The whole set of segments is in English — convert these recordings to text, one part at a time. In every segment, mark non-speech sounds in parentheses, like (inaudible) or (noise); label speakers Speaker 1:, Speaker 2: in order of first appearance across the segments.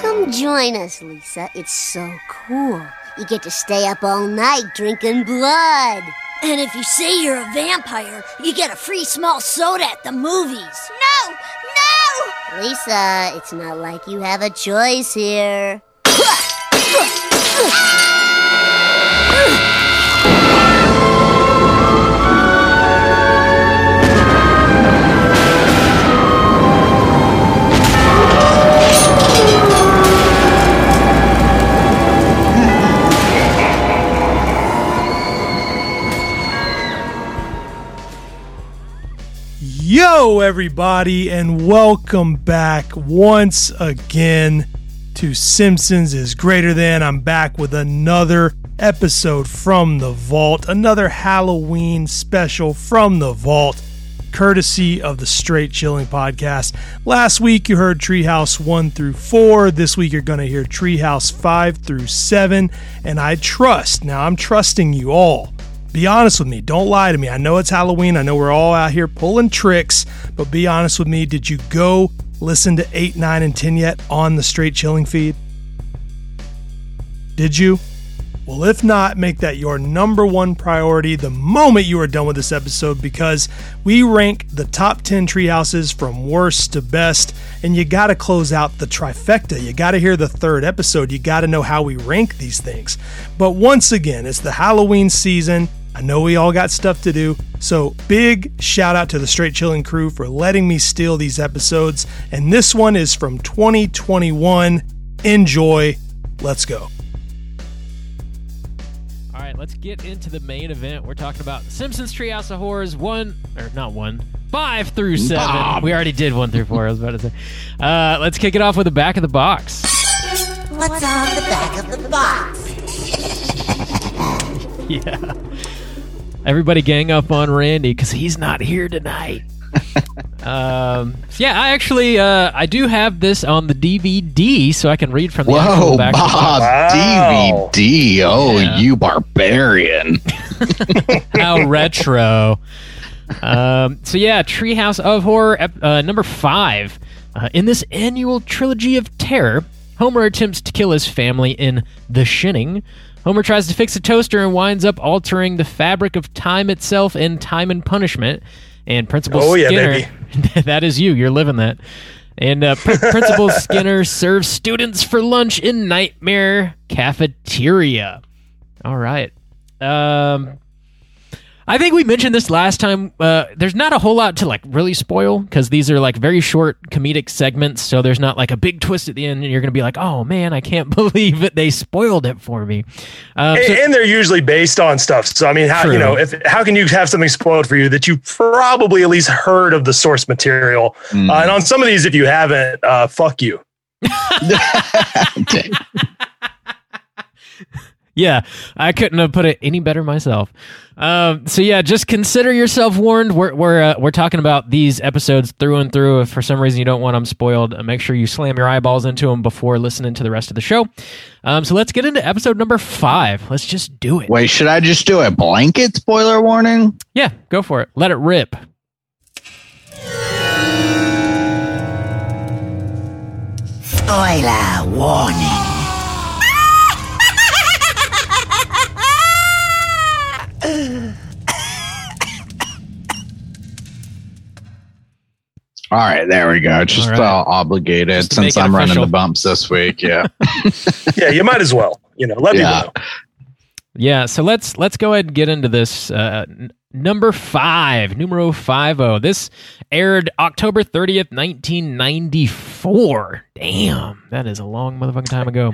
Speaker 1: Come join us, Lisa. It's so cool. You get to stay up all night drinking blood.
Speaker 2: And if you say you're a vampire, you get a free small soda at the movies.
Speaker 3: No! No!
Speaker 1: Lisa, it's not like you have a choice here.
Speaker 4: Yo, everybody, and welcome back once again to Simpsons is Greater Than. I'm back with another episode from the vault, another Halloween special from the vault, courtesy of the Straight Chilling Podcast. Last week you heard Treehouse 1 through 4. This week you're going to hear Treehouse 5 through 7. And I trust, now I'm trusting you all be honest with me. Don't lie to me. I know it's Halloween. I know we're all out here pulling tricks, but be honest with me. Did you go listen to 8, 9, and 10 yet on the Straight Chilling feed? Did you? Well, if not, make that your number one priority the moment you are done with this episode because we rank the top 10 treehouses from worst to best, and you got to close out the trifecta. You got to hear the third episode. You got to know how we rank these things. But once again, it's the Halloween season. I know we all got stuff to do, so big shout out to the Straight Chilling crew for letting me steal these episodes. And this one is from 2021. Enjoy. Let's go.
Speaker 5: All right, let's get into the main event. We're talking about Simpsons Treehouse of Horrors one or not one, five through seven.
Speaker 6: Bob.
Speaker 5: We already did one through four. I was about to say. Uh, let's kick it off with the back of the box.
Speaker 1: What's on the back of the box? (laughs)
Speaker 5: yeah. Everybody gang up on Randy because he's not here tonight. (laughs) um, so yeah, I actually uh, I do have this on the DVD, so I can read from the
Speaker 6: Whoa,
Speaker 5: back
Speaker 6: Bob.
Speaker 7: Wow.
Speaker 6: DVD. Oh,
Speaker 5: Yeah.
Speaker 6: you barbarian. (laughs)
Speaker 5: How retro. Um, so yeah, Treehouse of Horror, uh, number five. Uh, in this annual trilogy of terror, Homer attempts to kill his family in The Shinning. Homer tries to fix a toaster and winds up altering the fabric of time itself in Time and Punishment. And Principal
Speaker 7: Oh, yeah,
Speaker 5: Skinner,
Speaker 7: baby. (laughs)
Speaker 5: that is you. You're living that. And uh, Pr- (laughs) Principal Skinner serves students for lunch in Nightmare Cafeteria. All right. Um, I think we mentioned this last time. Uh, there's not a whole lot to like really spoil because these are like very short comedic segments, so there's not like a big twist at the end, and you're gonna be like, "Oh man, I can't (laughs) believe it! They spoiled it for me." Um,
Speaker 7: And,
Speaker 5: so-
Speaker 7: and they're usually based on stuff. So I mean, how
Speaker 5: True.
Speaker 7: you know, if how can you have something spoiled for you that you probably at least heard of the source material?
Speaker 6: Mm.
Speaker 7: Uh, and on some of these, if you haven't, uh, fuck you. (laughs) (laughs)
Speaker 6: Okay.
Speaker 5: Yeah, I couldn't have put it any better myself. Um, so yeah, just consider yourself warned. We're we're uh, we're talking about these episodes through and through. If for some reason you don't want them spoiled, uh, make sure you slam your eyeballs into them before listening to the rest of the show. Um, so let's get into episode number five. Let's just do it.
Speaker 6: Wait, should I just do a blanket spoiler warning?
Speaker 5: Yeah, go for it. Let it rip.
Speaker 1: Spoiler warning.
Speaker 6: All right, there we go. Just
Speaker 5: All right.
Speaker 6: obligated
Speaker 5: Just
Speaker 6: since I'm running the bumps this week. Yeah. (laughs)
Speaker 7: Yeah, you might as well. You know, let
Speaker 6: Yeah.
Speaker 7: people know.
Speaker 5: Yeah, so let's let's go ahead and get into this. Uh, n- number five, numero five oh. This aired October thirtieth, nineteen ninety four. Damn, that is a long motherfucking time ago.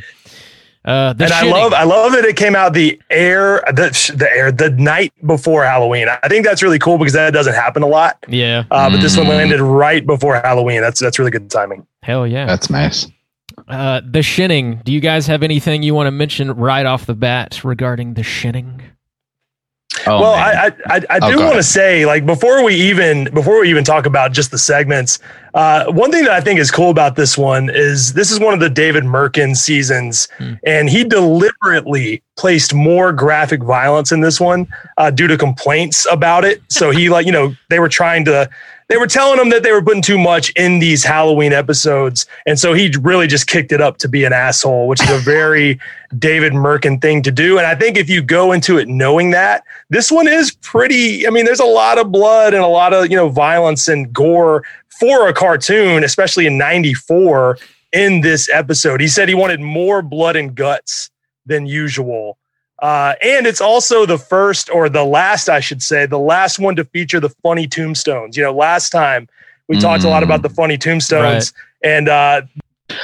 Speaker 5: Uh, the
Speaker 7: and I love, I love that it came out the air, the the air, the night before Halloween. I think that's really cool because that doesn't happen a lot.
Speaker 5: yeah,
Speaker 7: Uh, but this one
Speaker 6: Mm.
Speaker 7: landed right before Halloween. That's that's really good timing.
Speaker 5: hell yeah.
Speaker 6: That's nice.
Speaker 5: Uh, the Shinning. Do you guys have anything you want to mention right off the bat regarding the Shinning?
Speaker 6: Oh,
Speaker 4: well. I I, I, I
Speaker 6: Oh,
Speaker 4: do want to say, like before we even before we even talk about just the segments, uh, one thing that I think is cool about this one is this is one of the David Mirkin seasons,
Speaker 5: Hmm.
Speaker 4: and he deliberately placed more graphic violence in this one uh, due to complaints about it. So he like you know they were trying to. They were telling him that they were putting too much in these Halloween episodes. And so he really just kicked it up to be an asshole, which is a very (laughs) David Mirkin thing to do. And I think if you go into it knowing that, this one is pretty. I mean, there's a lot of blood and a lot of you know violence and gore for a cartoon, especially in '94. In this episode, he said he wanted more blood and guts than usual. Uh, and it's also the first or the last, I should say, the last one to feature the funny tombstones. You know, last time we talked a lot
Speaker 6: Mm.
Speaker 4: about the funny tombstones, and uh,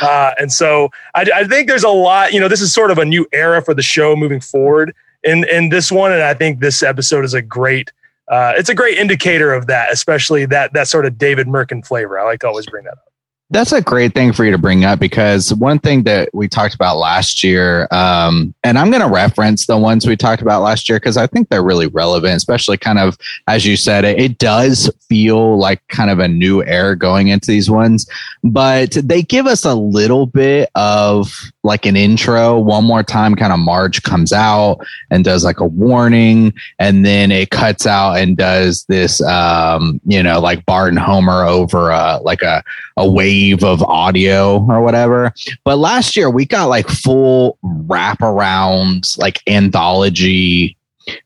Speaker 4: uh, and so I, I think there's a lot. You know, this is sort of a new era for the show moving forward in in this one, and I think this episode is a great. Uh, it's a great indicator of that, especially that that sort of David Mirkin flavor. I like to always bring that up.
Speaker 6: That's a great thing for you to bring up because one thing that we talked about last year, um, and I'm going to reference the ones we talked about last year because I think they're really relevant, especially kind of as you said, it, it does feel like kind of a new air going into these ones, but they give us a little bit of like an intro. One more time, kind of Marge comes out and does like a warning, and then it cuts out and does this, um, you know, like Bart and Homer over uh, like a a wave of audio or whatever. But last year we got like full wraparound, like anthology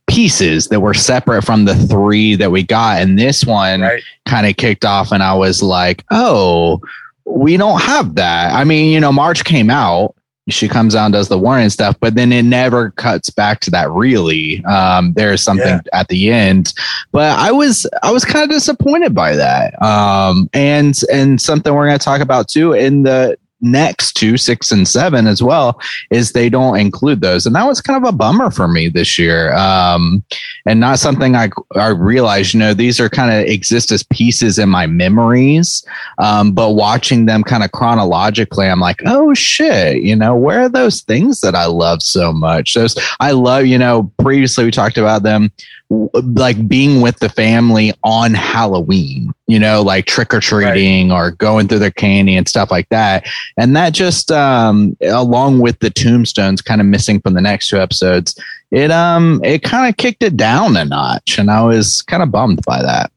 Speaker 6: pieces that were separate from the three that we got. And this one
Speaker 4: Right?
Speaker 6: kind of kicked off, and I was like, oh, we don't have that. I mean, you know, Marge came out. She comes out and does the warning stuff, but then it never cuts back to that. Really, um, there's something
Speaker 4: Yeah.
Speaker 6: at the end, but I was I was kind of disappointed by that. Um, and and something we're going to talk about too in the next to six and seven as well, is they don't include those, and that was kind of a bummer for me this year. Um, and not something I I realized. You know, these are kind of exist as pieces in my memories, um, but watching them kind of chronologically, I'm like, oh shit, you know, where are those things that I love so much? Those I love. You know, previously we talked about them like being with the family on Halloween, you know, like trick or treating or going through their candy and stuff like that. And that just, um, along with the tombstones kind of missing from the next two episodes, it, um, it kind of kicked it down a notch. And I was kind of bummed by that.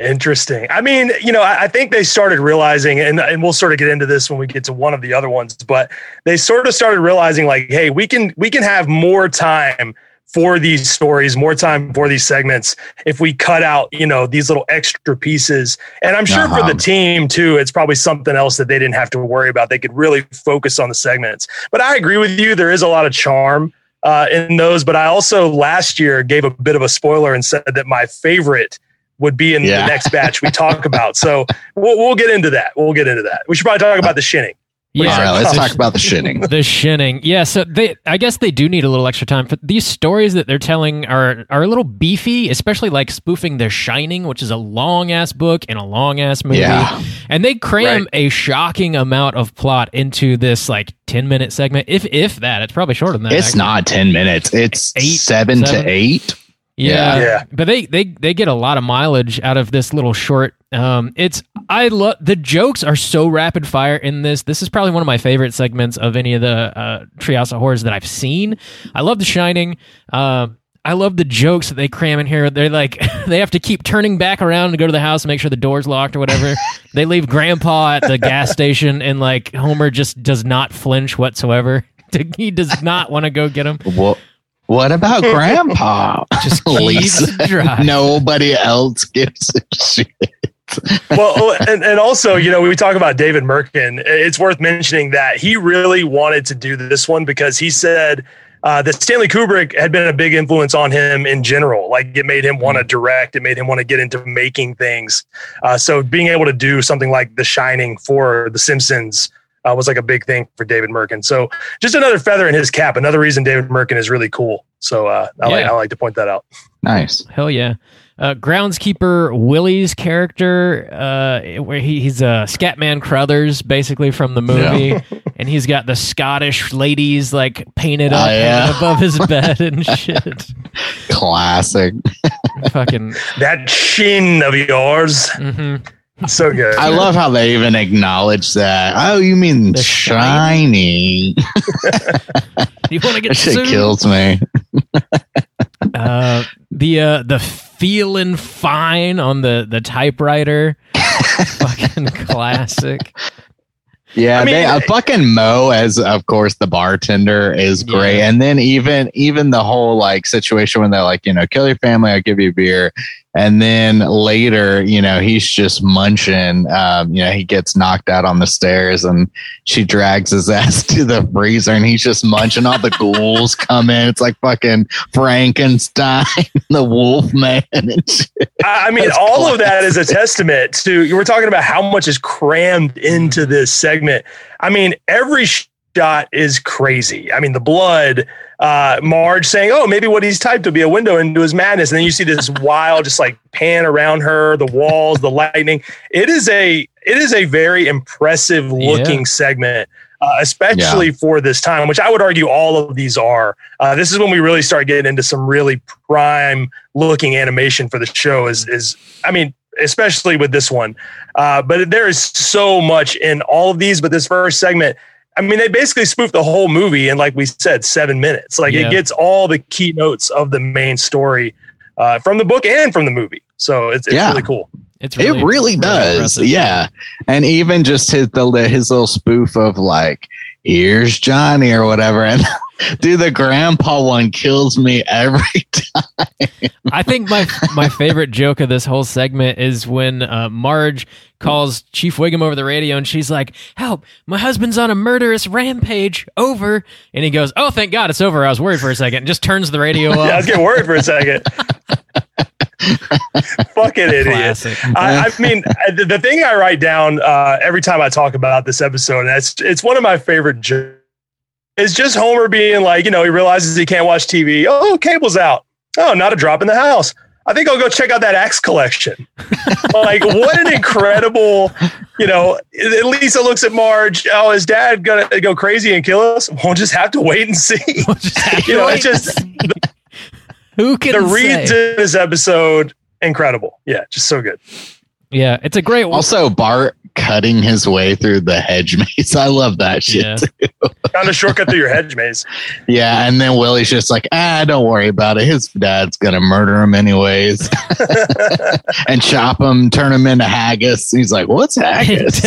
Speaker 4: Interesting. I mean, you know, I, I think they started realizing, and, and we'll sort of get into this when we get to one of the other ones, but they sort of started realizing like, hey, we can we can have more time for these stories, more time for these segments if we cut out, you know, these little extra pieces. And I'm sure for
Speaker 6: Uh-huh.
Speaker 4: the team too, it's probably something else that they didn't have to worry about. They could really focus on the segments. But I agree with you. There is a lot of charm uh, in those. But I also last year gave a bit of a spoiler and said that my favorite would be in
Speaker 6: Yeah.
Speaker 4: the next batch we talk about. So we'll, we'll get into that. We'll get into that. We should probably talk about the shinning.
Speaker 6: All
Speaker 5: Yeah,
Speaker 6: right, let's talk about the shinning.
Speaker 5: the shinning. Yeah, so they I guess they do need a little extra time. But these stories that they're telling are are a little beefy, especially like spoofing The Shining, which is a long ass book and a long ass movie.
Speaker 6: Yeah.
Speaker 5: And they cram
Speaker 4: Right.
Speaker 5: a shocking amount of plot into this like 10 minute segment. If if that, it's probably shorter than that.
Speaker 6: It's
Speaker 5: actually.
Speaker 6: not 10 minutes. It's
Speaker 5: Eight,
Speaker 6: seven,
Speaker 5: seven?
Speaker 6: to eight.
Speaker 5: Yeah.
Speaker 4: Yeah.
Speaker 5: But they they they get a lot of mileage out of this little short. Um it's I love the jokes are so rapid fire in this. This is probably one of my favorite segments of any of the uh of Horrors that I've seen. I love The Shining. Um I love the jokes that they cram in here. They're like (laughs) they have to keep turning back around to go to the house and make sure the door's locked or whatever. (laughs) they leave grandpa at the gas station and like Homer just does not flinch whatsoever. (laughs) he does not want to go get him.
Speaker 6: What, what about (laughs) grandpa?
Speaker 5: Just (laughs)
Speaker 6: Lisa.
Speaker 5: keeps dry.
Speaker 6: Nobody else gives a shit.
Speaker 4: well, (laughs) and, and also, you know, we talk about David Mirkin. It's worth mentioning that he really wanted to do this one because he said uh, that Stanley Kubrick had been a big influence on him in general. Like it made him want to direct, it made him want to get into making things. Uh, so being able to do something like The Shining for The Simpsons. Uh, was like a big thing for David Mirkin. So just another feather in his cap. Another reason David Mirkin is really cool. So uh, I, like, I like to point that out.
Speaker 6: Nice.
Speaker 5: Hell yeah. Uh, groundskeeper Willie's character, uh, where he, he's a Scatman Crothers, basically from the movie, (laughs) and he's got the Scottish ladies like painted up
Speaker 6: Oh, yeah.
Speaker 5: hanging (laughs) above his bed and (laughs) shit.
Speaker 6: Classic.
Speaker 5: Fucking.
Speaker 4: That shin of yours,
Speaker 5: hmm
Speaker 4: so good.
Speaker 6: I love how they even acknowledge that. Oh, you mean
Speaker 5: The
Speaker 6: shiny?
Speaker 5: You want to get
Speaker 6: That shit
Speaker 5: sued?
Speaker 6: kills me. (laughs)
Speaker 5: Uh, the uh, the feeling fine on the the typewriter, (laughs) fucking classic.
Speaker 6: Yeah,
Speaker 4: I mean,
Speaker 6: they, uh, fucking Moe as of course the bartender is great,
Speaker 5: Yeah.
Speaker 6: and then even even the whole like situation when they're like, you know, kill your family, I'll give you a beer, and then later, you know, he's just munching. Um, you know, he gets knocked out on the stairs, and she drags his (laughs) ass to the freezer, and he's just munching. All the (laughs) ghouls come in. It's like fucking Frankenstein, (laughs) the Wolf Man.
Speaker 4: I mean,
Speaker 6: That's
Speaker 4: all of that is a testament to you were talking about how much is crammed into this segment. I mean, every shot is crazy. I mean, the blood, uh, Marge saying, "Oh, maybe what he's typed will be a window into his madness," and then you see this (laughs) wild, just like pan around her, the walls, the lightning. It is a it is a very impressive looking
Speaker 5: Yeah.
Speaker 4: segment. Uh, especially for this time, which I would argue all of these are. Uh, this is when we really start getting into some really prime looking animation for the show. Is is I mean, especially with this one, uh, but there is so much in all of these. But this first segment, I mean, they basically spoof the whole movie in, like we said, seven minutes. Like
Speaker 5: Yeah.
Speaker 4: it gets all the keynotes of the main story uh, from the book and from the movie. So it's, it's
Speaker 6: Yeah.
Speaker 4: really cool.
Speaker 5: It's
Speaker 6: it really does.
Speaker 5: impressive.
Speaker 6: Yeah. And even just his the his little spoof of like, here's Johnny or whatever. (laughs) And dude, the grandpa one kills me every (laughs) time.
Speaker 5: I think my my favorite joke of this whole segment is when uh, Marge calls Chief Wiggum over the radio and she's like, "Help! My husband's on a murderous rampage. Over." And he goes, "Oh, thank God, it's over." I was worried for a second. And just turns the radio off. (laughs)
Speaker 4: Yeah, I was
Speaker 5: off.
Speaker 4: getting worried for a second. (laughs) Fucking idiot. I, I mean, the, the thing I write down uh, every time I talk about this episode, and it's it's one of my favorite jokes, is just Homer being like, you know, he realizes he can't watch TV. Oh, cable's out. Oh, not a drop in the house. I think I'll go check out that axe collection. (laughs) like, what an incredible, you know. At least it looks at Marge. Oh, is Dad gonna go crazy and kill us? We'll just have to wait and see. (laughs)
Speaker 5: Just have (laughs) to
Speaker 4: you know,
Speaker 5: wait
Speaker 4: it's just
Speaker 5: Who can
Speaker 4: the
Speaker 5: say?
Speaker 4: reads in this episode incredible. Yeah, just so good.
Speaker 5: Yeah, it's a great one.
Speaker 6: Also, Bart cutting his way through the hedge (laughs) maze. I love that shit.
Speaker 5: Yeah.
Speaker 6: too.
Speaker 4: Found a shortcut through your hedge maze. (laughs)
Speaker 6: Yeah. And then Willie's just like, ah, don't worry about it. His dad's going to murder him anyways (laughs) and chop him, turn him into haggis. He's like, what's haggis?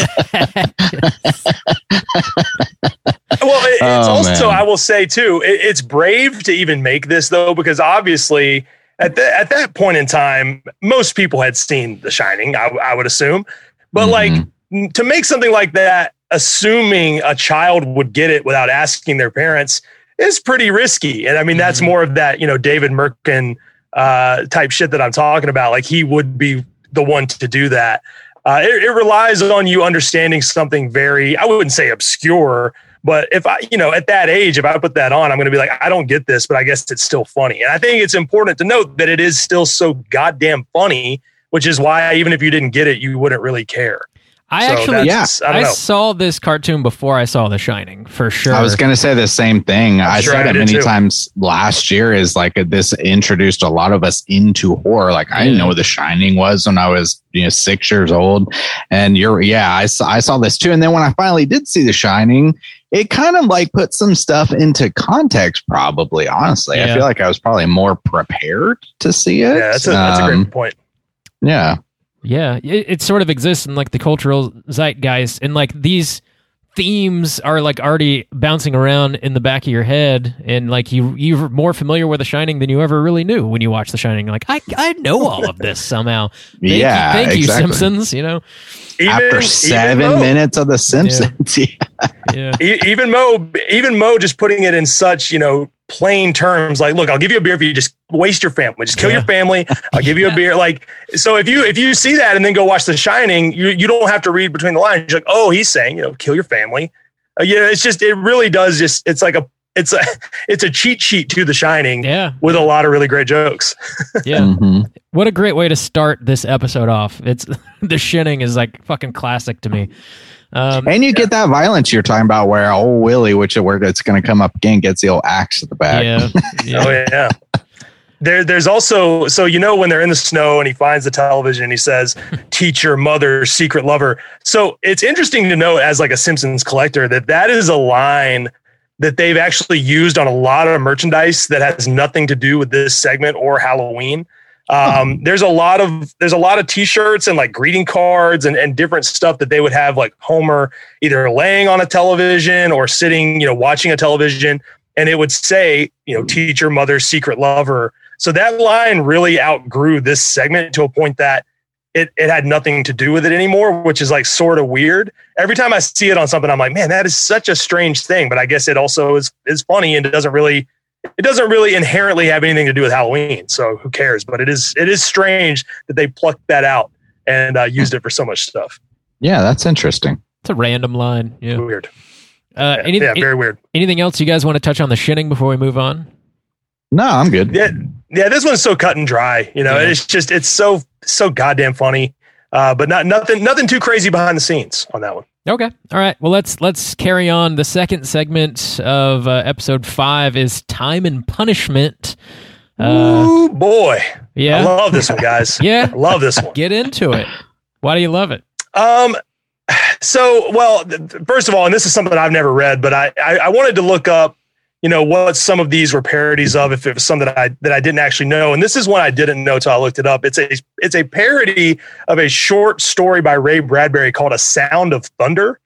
Speaker 4: Well, it, it's
Speaker 6: Oh,
Speaker 4: also,
Speaker 6: man.
Speaker 4: I will say too, it, it's brave to even make this though, because obviously at the, at that point in time, most people had seen The Shining. I, I would assume, but
Speaker 6: Mhm.
Speaker 4: like n- to make something like that, assuming a child would get it without asking their parents is pretty risky. And I mean, that's
Speaker 5: Mhm.
Speaker 4: more of that, you know, David Mirkin uh, type shit that I'm talking about. Like he would be the one to do that. Uh, it, it relies on you understanding something very, I wouldn't say obscure, but if I, you know, at that age, if I put that on, I'm going to be like, I don't get this, but I guess it's still funny. And I think it's important to note that it is still so goddamn funny, which is why even if you didn't get it, you wouldn't really care.
Speaker 5: I
Speaker 4: So
Speaker 5: actually,
Speaker 4: that's- I
Speaker 5: I, saw this cartoon before I saw The Shining for sure.
Speaker 6: I was going to say the same thing. i
Speaker 4: sure
Speaker 6: said
Speaker 4: I
Speaker 6: it many
Speaker 4: too.
Speaker 6: times last year. Is like this introduced a lot of us into horror. Like I didn't know what The Shining was when I was you know six years old, and you're yeah I saw I saw this too. And then when I finally did see The Shining, it kind of like put some stuff into context. Probably honestly, I feel like I was probably more prepared to see it.
Speaker 4: Yeah, that's a, that's a
Speaker 6: Um,
Speaker 4: great point.
Speaker 6: Yeah,
Speaker 5: Yeah, it, it sort of exists in like the cultural zeitgeist, and like these themes are like already bouncing around in the back of your head, and like you you're more familiar with The Shining than you ever really knew when you watch The Shining. Like I I know all of this somehow. Thank
Speaker 6: yeah.
Speaker 5: you, thank
Speaker 6: exactly.
Speaker 5: you, Simpsons. You know,
Speaker 4: Even,
Speaker 6: After seven
Speaker 4: Mo-
Speaker 6: minutes of The Simpsons, (laughs) yeah.
Speaker 5: yeah,
Speaker 4: e- even Moe, even Moe, just putting it in such you know plain terms, like, look, I'll give you a beer if you just waste your family, just kill
Speaker 5: Yeah.
Speaker 4: your family. I'll give you a (laughs) beer. Like, so if you if you see that and then go watch The Shining, you you don't have to read between the lines. You're like, oh, he's saying you know kill your family. Uh, yeah, it's just it really does just it's like a it's a it's a cheat sheet to The Shining
Speaker 5: Yeah.
Speaker 4: with a lot of really great jokes.
Speaker 5: Yeah. (laughs)
Speaker 6: Mhm.
Speaker 5: What a great way to start this episode off. It's (laughs) the shinning is like fucking classic to me. Um,
Speaker 6: And you get that violence you're talking about where old Willie, which is where it's going to come up again, gets the old axe to the back.
Speaker 5: yeah. (laughs) yeah.
Speaker 4: Oh yeah. There, there's also so you know when they're in the snow and he finds the television and he says, "Teacher, mother, secret lover." So it's interesting to know as like a Simpsons collector that that is a line that they've actually used on a lot of merchandise that has nothing to do with this segment or Halloween. Um, there's a lot of there's a lot of T-shirts and like greeting cards and, and different stuff that they would have like Homer either laying on a television or sitting, you know, watching a television, and it would say, you know, teacher, mother, secret lover. So that line really outgrew this segment to a point that it, it had nothing to do with it anymore, which is like sort of weird. Every time I see it on something, I'm like, man, that is such a strange thing. But I guess it also is is funny and it doesn't really it doesn't really inherently have anything to do with Halloween. So who cares? But it is it is strange that they plucked that out and uh, used it for so much stuff.
Speaker 6: Yeah, that's interesting.
Speaker 5: It's a random line. Yeah.
Speaker 4: Weird.
Speaker 5: Uh, any,
Speaker 4: yeah, very weird.
Speaker 5: anything else you guys want to touch on the shinning before we move on?
Speaker 6: No, I'm good.
Speaker 4: Yeah, yeah. This one's so cut and dry. You know,
Speaker 5: Yeah.
Speaker 4: it's just it's so so goddamn funny. Uh, but not nothing nothing too crazy behind the scenes on that one.
Speaker 5: Okay. All right. Well, let's let's carry on. The second segment of uh, episode five is time and punishment. Uh,
Speaker 4: Ooh boy,
Speaker 5: Yeah, I
Speaker 4: love this one, guys. (laughs)
Speaker 5: Yeah.
Speaker 4: I love this one.
Speaker 5: Get into it. Why do you love it?
Speaker 4: Um, so well, th- th- first of all, and this is something I've never read, but I, I I wanted to look up, you know, what some of these were parodies of, if it was something that I that I didn't actually know, and this is one I didn't know till I looked it up. It's a it's a parody of a short story by Ray Bradbury called "A Sound of Thunder."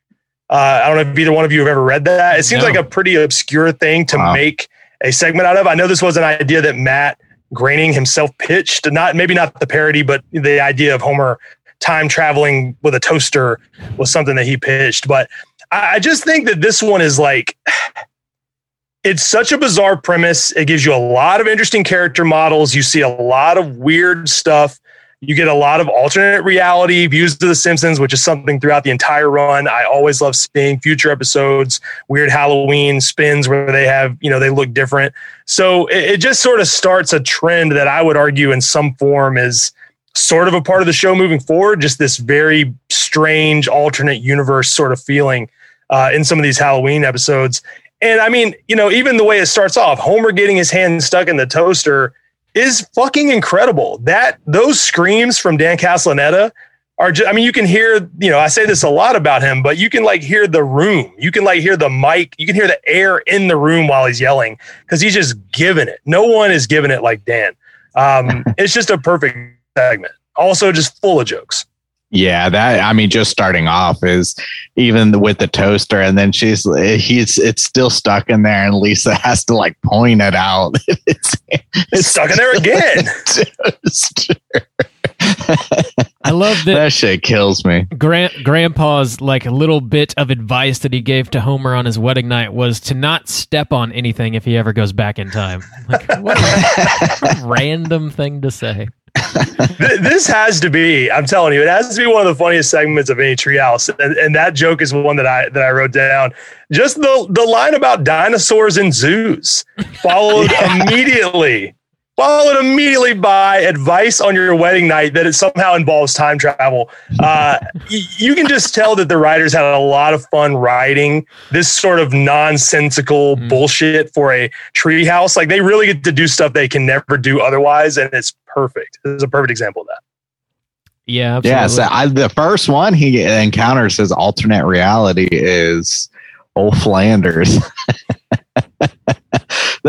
Speaker 4: Uh, I don't know if either one of you have ever read that. It seems
Speaker 5: No.
Speaker 4: like a pretty obscure thing to
Speaker 6: Wow.
Speaker 4: make a segment out of. I know this was an idea that Matt Groening himself pitched, not maybe not the parody, but the idea of Homer time traveling with a toaster was something that he pitched. But I, I just think that this one is like it's such a bizarre premise. It gives you a lot of interesting character models. You see a lot of weird stuff. You get a lot of alternate reality views of The Simpsons, which is something throughout the entire run. I always love seeing future episodes, weird Halloween spins where they have, you know, they look different. So it, it just sort of starts a trend that I would argue in some form is sort of a part of the show moving forward. Just this very strange alternate universe sort of feeling uh, in some of these Halloween episodes. And I mean, you know, even the way it starts off, Homer getting his hand stuck in the toaster is fucking incredible. That those screams from Dan Castellaneta are just, I mean, you can hear, you know, I say this a lot about him, but you can like hear the room. You can like hear the mic. You can hear the air in the room while he's yelling because he's just giving it. No one is giving it like Dan. Um, (laughs) it's just a perfect segment. Also, just full of jokes.
Speaker 6: Yeah, that I mean, just starting off is even with the toaster, and then she's he's it's still stuck in there, and Lisa (laughs) has to like point it out. (laughs) it's,
Speaker 4: It's stuck in there again.
Speaker 6: toaster.
Speaker 5: I love that
Speaker 6: that shit kills me.
Speaker 5: Grand Grandpa's like little bit of advice that he gave to Homer on his wedding night was to not step on anything if he ever goes back in time. Like, what a (laughs) random thing to say.
Speaker 4: Th- this has to be i'm telling you it has to be one of the funniest segments of any treehouse and, and that joke is one that i that i wrote down. Just the the line about dinosaurs and zoos followed (laughs) immediately followed immediately by advice on your wedding night that it somehow involves time travel uh, you can just tell that the writers had a lot of fun writing this sort of nonsensical
Speaker 5: Mm.
Speaker 4: bullshit for a treehouse like they really get to do stuff they can never do otherwise and it's perfect this is a perfect example of that
Speaker 5: Yeah, absolutely.
Speaker 6: Yeah, so I, the first one he encounters his alternate reality is old Flanders. (laughs)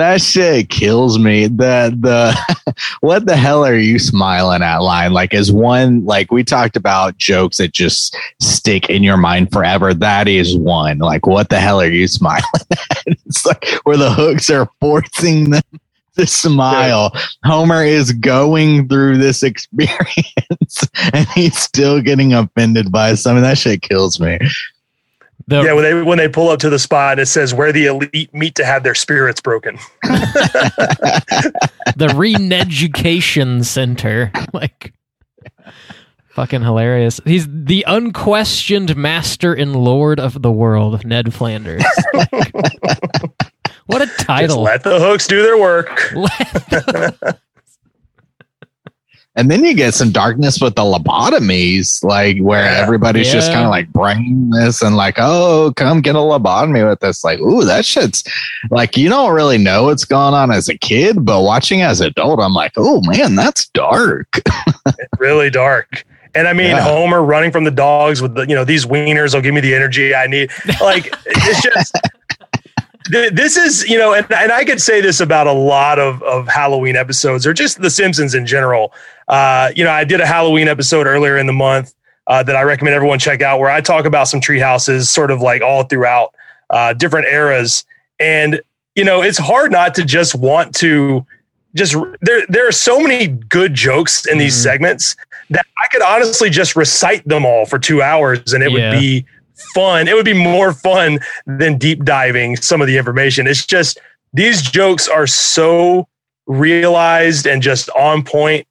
Speaker 6: that shit kills me. The the (laughs) what the hell are you smiling at line? Like as one like we talked about jokes that just stick in your mind forever. That is one. Like what the hell are you smiling (laughs) at? It's like where the hooks are forcing them (laughs) to smile. Homer is going through this experience and he's still getting offended by something. That shit kills me.
Speaker 5: The-
Speaker 4: yeah when they when they pull up to the spot it says where the elite meet to have their spirits broken (laughs)
Speaker 5: the Reneducation Center. (laughs) Like, fucking hilarious. He's the unquestioned master and lord of the world, Ned Flanders. (laughs) what a title.
Speaker 4: let the hooks do their work.
Speaker 6: And then you get some darkness with the lobotomies, like where
Speaker 4: Yeah.
Speaker 6: everybody's just kind of like bringing this and like, oh, come get a lobotomy with this. Like, ooh, that shit's like you don't really know what's going on as a kid, but watching as an adult, I'm like, oh man, that's dark. (laughs)
Speaker 4: really dark. And I mean,
Speaker 6: Yeah.
Speaker 4: Homer running from the dogs with the, you know, these wieners will give me the energy I need. Like, it's just, (laughs) this is, you know, and, and I could say this about a lot of, of Halloween episodes or just The Simpsons in general. Uh, you know, I did a Halloween episode earlier in the month uh, that I recommend everyone check out where I talk about some tree houses sort of like all throughout uh, different eras. And, you know, it's hard not to just want to just there there are so many good jokes in these
Speaker 5: Mhm.
Speaker 4: segments that I could honestly just recite them all for two hours and it
Speaker 5: Yeah.
Speaker 4: would be fun. It would be more fun than deep diving some of the information. It's just these jokes are so realized and just on point.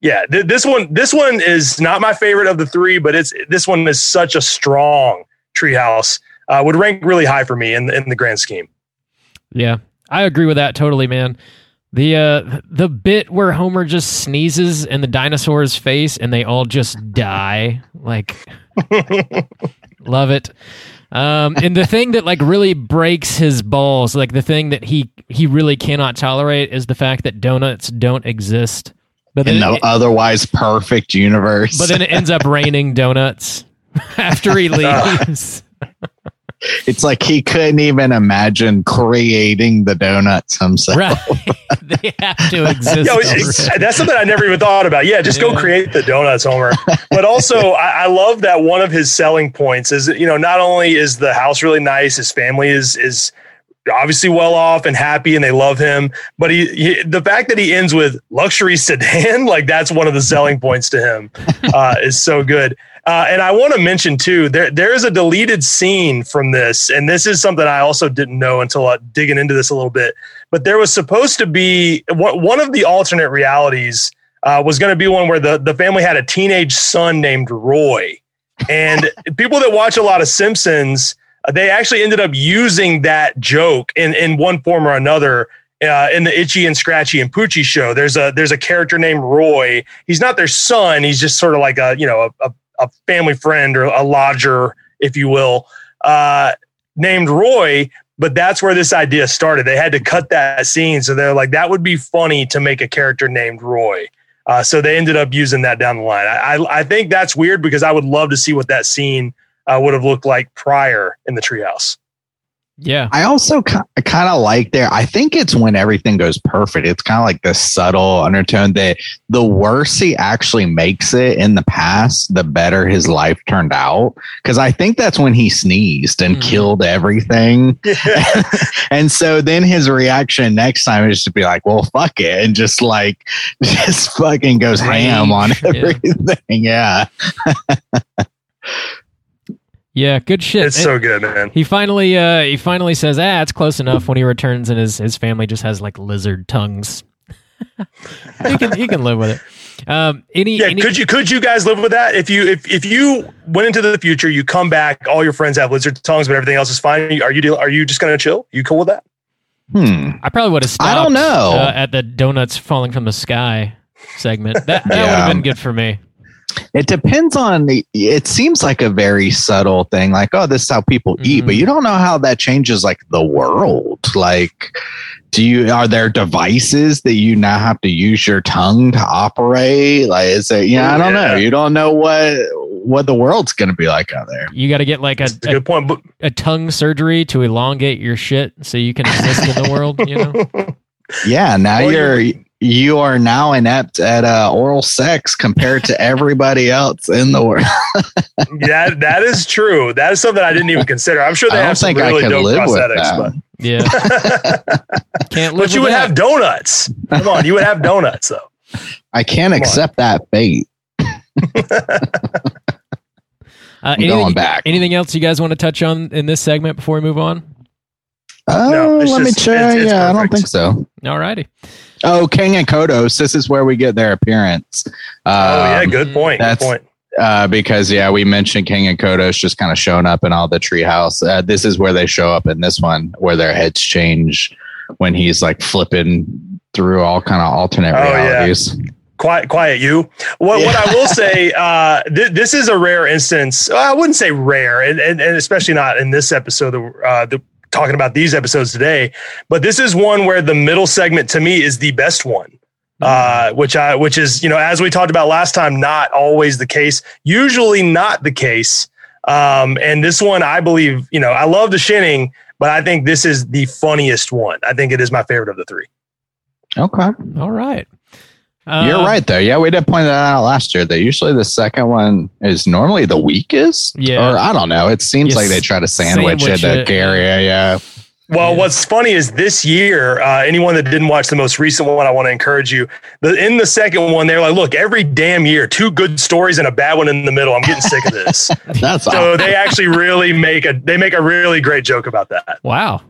Speaker 4: Yeah, th- this one this one is not my favorite of the three, but it's this one is such a strong treehouse. Uh, would rank really high for me in in the grand scheme.
Speaker 5: Yeah, I agree with that totally, man. The uh the bit where Homer just sneezes in the dinosaur's face and they all just die. Like (laughs) love it. Um and the thing that like really breaks his balls, like the thing that he he really cannot tolerate is the fact that donuts don't exist. But
Speaker 6: In the
Speaker 5: it,
Speaker 6: otherwise perfect universe.
Speaker 5: but then it ends up raining donuts (laughs) after he (laughs) leaves. (laughs)
Speaker 6: it's like he couldn't even imagine creating the donuts himself.
Speaker 5: right. (laughs) they have to (laughs) exist.
Speaker 4: Yo, that's something I never even thought about. Yeah, just
Speaker 5: Yeah.
Speaker 4: go create the donuts, Homer. But also, (laughs) I, I love that one of his selling points is you know not only is the house really nice, his family is is obviously well off and happy, and they love him. But he, he the fact that he ends with luxury sedan, (laughs) like that's one of the selling points to him, (laughs) uh, is so good. Uh, and I want to mention too, there there is a deleted scene from this, and this is something I also didn't know until uh, digging into this a little bit. But there was supposed to be one one of the alternate realities uh, was going to be one where the the family had a teenage son named Roy, and (laughs) people that watch a lot of Simpsons, they actually ended up using that joke in in one form or another. Uh, in the Itchy and Scratchy and Poochie show, there's a there's a character named Roy. He's not their son. He's just sort of like a you know a, a, family friend or a lodger, if you will, uh, named Roy. But that's where this idea started. They had to cut that scene, so they're like, that would be funny to make a character named Roy. Uh, so they ended up using that down the line. I, I, I think that's weird because I would love to see what that scene uh, would have looked like prior in the treehouse.
Speaker 5: yeah.
Speaker 6: I also kind of like there. I think it's when everything goes perfect. It's kind of like this subtle undertone that the worse he actually makes it in the past, the better his life turned out. Because I think that's when he sneezed and
Speaker 5: Mhm.
Speaker 6: killed everything. (laughs) (laughs) and so then his reaction next time is to be like, "Well, fuck it," and just like (laughs) just fucking goes ham on
Speaker 5: Rage, yeah.
Speaker 6: everything. Yeah.
Speaker 5: Yeah, good shit.
Speaker 4: It's
Speaker 5: And
Speaker 4: so good, man.
Speaker 5: he finally uh he finally says, "Ah, it's close enough." When he returns and his his family just has like lizard tongues. (laughs) he can he can live with it. Um any,
Speaker 4: Yeah,
Speaker 5: any
Speaker 4: could you could you guys live with that? If you if if you went into the future, you come back, all your friends have lizard tongues, but everything else is fine. Are you deal- are you just gonna chill? You cool with that?
Speaker 6: Hmm.
Speaker 5: I probably would have stopped
Speaker 6: I don't know.
Speaker 5: uh, at the donuts falling from the sky segment. That that (laughs) would have been good for me.
Speaker 6: It depends on the. It seems like a very subtle thing, like oh, this is how people eat,
Speaker 5: Mhm.
Speaker 6: but you don't know how that changes like the world. Like, do you are there devices that you now have to use your tongue to operate? Like, is it? you Yeah, I don't know. You don't know what what the world's going to be like out there.
Speaker 5: You got to get like a,
Speaker 4: That's a
Speaker 5: a,
Speaker 4: good point. But
Speaker 5: a tongue surgery to elongate your shit so you can exist in the world, you know? (laughs)
Speaker 6: Yeah, now
Speaker 4: Well,
Speaker 6: you're. You are now inept at uh, oral sex compared to everybody else in the world. (laughs)
Speaker 4: that that is true. That is something I didn't even consider. I'm sure they
Speaker 6: I don't
Speaker 4: have some really dope
Speaker 6: live with
Speaker 4: prosthetics,
Speaker 5: Yeah. (laughs)
Speaker 4: but
Speaker 5: Can't live
Speaker 4: but you would
Speaker 5: that.
Speaker 4: have donuts. Come on, you would have donuts though.
Speaker 6: I can't
Speaker 4: on.
Speaker 6: accept that fate.
Speaker 5: Uh,
Speaker 6: I'm going
Speaker 5: anything,
Speaker 6: back.
Speaker 5: anything else you guys want to touch on in this segment before we move on?
Speaker 6: Oh,
Speaker 4: No, it's
Speaker 6: let me
Speaker 4: just-
Speaker 6: check.
Speaker 4: it's- it's
Speaker 6: yeah, I don't think so.
Speaker 5: Alrighty.
Speaker 6: Oh, Kang and Kodos. This is where we get their appearance.
Speaker 4: oh yeah,
Speaker 6: Um,
Speaker 4: good point. Good
Speaker 6: that's-
Speaker 4: point.
Speaker 6: Uh, because yeah, we mentioned Kang and Kodos just kind of showing up in all the treehouse. Uh, this is where they show up in this one, where their heads change when he's like flipping through all kind of alternate
Speaker 4: Oh, yeah. quiet, quiet you. What, what I will say, (laughs) uh, th- this is a rare instance. well, I wouldn't say rare, and, and, and especially not in this episode. Uh, the, talking about these episodes today, but this is one where the middle segment to me is the best one. Uh, which I, which is, you know, as we talked about last time, not always the case. Usually not the case. Um, and this one, I believe, you know, I love the shinning, but I think this is the funniest one. I think it is my favorite of the three.
Speaker 6: Okay.
Speaker 5: All right.
Speaker 6: You're
Speaker 5: Um,
Speaker 6: right, though. Yeah, we did point that out last year that usually the second one is normally the weakest.
Speaker 5: Yeah.
Speaker 6: Or I don't know. It seems
Speaker 5: Yes.
Speaker 6: like they try to sandwich,
Speaker 5: Sandwich
Speaker 6: it
Speaker 5: it.
Speaker 6: to area. Yeah.
Speaker 4: Well,
Speaker 5: Yeah.
Speaker 4: what's funny is this year, uh, anyone that didn't watch the most recent one, I want to encourage you. The, in the second one, they're like, look, every damn year, two good stories and a bad one in the middle. I'm getting sick of this. (laughs)
Speaker 6: That's
Speaker 4: so they actually really make a they make a really great joke about that.
Speaker 5: Wow.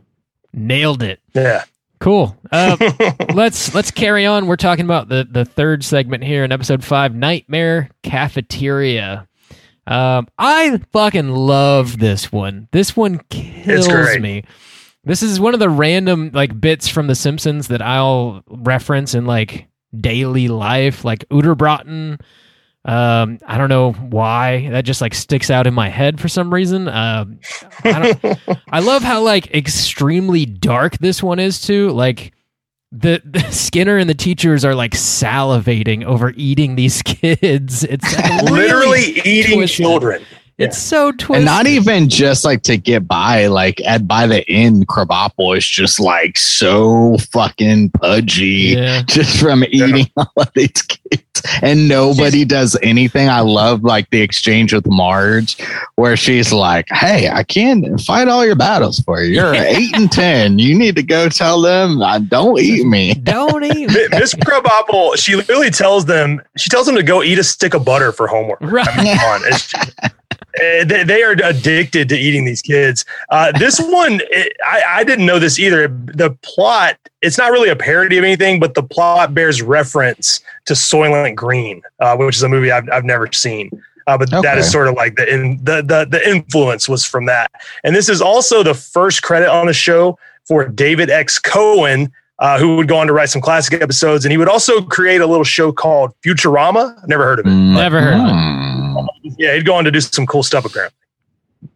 Speaker 5: Nailed it.
Speaker 4: Yeah.
Speaker 5: Cool. Uh, (laughs) let's let's carry on. We're talking about the the third segment here in episode five, Nightmare Cafeteria. Um, I fucking love this one. This one kills me. This is one of the random like bits from The Simpsons that I'll reference in like daily life, like Uterbrotten. Um, I don't know why that just like sticks out in my head for some reason. Um, I don't. I love how like extremely dark this one is too. Like the, the (laughs) Skinner and the teachers are like salivating over eating these (laughs) kids. It's like, really
Speaker 4: Literally eating
Speaker 5: twisted.
Speaker 4: children.
Speaker 5: It's so twisted.
Speaker 6: and not even just like to get by like at by the end Krabappel is just like so fucking pudgy
Speaker 5: Yeah. (laughs)
Speaker 6: just from eating all of these kids and nobody does anything i love like the exchange with marge where she's like hey i can fight all your battles for you you're (laughs) eight and ten you need to go tell them uh, don't eat me
Speaker 5: Don't eat. (laughs)
Speaker 4: Mi- Miss Krabappel, she literally tells them, she tells them to go eat a stick of butter for homework.
Speaker 5: Right.
Speaker 4: I mean, (laughs) come on. It's- eh, they, they are addicted to eating these kids. Uh, this (laughs) one, it, I, I didn't know this either. The plot, it's not really a parody of anything, but the plot bears reference to Soylent Green, uh, which is a movie I've, I've never seen. Uh, but that
Speaker 6: Okay.
Speaker 4: is sort of like the, in, the the the influence was from that. And this is also the first credit on the show for David X. Cohen, uh, who would go on to write some classic episodes, and he would also create a little show called Futurama. Never heard of it.
Speaker 5: Never heard of it.
Speaker 6: Mm,
Speaker 4: Yeah, he'd go on to do some cool stuff apparently.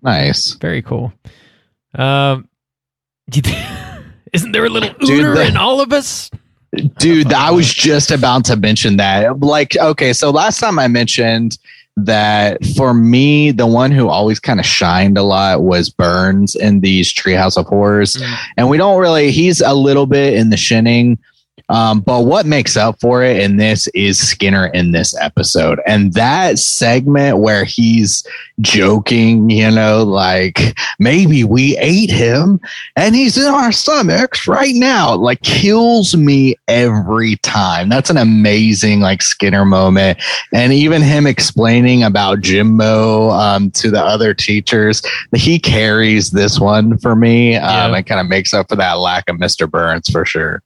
Speaker 6: nice
Speaker 5: Very cool. Um, (laughs) isn't there a little
Speaker 6: Dude,
Speaker 5: Uter
Speaker 6: the-
Speaker 5: in all of us?
Speaker 6: Dude, I was just about to mention that. Like, okay, so last time I mentioned that for me, the one who always kind of shined a lot was Burns in these Treehouse of Horrors.
Speaker 5: Mm.
Speaker 6: And we don't really, he's a little bit in the shinning. Um, but what makes up for it in this is Skinner in this episode. And that segment where he's joking, you know, like maybe we ate him and he's in our stomachs right now, like kills me every time. That's an amazing, like Skinner moment. And even him explaining about Jimbo um, to the other teachers, he carries this one for me. Um,
Speaker 5: Yeah.
Speaker 6: It kind of makes up for that lack of Mr. Burns for sure.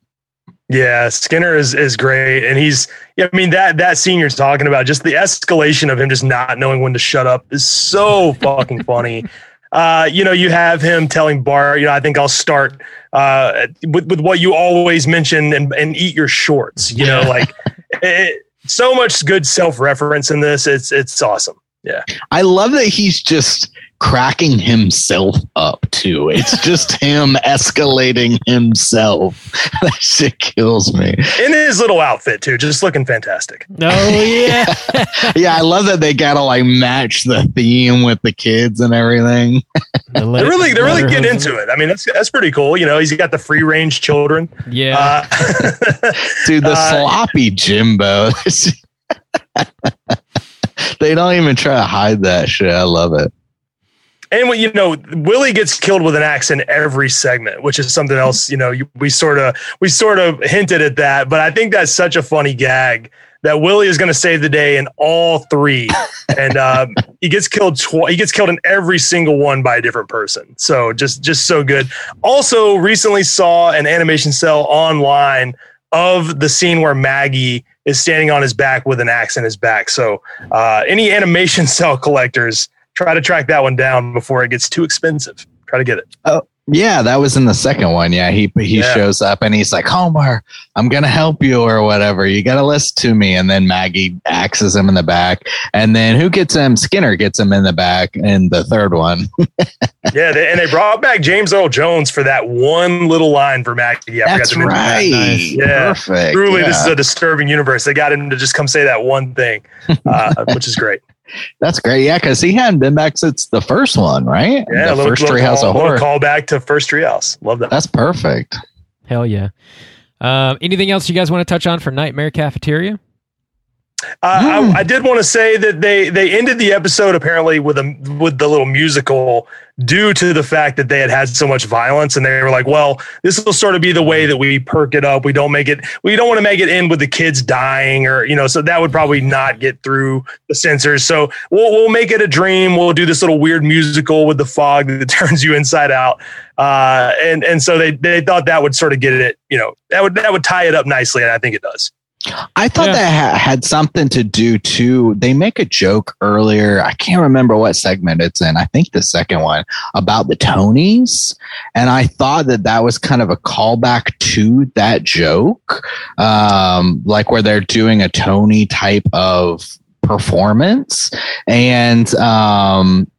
Speaker 4: Yeah, Skinner is is great, and he's. Yeah, I mean that that scene you're talking about, just the escalation of him just not knowing when to shut up is so fucking funny. (laughs) Uh, you know, you have him telling Bart, you know, I think I'll start uh, with with what you always mention and and eat your shorts. You know, like (laughs) it, so much good self reference in this. It's it's awesome.
Speaker 6: Yeah, I love that he's just cracking himself up too. It's (laughs) just him escalating himself. (laughs) that shit kills me.
Speaker 4: In his little outfit too, just looking fantastic.
Speaker 5: Oh yeah. (laughs)
Speaker 6: Yeah, I love that they gotta like match the theme with the kids and everything.
Speaker 4: They're really they're really getting into it. I mean, that's that's pretty cool. You know, he's got the free range children.
Speaker 5: Yeah.
Speaker 4: Uh,
Speaker 6: Dude, the
Speaker 4: Uh,
Speaker 6: sloppy Jimbo. they don't even try to hide that shit. I love it.
Speaker 4: And you know, Willie gets killed with an axe in every segment, which is something else. You know, we sort of we sort of hinted at that, but I think that's such a funny gag that Willie is going to save the day in all three, (laughs) and um, he gets killed. Tw- he gets killed in every single one by a different person. So just just so good. Also, recently saw an animation cell online of the scene where Maggie is standing on his back with an axe in his back. So uh, any animation (laughs) cell collectors try to track that one down before it gets too expensive. Try to get it.
Speaker 6: Oh, yeah, that was in the second one. Yeah, he he
Speaker 4: Yeah.
Speaker 6: shows up and he's like, Homer, I'm gonna help you or whatever. You gotta listen to me. And then Maggie axes him in the back. And then who gets him? Skinner gets him in the back in the third one. (laughs)
Speaker 4: Yeah, they, and they brought back James Earl Jones for that one little line for Maggie. I forgot
Speaker 6: That's
Speaker 4: to mention that.
Speaker 6: right.
Speaker 5: Nice.
Speaker 4: Yeah.
Speaker 6: Perfect.
Speaker 4: Truly, this is a disturbing universe. They got him to just come say that one thing, uh, (laughs) which is great.
Speaker 6: That's great. Yeah, because he hadn't been back since the first one, right?
Speaker 4: Yeah,
Speaker 6: the
Speaker 4: little,
Speaker 6: first
Speaker 4: little
Speaker 6: Treehouse
Speaker 4: call,
Speaker 6: of Horror.
Speaker 4: call back to first Treehouse. Love that.
Speaker 6: That's perfect.
Speaker 5: Hell yeah. Um, anything else you guys want to touch on for Nightmare Cafeteria?
Speaker 4: Uh,
Speaker 6: Hmm.
Speaker 4: I, I did want to say that they they ended the episode apparently with a with the little musical due to the fact that they had had so much violence and they were like, well, this will sort of be the way that we perk it up. We don't make it. We don't want to make it end with the kids dying or you know, so that would probably not get through the censors. So we'll we'll make it a dream. We'll do this little weird musical with the fog that (laughs) turns you inside out. Uh, and and so they they thought that would sort of get it. You know, that would that would tie it up nicely, and I think it does.
Speaker 6: I thought
Speaker 5: Yeah.
Speaker 6: that ha- had something to do too. They make a joke earlier. I can't remember what segment it's in. I think the second one about the Tonys, and I thought that that was kind of a callback to that joke, um, like where they're doing a Tony type of performance, and um,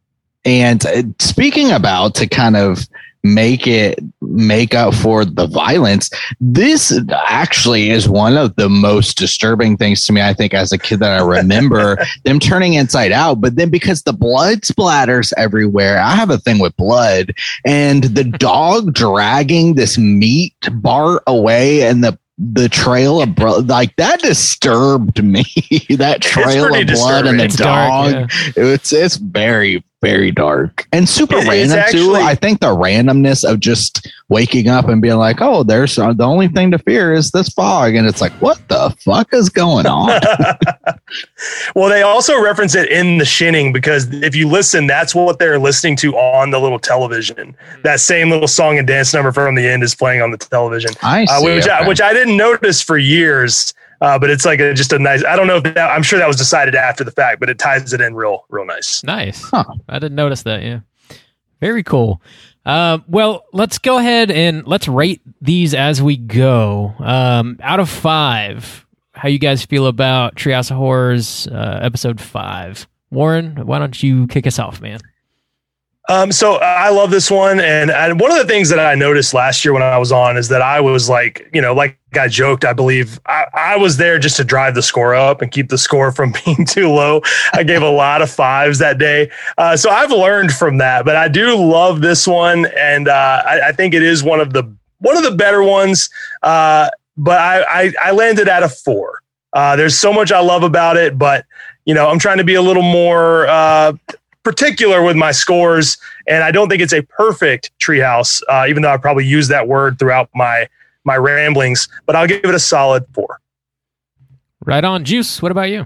Speaker 6: and uh, speaking about to kind of make it make up for the violence this actually is one of the most disturbing things to me i think as a kid that i (laughs) remember them turning inside out but then because the blood splatters everywhere i have a thing with blood and the (laughs) dog dragging this meat bar away and the the trail of blood like that disturbed me (laughs) that trail of blood and the
Speaker 4: disturbing.
Speaker 6: dog
Speaker 5: dark, yeah.
Speaker 6: it's it's very very dark and super
Speaker 4: It-
Speaker 6: random too. I think the randomness of just waking up and being like, "Oh, there's uh, the only thing to fear is this fog," and it's like, "What the fuck is going on?" (laughs) (laughs)
Speaker 4: Well, they also reference it in the shinning because if you listen, that's what they're listening to on the little television. That same little song and dance number from the end is playing on the television,
Speaker 6: I
Speaker 4: uh,
Speaker 6: see.
Speaker 4: which I, which I didn't notice for years. Uh, but it's like a, just a nice. I don't know if that. I'm sure that was decided after the fact, but it ties it in real, real nice.
Speaker 5: Nice.
Speaker 6: Huh.
Speaker 5: I didn't notice that. Yeah. Very cool. Um, well, let's go ahead and let's rate these as we go. Um, out of five, how you guys feel about Treehouse of Horrors uh, episode five? Warren, why don't you kick us off, man?
Speaker 4: Um, so I love this one, and, and one of the things that I noticed last year when I was on is that I was like, you know, like I joked, I believe I, I was there just to drive the score up and keep the score from (laughs) being too low. I gave a lot of fives that day, uh, so I've learned from that. But I do love this one, and uh, I, I think it is one of the one of the better ones. Uh, but I, I I landed at a four. Uh, there's so much I love about it, but you know, I'm trying to be a little more uh, particular with my scores, and I don't think it's a perfect treehouse, uh, even though I probably use that word throughout my my ramblings. But I'll give it a solid four.
Speaker 5: Right on, Juice. What about you?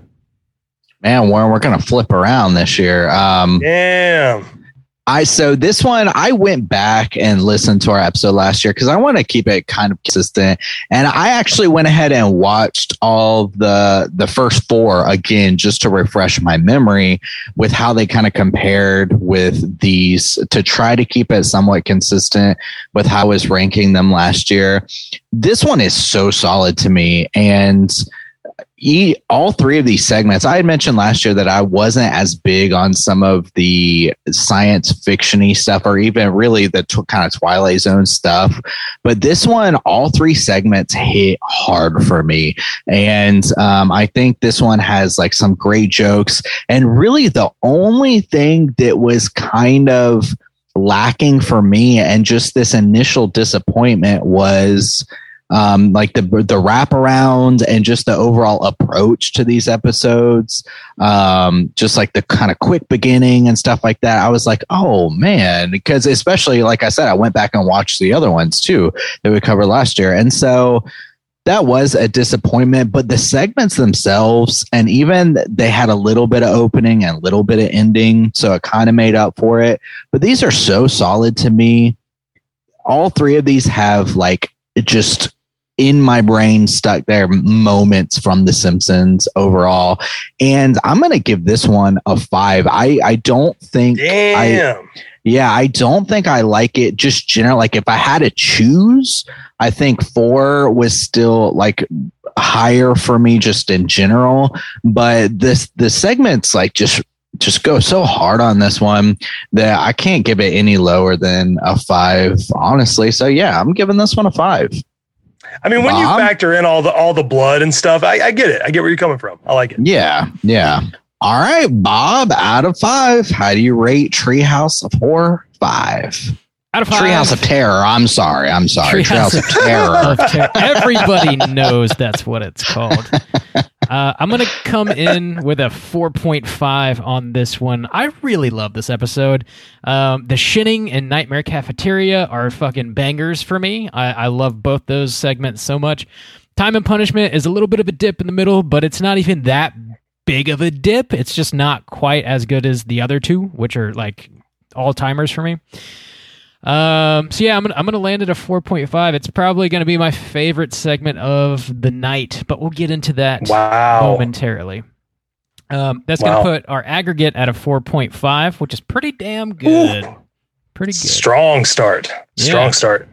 Speaker 6: Man, Warren, we're gonna flip around this year. Um,
Speaker 4: Damn.
Speaker 6: I so this one I went back and listened to our episode last year because I want to keep it kind of consistent. And I actually went ahead and watched all the the first four again just to refresh my memory with how they kind of compared with these to try to keep it somewhat consistent with how I was ranking them last year. This one is so solid to me and all three of these segments i had mentioned last year that i wasn't as big on some of the science fictiony stuff or even really the kind of twilight zone stuff but this one all three segments hit hard for me. And um, i think this one has like some great jokes. And really the only thing that was kind of lacking for me and just this initial disappointment was um, like the the wraparound and just the overall approach to these episodes, um, just like the kind of quick beginning and stuff like that. I was like, oh man, because especially like I said, I went back and watched the other ones too that we covered last year, and so that was a disappointment. But the segments themselves, and even they had a little bit of opening and a little bit of ending, so it kind of made up for it. But these are so solid to me. All three of these have like just in my brain stuck there moments from the simpsons overall and i'm going to give this one a 5 i i don't think I, Yeah, I don't think I like it just general. Like if I had to choose, I think four was still like higher for me just in general. But this the segments like just just go so hard on this one that I can't give it any lower than a five, honestly. So yeah, I'm giving this one a five.
Speaker 4: I mean, when
Speaker 6: Bob?
Speaker 4: you factor in all the all the blood and stuff, I, I get it. I get where you're coming from. I like it.
Speaker 6: Yeah, yeah. All right, Bob, out of five, how do you rate Treehouse of Horror? Five.
Speaker 5: Out of five.
Speaker 6: Treehouse of Terror. I'm sorry. I'm sorry.
Speaker 5: Treehouse
Speaker 6: Treehouse, of Terror.
Speaker 5: of Terror. Everybody knows that's what it's called. Uh, I'm going to come in with a 4.5 on this one. I really love this episode. Um, the Shinning and Nightmare Cafeteria are fucking bangers for me. I, I love both those segments so much. Time and Punishment is a little bit of a dip in the middle, but it's not even that big of a dip. It's just not quite as good as the other two, which are like all timers for me. Um, so yeah, I'm gonna I'm gonna land at a 4.5. It's probably gonna be my favorite segment of the night, but we'll get into that
Speaker 4: Wow.
Speaker 5: momentarily. Um, that's
Speaker 4: Wow.
Speaker 5: gonna put our aggregate at a 4.5, which is pretty damn good. Pretty good.
Speaker 4: Strong start. Strong
Speaker 5: Yeah.
Speaker 4: start.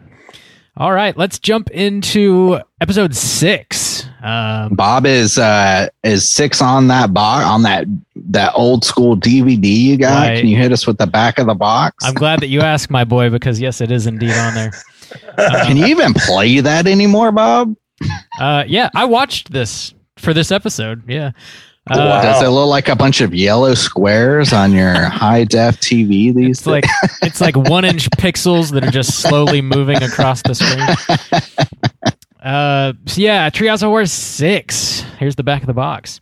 Speaker 5: All right, let's jump into episode six. Um,
Speaker 6: Bob is uh is six on that box on that that old school DVD you got.
Speaker 5: Right.
Speaker 6: Can you hit us with the back of the box?
Speaker 5: I'm glad that you asked, my boy, because yes, it is indeed on there. Uh, (laughs)
Speaker 6: Can you even play that anymore, Bob?
Speaker 5: uh, yeah, I watched this for this episode. Yeah. Uh,
Speaker 4: Wow.
Speaker 6: Does it look like a bunch of yellow squares on your (laughs) high def TV these
Speaker 5: It's like it's like one inch pixels that are just slowly moving across the screen. (laughs) Yeah, Treehouse of Horror six. Here's the back of the box.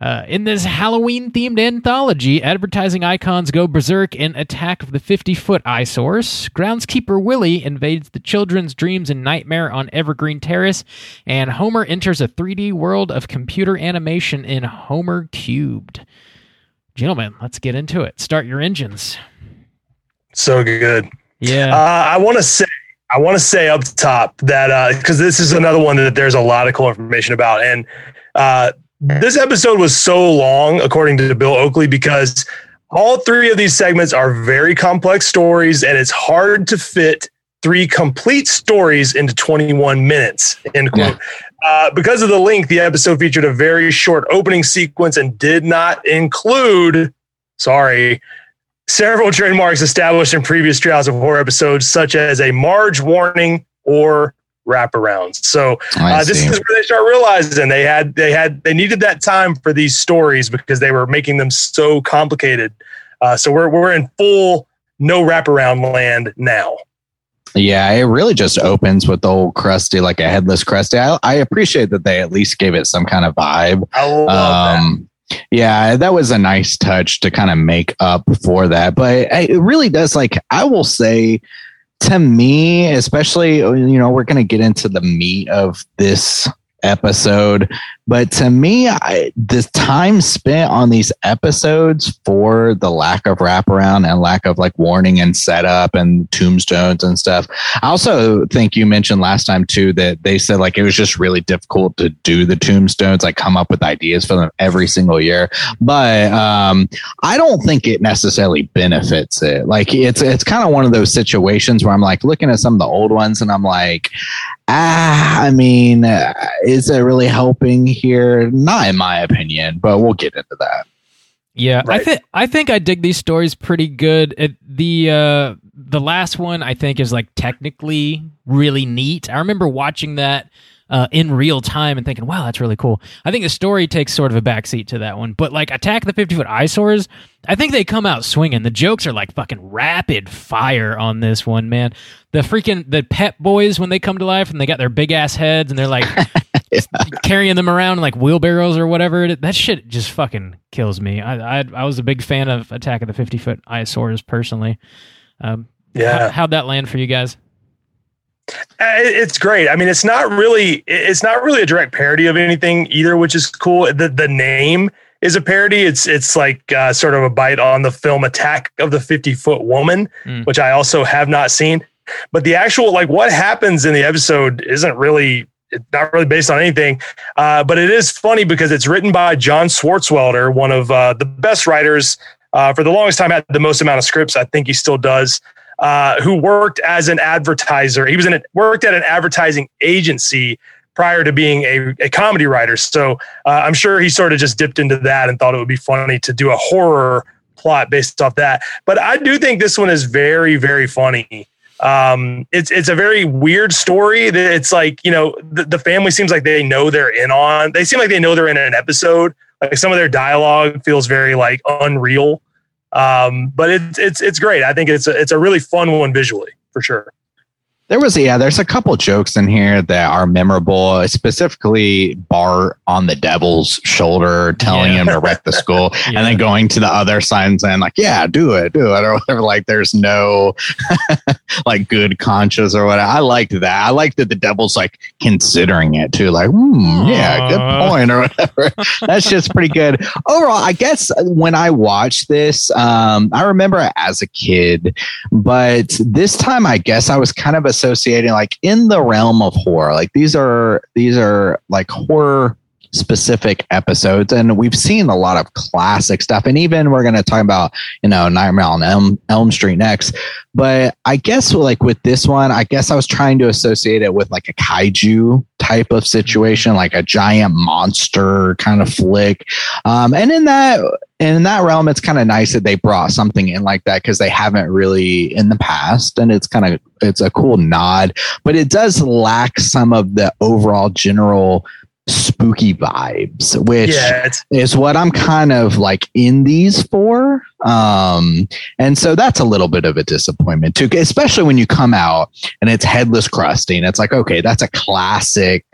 Speaker 5: Uh, in this Halloween themed anthology, advertising icons go berserk in Attack of the 50 Foot Eyesores. Groundskeeper Willie invades the children's dreams and nightmare on Evergreen Terrace, and Homer enters a 3D world of computer animation in Homer Cubed. Gentlemen, let's get into it. Start your engines.
Speaker 4: So good.
Speaker 5: Yeah.
Speaker 4: Uh, I want to say, I want to say up top that because this is another one that there's a lot of cool information about, and uh, this episode was so long, according to Bill Oakley, because all three of these segments are very complex stories, and it's hard to fit three complete stories into 21 minutes. End quote. Uh, because of the length, the episode featured a very short opening sequence and did not include, sorry, several trademarks established in previous Treehouse of Horror episodes, such as a Marge warning or wraparounds. So uh, this is where they start realizing they had they had they needed that time for these stories because they were making them so complicated. Uh, so we're we're in full no wraparound land now.
Speaker 6: Yeah, it really just opens with the old Krusty, like a headless Krusty. I, I appreciate that they at least gave it some kind of vibe.
Speaker 4: I love that.
Speaker 6: Yeah, that was a nice touch to kind of make up for that. But it really does, like, I will say to me, especially, you know, we're going to get into the meat of this episode. But to me, I, the time spent on these episodes for the lack of wraparound and lack of like warning and setup and tombstones and stuff. I also think you mentioned last time too that they said like it was just really difficult to do the tombstones, like come up with ideas for them every single year. But um, I don't think it necessarily benefits it. Like it's it's kind of one of those situations where I'm like looking at some of the old ones and I'm like, ah, I mean, is it really helping here? Not in my opinion, but we'll get into that.
Speaker 5: Yeah, I think I think I dig these stories pretty good. It, the uh, the last one I think is like technically really neat. I remember watching that uh, in real time and thinking, "Wow, that's really cool." I think the story takes sort of a backseat to that one, but like Attack of the Fifty Foot Eyesores, I think they come out swinging. The jokes are like fucking rapid fire on this one, man. The freaking the Pep Boys when they come to life and they got their big ass heads and they're like (laughs) (laughs) carrying them around like wheelbarrows or whatever. That shit just fucking kills me. I I, I was a big fan of Attack of the Fifty Foot Eyesores personally. Um,
Speaker 4: Yeah.
Speaker 5: how, how'd that land for you guys?
Speaker 4: Uh, It's great. I mean, it's not really it's not really a direct parody of anything either, which is cool. The the name is a parody. It's it's like uh, sort of a bite on the film Attack of the Fifty Foot Woman,
Speaker 5: Mm.
Speaker 4: which I also have not seen. But the actual like what happens in the episode isn't really not really based on anything. Uh, but it is funny because it's written by John Swartzwelder, one of uh, the best writers uh, for the longest time had the most amount of scripts. I think he still does. Uh, who worked as an advertiser. He was in a, worked at an advertising agency prior to being a, a comedy writer. So uh, I'm sure he sort of just dipped into that and thought it would be funny to do a horror plot based off that. But I do think this one is very, very funny. Um, it's it's a very weird story. It's like you know the, the family seems like they know they're in on. They seem like they know they're in an episode. Like some of their dialogue feels very like unreal. Um, but it's it's it's great. I think it's a, it's a really fun one visually for sure.
Speaker 6: There was yeah, there's a couple jokes in here that are memorable, specifically Bart on the devil's shoulder telling
Speaker 5: Yeah.
Speaker 6: him to wreck the school (laughs) and then going to the other side and saying like, yeah, do it, do it or whatever. Like there's no (laughs) (laughs) like good conscience or whatever. I liked that. I liked that the devil's like considering it too, like, hmm, yeah, good point or whatever. (laughs) That's just pretty good. Overall, I guess when I watched this, um, I remember as a kid, but this time I guess I was kind of associating like in the realm of horror. Like these are these are like horror specific episodes and we've seen a lot of classic stuff and even we're going to talk about you know nightmare on elm, elm street next but i guess like with this one i guess i was trying to associate it with like a kaiju type of situation like a giant monster kind of flick um, and in that in that realm it's kind of nice that they brought something in like that because they haven't really in the past and it's kind of it's a cool nod but it does lack some of the overall general spooky vibes which
Speaker 4: yeah,
Speaker 6: is what I'm kind of like in these for. Um, and so that's a little bit of a disappointment too, especially when you come out and it's headless crusting. It's like, okay, that's a classic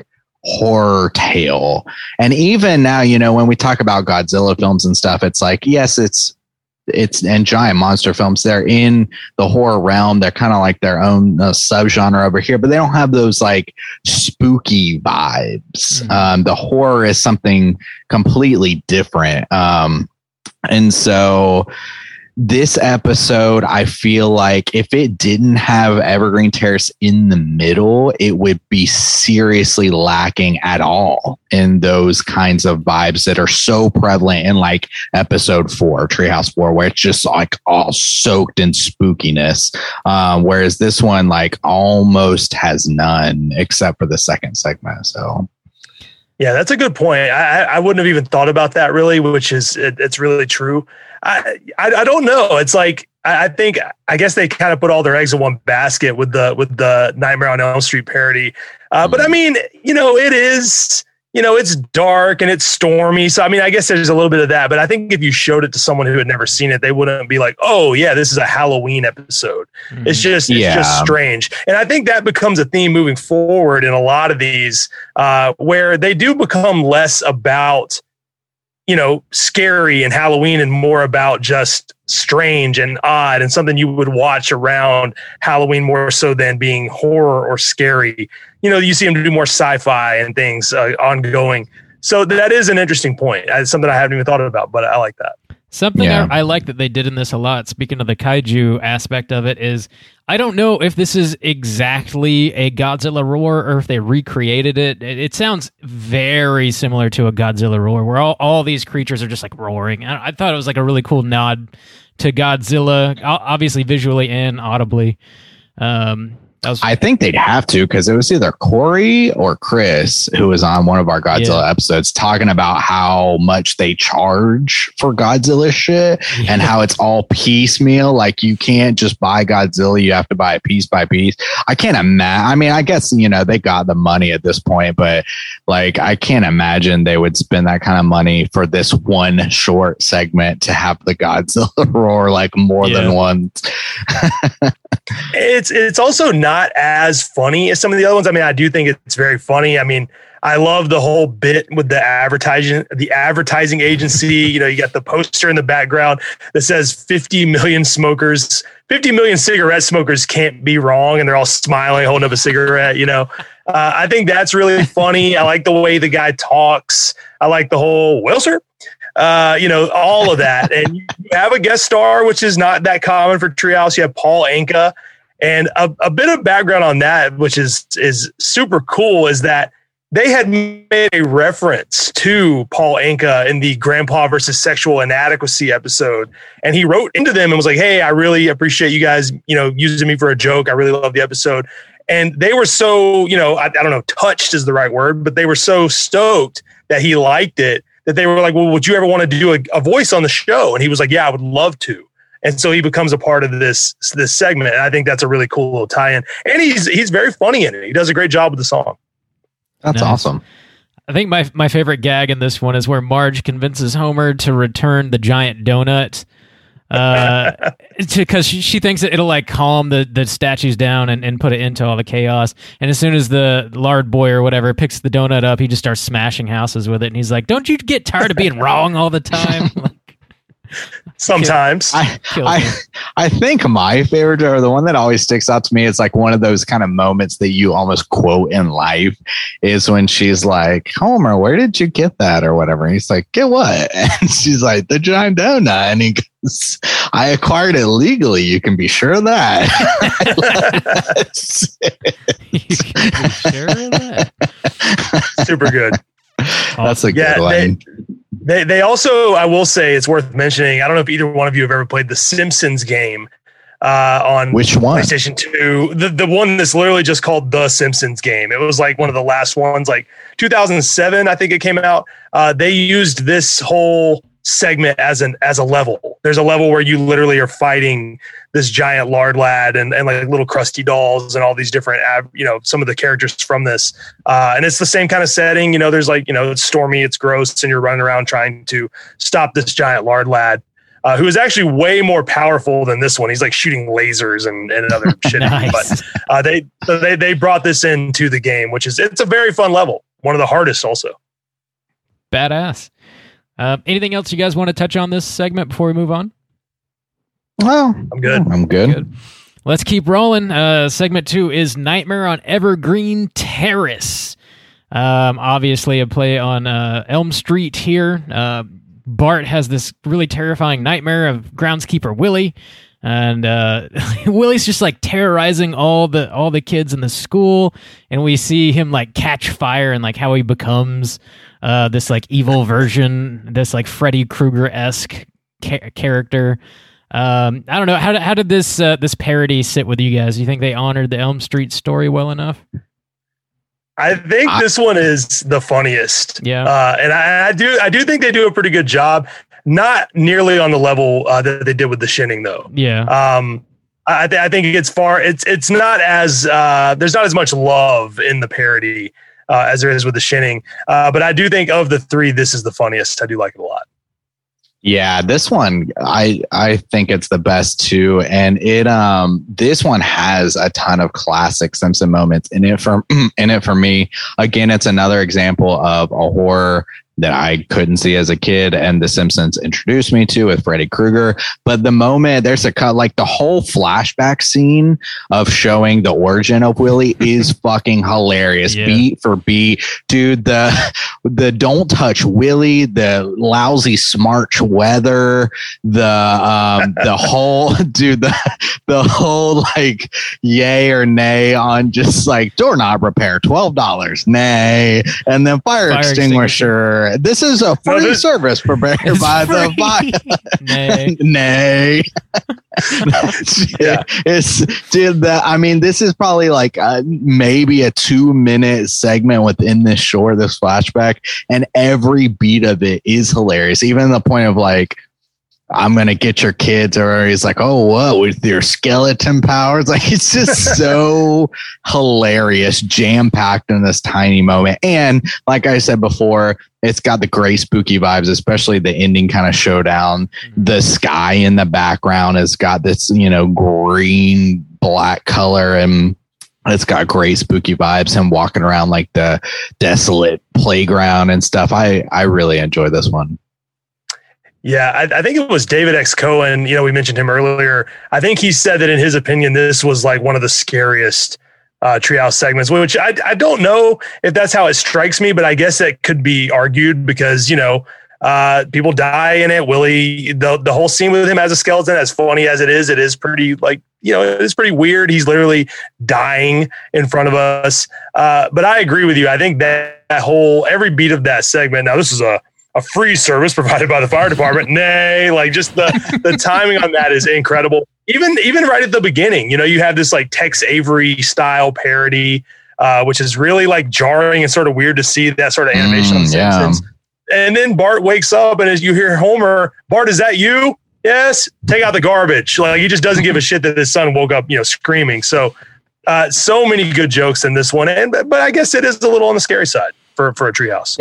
Speaker 6: horror tale. And even now, you know, when we talk about Godzilla films and stuff, it's like, yes, it's it's and giant monster films. They're in the horror realm. They're kind of like their own uh, subgenre over here, but they don't have those like spooky vibes.
Speaker 5: Mhm.
Speaker 6: Um, the horror is something completely different. Um, and so this episode, I feel like if it didn't have Evergreen Terrace in the middle, it would be seriously lacking at all in those kinds of vibes that are so prevalent in like episode four, Treehouse Four, where it's just like all soaked in spookiness. Um, whereas this one, like, almost has none except for the second segment. So,
Speaker 4: Yeah, that's a good point. I, I wouldn't have even thought about that really, which is it, it's really true. I, I I don't know. It's like I, I think I guess they kind of put all their eggs in one basket with the with the Nightmare on Elm Street parody. Uh, But I mean, you know, it is you know it's dark and it's stormy. So I mean, I guess there's a little bit of that. But I think if you showed it to someone who had never seen it, they wouldn't be like, oh yeah, this is a Halloween episode. It's just it's just strange, and I think that becomes a theme moving forward in a lot of these, uh, where they do become less about, you know, scary and Halloween, and more about just strange and odd and something you would watch around Halloween more so than being horror or scary. You know, you see them do more sci-fi and things uh, ongoing. So that is an interesting point. It's something I haven't even thought about, but I like that.
Speaker 5: Something
Speaker 6: Yeah.
Speaker 5: I, I like that they did in this a lot, speaking of the kaiju aspect of it, is I don't know if this is exactly a Godzilla roar or if they recreated it. It, it sounds very similar to a Godzilla roar, where all, all these creatures are just like roaring. I, I thought it was like a really cool nod to Godzilla, obviously visually and audibly. Um, was
Speaker 6: I think they'd have to because it was either Corey or Chris who was on one of our Godzilla
Speaker 5: Yeah.
Speaker 6: episodes talking about how much they charge for Godzilla shit (laughs) and how it's all piecemeal. Like you can't just buy Godzilla, you have to buy it piece by piece. I can't imagine. I mean, I guess, you know, they got the money at this point, but like I can't imagine they would spend that kind of money for this one short segment to have the Godzilla (laughs) roar like more
Speaker 5: Yeah.
Speaker 6: than once. (laughs)
Speaker 4: it's it's also not as funny as some of the other ones. I mean, I do think it's very funny. I mean, I love the whole bit with the advertising the advertising agency. (laughs) You know, you got the poster in the background that says 50 million smokers, 50 million cigarette smokers can't be wrong, and they're all smiling, holding up a cigarette. You know, uh, I think that's really funny. I like the way the guy talks. I like the whole well, sir. Uh, you know, all of that. And you have a guest star, which is not that common for Treehouse. You have Paul Anka. And a, a bit of background on that, which is is super cool, is that they had made a reference to Paul Anka in the Grandpa versus Sexual Inadequacy episode, and he wrote into them and was like, "Hey, I really appreciate you guys, you know, using me for a joke. I really love the episode." And they were so, you know, I, I don't know, touched is the right word, but they were so stoked that he liked it that they were like, "Well, would you ever want to do a, a voice on the show?" And he was like, "Yeah, I would love to." and so he becomes a part of this this segment. And I think that's a really cool little tie-in, and he's he's very funny in it. He does a great job with the song.
Speaker 6: That's
Speaker 5: Nice.
Speaker 6: awesome.
Speaker 5: I think my my favorite gag in this one is where Marge convinces Homer to return the giant donut. Uh, because she, she thinks that it'll like calm the, the statues down and, and put it into all the chaos. And as soon as the lard boy or whatever picks the donut up, he just starts smashing houses with it. And he's like, "Don't you get tired of being (laughs) wrong all the time?" (laughs)
Speaker 4: Sometimes
Speaker 6: I I. (laughs) I think my favorite or the one that always sticks out to me is like one of those kind of moments that you almost quote in life is when she's like, Homer, where did you get that or whatever? And he's like, Get what? (laughs) And she's like, The giant donut. And he goes, I acquired it legally. You can be sure of that. (laughs)
Speaker 5: You can be sure of that.
Speaker 4: super good.
Speaker 6: That's a good
Speaker 4: Yeah, they-
Speaker 6: one.
Speaker 4: They they they also I will say it's worth mentioning. I don't know if either one of you have ever played the Simpsons game uh, on
Speaker 6: Which one?
Speaker 4: PlayStation 2. The the one that's literally just called the Simpsons game. It was like one of the last ones, like 2007, I think it came out. Uh, they used this whole segment as an as a level. There's a level where you literally are fighting this giant lard lad and, and like little Krusty dolls and all these different you know some of the characters from this uh, and it's the same kind of setting you know there's like you know it's stormy it's gross and you're running around trying to stop this giant lard lad uh, who is actually way more powerful than this one he's like shooting lasers and, and other (laughs) shit
Speaker 5: Nice.
Speaker 4: but uh, they so they they brought this into the game which is it's a very fun level one of the hardest also
Speaker 5: Badass. Uh, anything else you guys want to touch on this segment before we move on?
Speaker 6: Well,
Speaker 4: i'm good
Speaker 6: I'm good.
Speaker 5: Good. Let's keep rolling. Uh, segment two is Nightmare on Evergreen Terrace. Um, obviously, a play on uh, Elm Street here. Uh, Bart has this really terrifying nightmare of groundskeeper Willie, and uh, (laughs) Willie's just like terrorizing all the all the kids in the school, and we see him like catch fire and like how he becomes uh, this like evil version, this like Freddy Krueger esque ca- character. Um, I don't know how did, how did this uh, this parody sit with you guys? You think they honored the Elm Street story well enough?
Speaker 4: I think
Speaker 6: I-
Speaker 4: this one is the funniest.
Speaker 5: Yeah.
Speaker 4: Uh, and I, I do I do think they do a pretty good job. Not nearly on the level uh, that they did with the Shinning though.
Speaker 5: Yeah,
Speaker 4: Um, I, th- I think it's far. It's it's not as uh, there's not as much love in the parody uh, as there is with the Shinning. Uh, but I do think of the three, this is the funniest. I do like it a lot.
Speaker 6: Yeah, this one I I think it's the best too, and it um this one has a ton of classic Simpson moments in it for (clears throat) in it for me. Again, it's another example of a horror that I couldn't see as a kid, and The Simpsons introduced me to with Freddy Krueger. But the moment there's a cut, like the whole flashback scene of showing the origin of Willie (laughs) is fucking hilarious,
Speaker 5: Yeah.
Speaker 6: beat for beat, dude. The the don't touch Willie, the lousy smarch weather, the um the (laughs) whole dude, the the whole like yay or nay on just like doorknob repair, twelve dollars, nay, and then fire,
Speaker 5: Fire
Speaker 6: extinguisher. This is a free
Speaker 4: this-
Speaker 6: service prepared
Speaker 5: It's
Speaker 6: by the
Speaker 5: free.
Speaker 6: fire. (laughs)
Speaker 5: Nay. (laughs)
Speaker 6: Nay.
Speaker 4: Yeah.
Speaker 6: It's dude that I mean, this is probably like uh maybe a two minute segment within this short, this flashback, and every beat of it is hilarious. Even the point of like, I'm gonna get your kids, or he's like, Oh, what with your skeleton powers? (laughs) Like it's just so (laughs) hilarious, jam packed in this tiny moment. And like I said before, it's got the gray spooky vibes, especially the ending kind of showdown mm-hmm. the sky in the background has got this, you know, green black color and it's got gray spooky vibes and walking around like the desolate playground and stuff. I I really enjoy this one.
Speaker 4: Yeah, I, I think it was David X. Cohen. You know, we mentioned him earlier. I think he said that in his opinion, this was like one of the scariest uh, treehouse segments, which I, I don't know if that's how it strikes me, but I guess it could be argued because, you know, Uh, people die in it. Willie, the the whole scene with him as a skeleton, as funny as it is, it is pretty like you know it's pretty weird. He's literally dying in front of us. Uh, but I agree with you. I think that, that whole every beat of that segment. Now this is a a free service provided by the fire department. Nay, like just the the (laughs) timing on that is incredible. Even even right at the beginning, you know, you have this like Tex Avery style parody, uh, which is really like jarring and sort of weird to see that sort of animation
Speaker 6: Mm,
Speaker 4: on the
Speaker 6: yeah.
Speaker 4: Simpsons. And then Bart wakes up, and as you hear Homer, Bart, is that you? Yes. Take out the garbage. Like he just doesn't give a shit that his son woke up, you know, screaming. So, uh, so many good jokes in this one, and but, but I guess it is a little on the scary side for for a treehouse.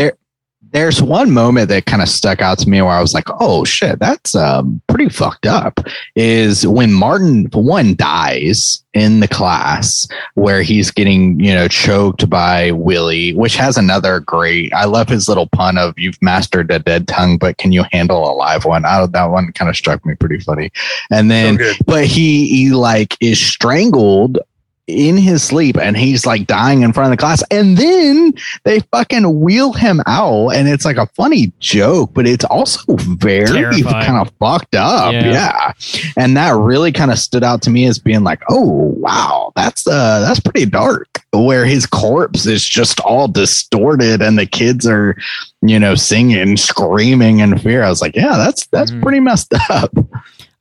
Speaker 6: There's one moment that kind of stuck out to me where I was like, "Oh shit, that's um, pretty fucked up." Is when Martin one dies in the class where he's getting you know choked by Willie, which has another great. I love his little pun of "You've mastered a dead tongue, but can you handle a live one?" I, that one kind of struck me pretty funny. And then
Speaker 4: good.
Speaker 6: but he he like is strangled in his sleep and he's like dying in front of the class and then they fucking wheel him out and it's like a funny joke but it's also very
Speaker 5: Terrifying.
Speaker 6: kind of fucked up
Speaker 5: Yeah.
Speaker 6: yeah, and that really kind of stood out to me as being like oh wow that's uh that's pretty dark where his corpse is just all distorted and the kids are you know singing screaming in fear i was like yeah that's that's
Speaker 5: Mhm.
Speaker 6: pretty messed up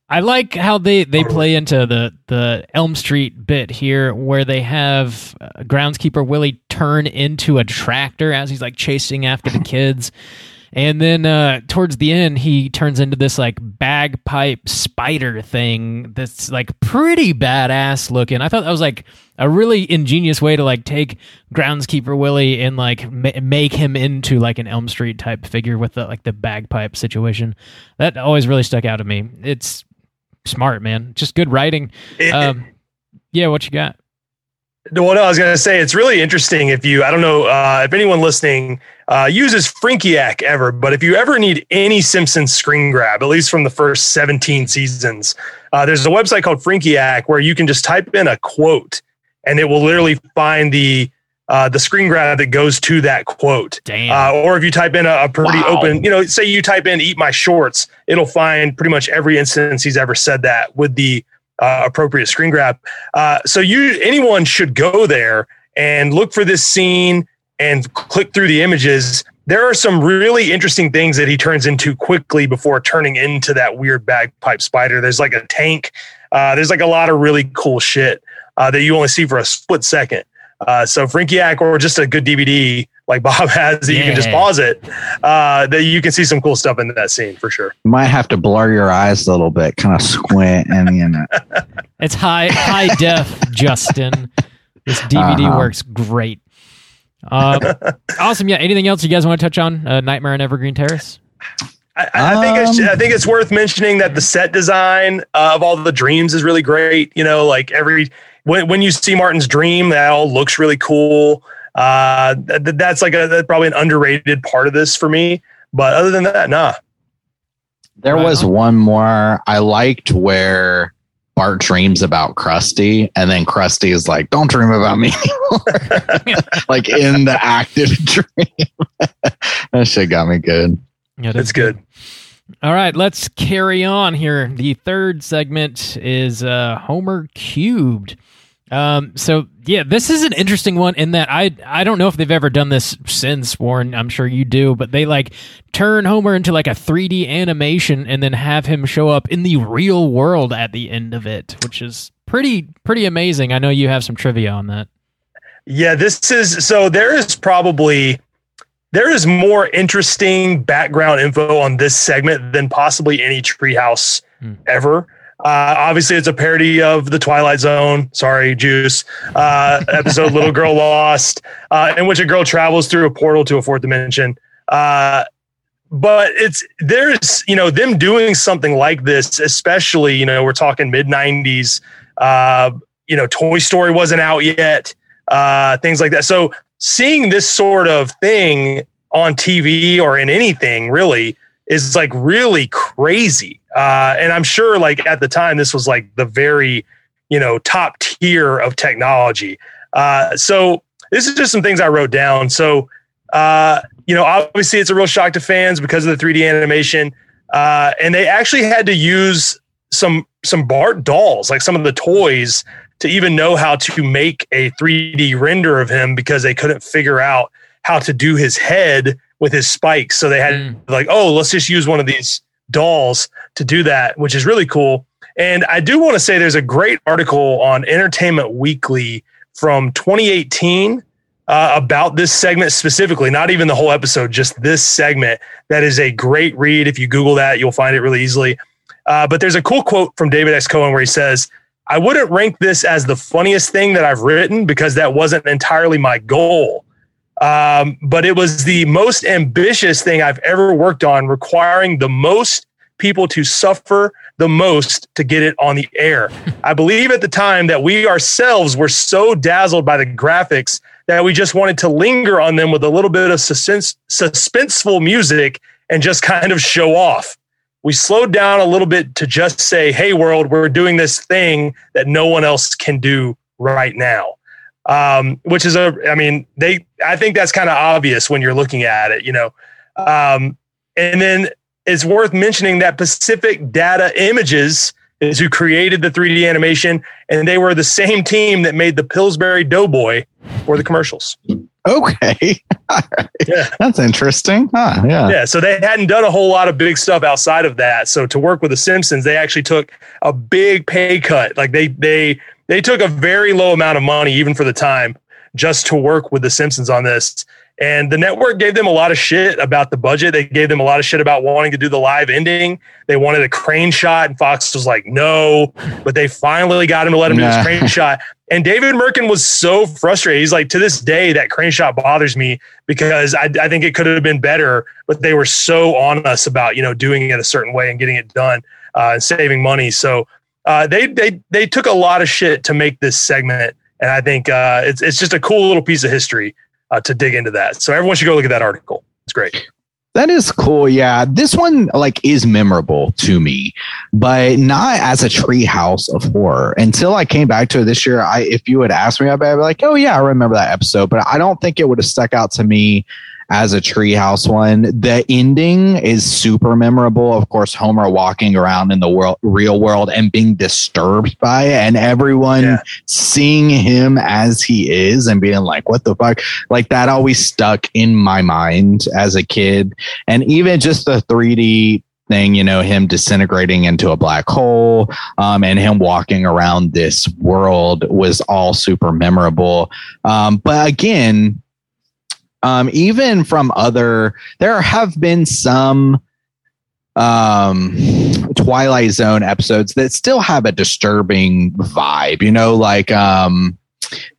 Speaker 5: I like how they they play into the the Elm Street bit here, where they have uh, groundskeeper Willie turn into a tractor as he's like chasing after the kids, (laughs) and then uh, towards the end he turns into this like bagpipe spider thing that's like pretty badass looking. I thought that was like a really ingenious way to like take groundskeeper Willie and like ma- make him into like an Elm Street type figure with the like the bagpipe situation. That always really stuck out to me. It's smart, man. Just good writing. Um, yeah, what you got?
Speaker 4: Well, no, I was going to say it's really interesting if you, I don't know uh, if anyone listening uh, uses Frinkiac ever, but if you ever need any Simpsons screen grab, at least from the first 17 seasons, uh, there's a website called Frinkiac where you can just type in a quote and it will literally find the uh, the screen grab that goes to that quote.
Speaker 5: Damn.
Speaker 4: Uh, or if you type in a, a pretty
Speaker 6: Wow.
Speaker 4: open, you know, say you type in "eat my shorts," it'll find pretty much every instance he's ever said that with the uh, appropriate screen grab. Uh, so you, anyone should go there and look for this scene and click through the images. There are some really interesting things that he turns into quickly before turning into that weird bagpipe spider. There's like a tank. Uh, there's like a lot of really cool shit uh, that you only see for a split second. Uh, so Frinkiac or just a good DVD like Bob (laughs) has that you can just pause it. Uh, that you can see some cool stuff in that scene for sure.
Speaker 6: You might have to blur your eyes a little bit, kind of squint, and you know.
Speaker 5: It's high high def, (laughs) Justin. This DVD
Speaker 6: Uh-huh.
Speaker 5: works great. Uh, awesome. Yeah. Anything else you guys want to touch on? Uh, Nightmare on Evergreen Terrace.
Speaker 4: I, I think it's,
Speaker 6: Um,
Speaker 4: I think it's worth mentioning that the set design uh, of all the dreams is really great. You know, like every when when you see Martin's dream, that all looks really cool. Uh, th- th- that's like a that's probably an underrated part of this for me. But other than that, nah.
Speaker 6: There
Speaker 5: Right
Speaker 6: was one more I liked where Bart dreams about Krusty, and then Krusty is like, "Don't dream about me anymore." (laughs) like in the active (laughs) dream. (laughs) that shit got me good.
Speaker 5: Yeah,
Speaker 4: It's good.
Speaker 5: All right, let's carry on here. The third segment is uh, Homer cubed. Um, so yeah, this is an interesting one in that I I don't know if they've ever done this since Warren. I'm sure you do, but they like turn Homer into like a 3D animation and then have him show up in the real world at the end of it, which is pretty pretty amazing. I know you have some trivia on that.
Speaker 4: Yeah, this is so there is probably there is more interesting background info on this segment than possibly any treehouse
Speaker 5: Hmm.
Speaker 4: ever. Uh, obviously, it's a parody of the Twilight Zone. Sorry, Juice. Uh, episode "Little Girl (laughs) Lost," uh, in which a girl travels through a portal to a fourth dimension. Uh, but it's there's you know them doing something like this, especially you know we're talking mid '90s. Uh, you know, Toy Story wasn't out yet uh, things like that. So seeing this sort of thing on TV or in anything really is like really crazy. Uh, and I'm sure like at the time this was like the very, you know, top tier of technology. Uh, so this is just some things I wrote down. So Uh, you know, obviously it's a real shock to fans because of the 3D animation. Uh, and they actually had to use some some Bart dolls, like some of the toys, to even know how to make a 3D render of him because they couldn't figure out how to do his head with his spikes. So they had mm. like, oh, let's just use one of these dolls to do that, which is really cool. And I do want to say there's a great article on Entertainment Weekly from 2018 uh, about this segment specifically, not even the whole episode, just this segment. That is a great read. If you Google that, you'll find it really easily. Uh, but there's a cool quote from David X. Cohen where he says, I wouldn't rank this as the funniest thing that I've written because that wasn't entirely my goal. Um, but it was the most ambitious thing I've ever worked on, requiring the most people to suffer the most to get it on the air. I believe at the time that we ourselves were so dazzled by the graphics that we just wanted to linger on them with a little bit of suspense, suspenseful music and just kind of show off. We slowed down a little bit to just say, hey, world, we're doing this thing that no one else can do right now. Um, which is a, I mean, they, I think that's kind of obvious when you're looking at it, you know. Um, and then it's worth mentioning that Pacific Data Images is who created the 3D animation, and they were the same team that made the Pillsbury Doughboy for the commercials.
Speaker 6: Okay. (laughs) Yeah. That's interesting. Huh, yeah.
Speaker 4: Yeah. So they hadn't done a whole lot of big stuff outside of that. So to work with the Simpsons, they actually took a big pay cut. Like they they they took a very low amount of money, even for the time, just to work with the Simpsons on this. And the network gave them a lot of shit about the budget. They gave them a lot of shit about wanting to do the live ending. They wanted a crane shot, and Fox was like, no. But they finally got him to let him nah. do this crane shot. And David Mirkin was so frustrated. He's like, to this day, that crane shot bothers me because I, I think it could have been better, but they were so on us about, you know, doing it a certain way and getting it done uh, and saving money. So uh, they, they, they took a lot of shit to make this segment. And I think uh, it's, it's just a cool little piece of history uh, to dig into that. So everyone should go look at that article. It's great.
Speaker 6: That is cool. Yeah. This one like is memorable to me, but not as a treehouse of horror. Until I came back to it this year, I if you had asked me I'd be like, oh yeah, I remember that episode. But I don't think it would have stuck out to me as a treehouse one. The ending is super memorable. Of course, Homer walking around in the world, real world and being disturbed by it, and everyone yeah. seeing him as he is and being like, "What the fuck?" Like that always stuck in my mind as a kid, and even just the 3D thing, you know, him disintegrating into a black hole, um, and him walking around this world was all super memorable. Um, but again, um, even from other, there have been some um twilight zone episodes that still have a disturbing vibe you know like um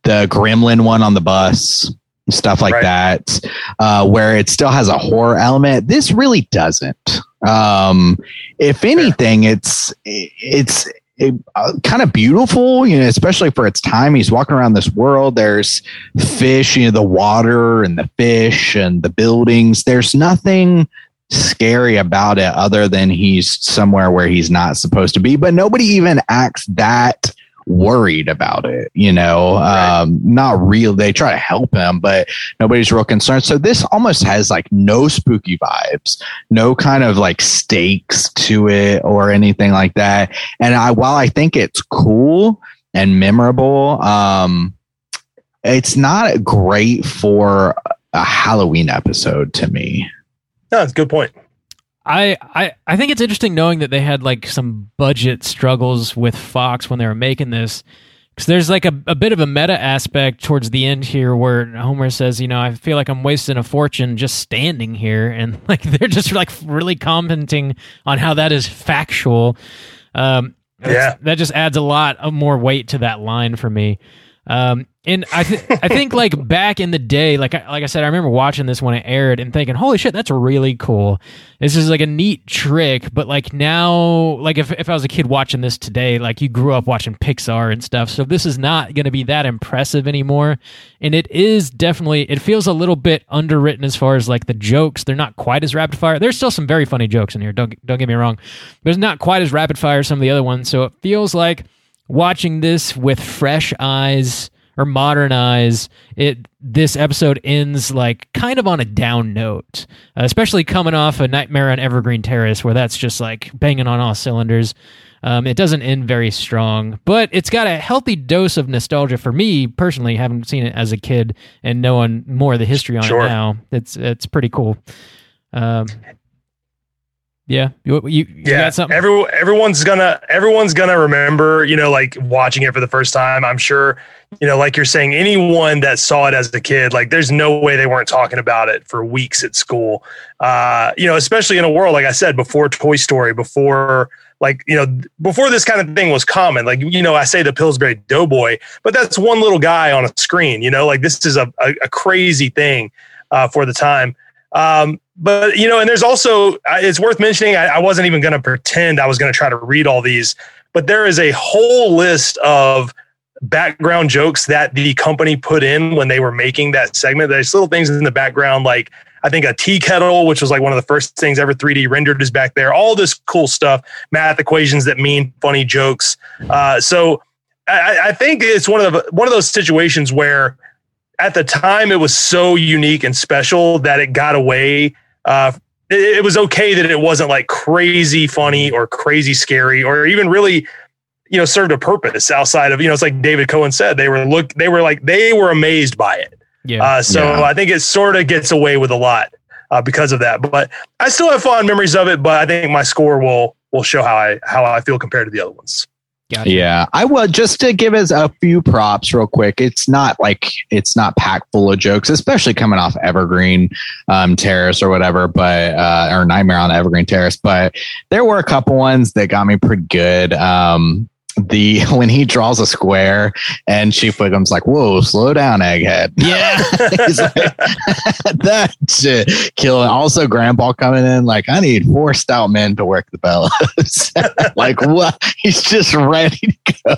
Speaker 6: the gremlin one on the bus stuff like right. that uh where it still has a horror element. This really doesn't. Um if anything it's it's it, kind of beautiful, you know, especially for its time. He's walking around this world. There's fish, you know, the water and the fish and the buildings. There's nothing scary about it other than he's somewhere where he's not supposed to be. But nobody even acts that worried about it, you know, right. um, not real. They try to help him, but nobody's real concerned. So this almost has like no spooky vibes, no kind of like stakes to it or anything like that. And I, while I think it's cool and memorable, um, it's not great for a Halloween episode to me.
Speaker 4: No, that's a good point.
Speaker 5: I, I I think it's interesting knowing that they had like some budget struggles with Fox when they were making this. Because there's like a, a bit of a meta aspect towards the end here where Homer says, you know, I feel like I'm wasting a fortune just standing here. And (laughs) like they're just like really commenting on how that is factual. Um, yeah. That just adds a lot of more weight to that line for me. Um, and I th- I think like back in the day, like I, like I said, I remember watching this when it aired and thinking, "Holy shit, that's really cool! This is like a neat trick." But like now, like if if I was a kid watching this today, like you grew up watching Pixar and stuff, so this is not going to be that impressive anymore. And it is definitely it feels a little bit underwritten as far as like the jokes. They're not quite as rapid fire. There's still some very funny jokes in here. Don't don't get me wrong. It's not quite as rapid fire as some of the other ones. So it feels like watching this with fresh eyes or modernize it. This episode ends like kind of on a down note, uh, especially coming off a Nightmare on Evergreen Terrace, where that's just like banging on all cylinders. Um, it doesn't end very strong, but it's got a healthy dose of nostalgia for me personally. Having seen it as a kid and knowing more of the history on
Speaker 4: Sure.
Speaker 5: it now, it's it's pretty cool. Um, yeah, you, you, you
Speaker 4: yeah.
Speaker 5: got something?
Speaker 4: every, everyone's gonna everyone's gonna remember you know like watching it for the first time. I'm sure you know like you're saying anyone that saw it as a kid like there's no way they weren't talking about it for weeks at school. Uh you know especially in a world like i said before toy story before like you know before this kind of thing was common. Like you know i say the pillsbury doughboy but that's one little guy on a screen you know like this is a, a, a crazy thing uh, for the time um, but you know, and there's also it's worth mentioning. I, I wasn't even going to pretend I was going to try to read all these, but there is a whole list of background jokes that the company put in when they were making that segment. There's little things in the background, like I think a tea kettle, which was like one of the first things ever 3D rendered, is back there. All this cool stuff, math equations that mean funny jokes. Uh, so I, I think it's one of the one of those situations where at the time it was so unique and special that it got away. Uh, it, it was okay that it wasn't like crazy funny or crazy scary or even really, you know, served a purpose outside of you know. It's like David Cohen said they were look they were like they were amazed by it.
Speaker 5: yeah.
Speaker 4: Uh, so
Speaker 6: Yeah.
Speaker 4: I think it sort of gets away with a lot uh, because of that. But I still have fond memories of it. But I think my score will will show how I how I feel compared to the other ones.
Speaker 5: Gotcha.
Speaker 6: Yeah, I will just to give us a few props real quick. It's not like it's not packed full of jokes, especially coming off Evergreen um, Terrace or whatever, but uh, or Nightmare on Evergreen Terrace. But there were a couple ones that got me pretty good. Um, the (laughs) when he draws a square and Chief Wiggum's like, "Whoa, slow down, Egghead."
Speaker 5: Yeah. (laughs)
Speaker 6: He's like, (laughs) that shit killing. Also, Grandpa coming in like, I need four stout men to work the bellows. like, what? He's just ready to go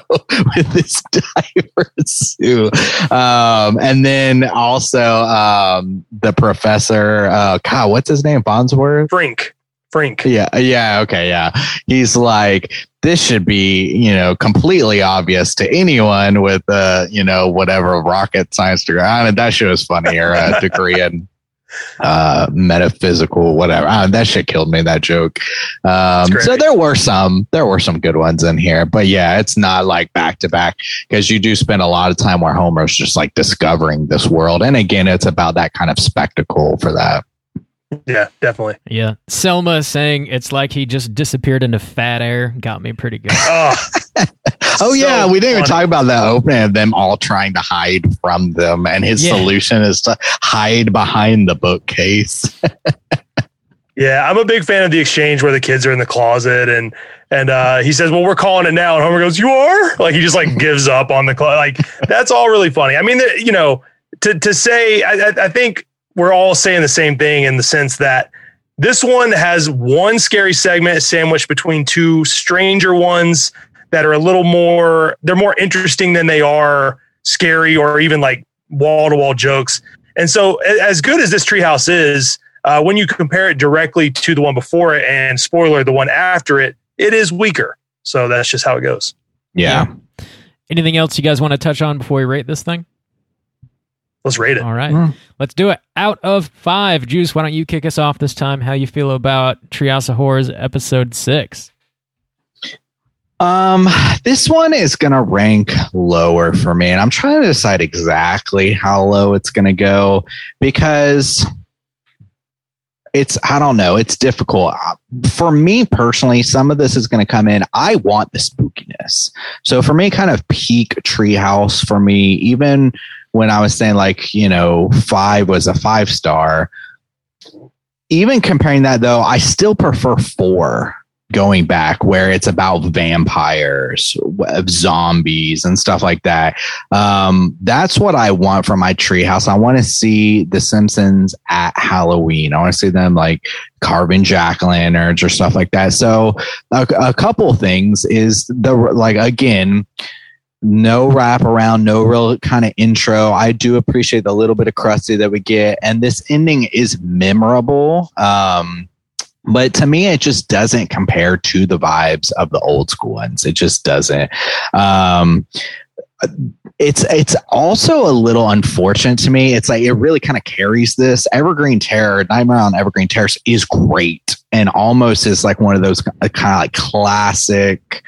Speaker 6: with this diver suit. Um, and then also um, the professor. Uh, God, what's his name? Bonsworth.
Speaker 4: Frink, Frink.
Speaker 6: Yeah, yeah, okay, yeah. He's like, this should be, you know, completely obvious to anyone with, uh, you know, whatever rocket science degree. I mean, that shit was funny or a (laughs) degree in uh, metaphysical, whatever. I mean, that shit killed me. That joke. Um, so there were some, there were some good ones in here, but yeah, it's not like back to back because you do spend a lot of time where Homer's just like discovering this world, and again, it's about that kind of spectacle for that.
Speaker 4: Yeah, definitely.
Speaker 5: Yeah. Selma saying it's like he just disappeared into fat air got me pretty good.
Speaker 4: Oh, (laughs)
Speaker 6: Oh
Speaker 4: So
Speaker 6: yeah, we didn't even talk about the opening of them all trying to hide from them, and his
Speaker 5: Yeah.
Speaker 6: solution is to hide behind the bookcase. (laughs)
Speaker 4: Yeah, I'm a big fan of the exchange where the kids are in the closet and and uh, he says, "Well, we're calling it now," and Homer goes, "You are?" Like he just like (laughs) gives up on the closet. Like that's all really funny. I mean, the- you know, to to say, I, I- I think we're all saying the same thing in the sense that this one has one scary segment sandwiched between two stranger ones that are a little more. They're more interesting than they are scary or even like wall to wall jokes. And so, as good as this treehouse is, uh, when you compare it directly to the one before it, and spoiler, the one after it, it is weaker. So that's just how it goes.
Speaker 6: Yeah.
Speaker 5: Anything else you guys want to touch on before we rate this thing?
Speaker 4: Let's rate it.
Speaker 5: All right.
Speaker 6: Mm.
Speaker 5: Let's do it. Out of five. Juice, why don't you kick us off this time? How you feel about Treehouse of Horrors episode six?
Speaker 6: Um, this one is gonna rank lower for me, and I'm trying to decide exactly how low it's gonna go because it's I don't know, it's difficult. Uh, For me personally, some of this is gonna come in. I want the spookiness. So for me, kind of peak treehouse for me, even when I was saying like, you know, five was a five star. Even comparing that though, I still prefer four going back where it's about vampires, zombies, and stuff like that. Um, that's what I want from my treehouse. I want to see The Simpsons at Halloween. I want to see them like carving jack lanterns or stuff like that. So, a, a couple things is the like again. No wrap around, no real kind of intro. I do appreciate the little bit of Krusty that we get, and this ending is memorable. Um, but to me it just doesn't compare to the vibes of the old school ones it just doesn't um it's it's also a little unfortunate to me. It's like it really kind of carries this. Evergreen Terror, Nightmare on Evergreen Terrace is great and almost is like one of those kind of like classic,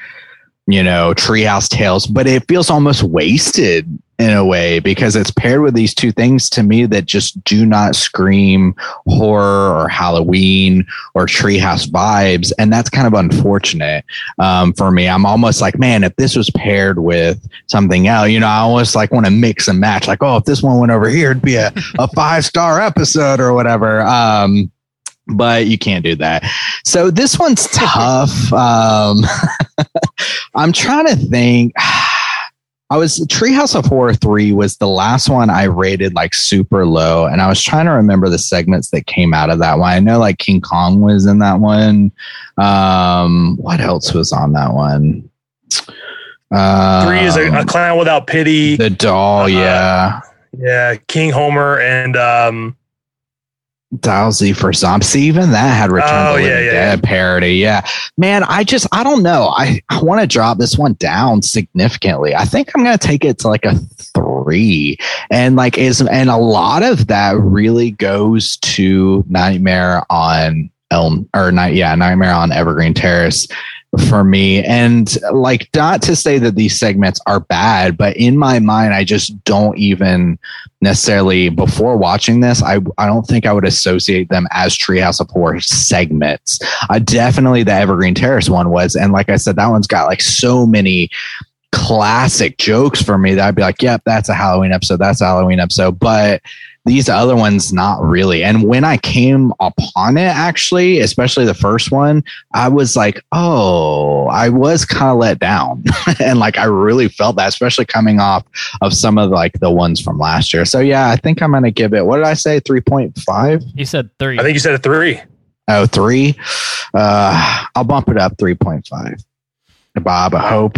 Speaker 6: you know, treehouse tales, but it feels almost wasted in a way because it's paired with these two things to me that just do not scream horror or Halloween or treehouse vibes. And that's kind of unfortunate um, for me. I'm almost like, man, if this was paired with something else, you know, I almost like want to mix and match. Like, oh, if this one went over here, it'd be a, a five star episode or whatever. Um, but you can't do that. So this one's (laughs) tough. Um, (laughs) I'm trying to think. (sighs) I was Treehouse of Horror 3 was the last one I rated like super low. And I was trying to remember the segments that came out of that one. I know like King Kong was in that one. Um, what else was on that one?
Speaker 4: Um, Three is a, a, clown without pity.
Speaker 6: The doll, uh, yeah.
Speaker 4: Yeah, King Homer and um
Speaker 6: Z for Zombie. See, even that had Return oh, to yeah, yeah, Dead yeah. parody. Yeah, man, I just I don't know. I I want to drop this one down significantly. I think I'm gonna take it to like a three, and like is and a lot of that really goes to Nightmare on Elm or night. Yeah, Nightmare on Evergreen Terrace for me. And like, not to say that these segments are bad, but in my mind, I just don't even necessarily before watching this. I, I don't think I would associate them as Treehouse of Horror segments. I definitely the Evergreen Terrace one was. And like I said, that one's got like so many classic jokes for me that I'd be like, yep, that's a Halloween episode. That's a Halloween episode. But these other ones not really. And when i came upon it actually especially the first one i was like oh i was kind of let down. (laughs) And like i really felt that especially coming off of some of like the ones from last year. So yeah i think i'm gonna give it what did i say 3.5
Speaker 5: you said three.
Speaker 4: I think you said a three.
Speaker 6: Oh three? Uh i'll bump it up 3.5 bob i hope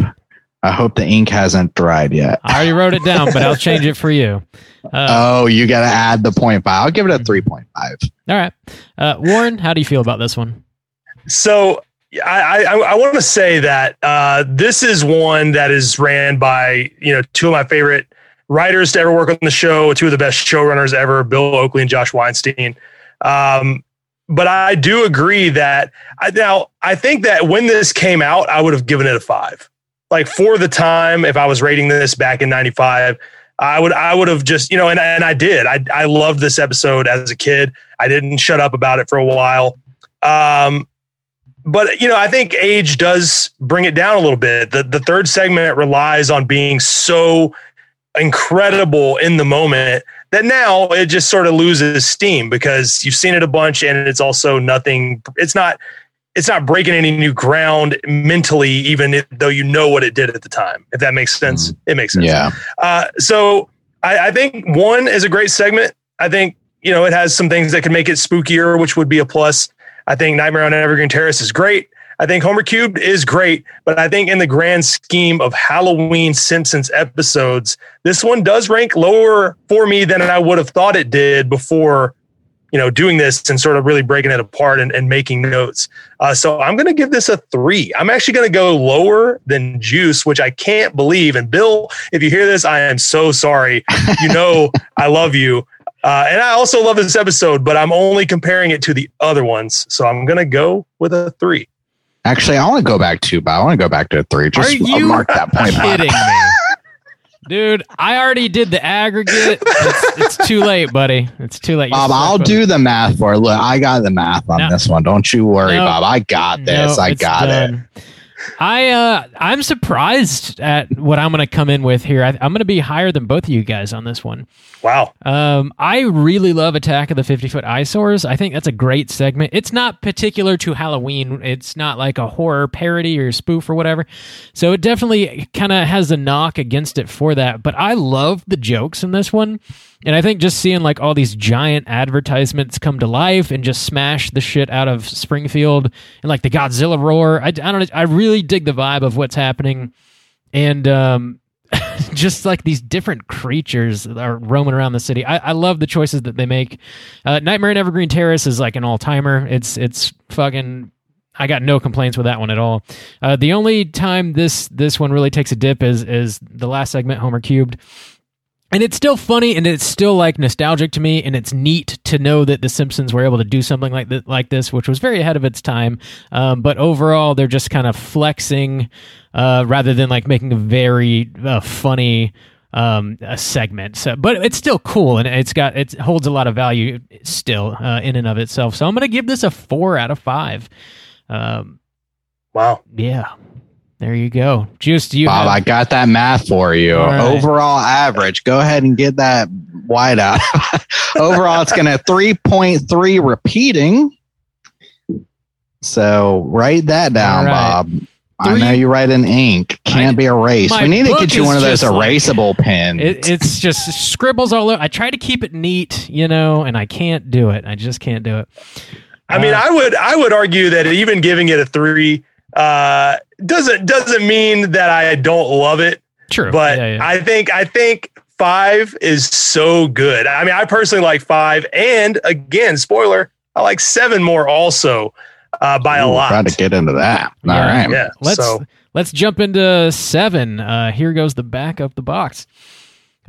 Speaker 6: I hope the ink hasn't dried yet.
Speaker 5: I already wrote it down, but I'll (laughs) change it for you.
Speaker 6: Uh, oh, you got to add the point five. I'll give it a three point five.
Speaker 5: All right, uh, Warren, how do you feel about this one?
Speaker 4: So I, I, I want to say that uh, this is one that is ran by you know two of my favorite writers to ever work on the show, two of the best showrunners ever, Bill Oakley and Josh Weinstein. Um, but I do agree that I, now I think that when this came out, I would have given it a five like for the time, if I was rating this back in 95, I would I would have just, you know, and, and I did. I I loved this episode as a kid. I didn't shut up about it for a while. Um, but you know, I think age does bring it down a little bit. The the third segment relies on being so incredible in the moment that now it just sort of loses steam because you've seen it a bunch and it's also nothing it's not it's not breaking any new ground mentally, even though you know what it did at the time. If that makes sense, mm. it makes sense.
Speaker 6: Yeah.
Speaker 4: Uh, so I, I, think one is a great segment. I think you know it has some things that can make it spookier, which would be a plus. I think Nightmare on Evergreen Terrace is great. I think Homer Cubed is great, but I think in the grand scheme of Halloween Simpsons episodes, this one does rank lower for me than I would have thought it did before you know, doing this and sort of really breaking it apart and, and making notes. Uh, so I'm going to give this a three. I'm actually going to go lower than Juice, which I can't believe. And Bill, if you hear this, I am so sorry. You know, (laughs) I love you. Uh, and I also love this episode, but I'm only comparing it to the other ones. So I'm going to go with a three.
Speaker 6: Actually, I want to go back to, but I want to go back to a three. Just
Speaker 5: you mark that point. Kidding me? (laughs) Dude, I already did the aggregate. It's, it's too late, buddy. It's too late.
Speaker 6: Bob, I'll do the math for it. Look, I got the math on no. this one. Don't you worry, no. Bob. I got this. No, I got done. it.
Speaker 5: I uh, I'm surprised at what I'm going to come in with here. I, am going to be higher than both of you guys on this one.
Speaker 4: Wow.
Speaker 5: Um, I really love Attack of the 50 Foot Eyesores. I think that's a great segment. It's not particular to Halloween. It's not like a horror parody or spoof or whatever. So it definitely kind of has a knock against it for that. But I love the jokes in this one. And I think just seeing like all these giant advertisements come to life and just smash the shit out of Springfield and like the Godzilla roar, I, I don't. I really dig the vibe of what's happening. And um, (laughs) just like these different creatures are roaming around the city. I, I love the choices that they make. Uh, Nightmare in Evergreen Terrace is like an all timer. It's it's fucking I got no complaints with that one at all. Uh, the only time this this one really takes a dip is is the last segment, Homer cubed. And it's still funny, and it's still like nostalgic to me, and it's neat to know that the Simpsons were able to do something like like this, which was very ahead of its time. Um, but overall, they're just kind of flexing uh, rather than like making a very uh, funny um, a segment. So, but it's still cool, and it's got it holds a lot of value still uh, in and of itself. So I'm gonna give this a four out of five. Um,
Speaker 4: Wow.
Speaker 5: yeah, there you go. Juice, do you
Speaker 6: Bob, I got that math for you.
Speaker 5: All right.
Speaker 6: Overall average. Go ahead and get that wide out. (laughs) Overall, it's going to 3.3 repeating. So write that down,
Speaker 5: All right.
Speaker 6: Bob. I
Speaker 5: Three-
Speaker 6: know you write in ink. Can't
Speaker 5: I-
Speaker 6: be erased. We need to get you one of those
Speaker 5: just like-
Speaker 6: erasable (laughs) pens.
Speaker 5: It, it's just scribbles all over. I try to keep it neat, you know, and I can't do it. I just can't do it.
Speaker 4: I mean,
Speaker 5: Uh,
Speaker 4: I would I would argue that even giving it a three uh, doesn't doesn't mean that I don't love it.
Speaker 5: true,
Speaker 4: But
Speaker 5: yeah, yeah.
Speaker 4: I think I think five is so good. I mean, I personally like five, and again, spoiler, I like seven more also uh, by a
Speaker 6: Ooh,
Speaker 4: lot.
Speaker 6: Try to get into that. All
Speaker 5: Yeah.
Speaker 6: right.
Speaker 4: Yeah.
Speaker 5: let's
Speaker 4: so
Speaker 5: let's jump into seven. Uh, here goes the back of the box.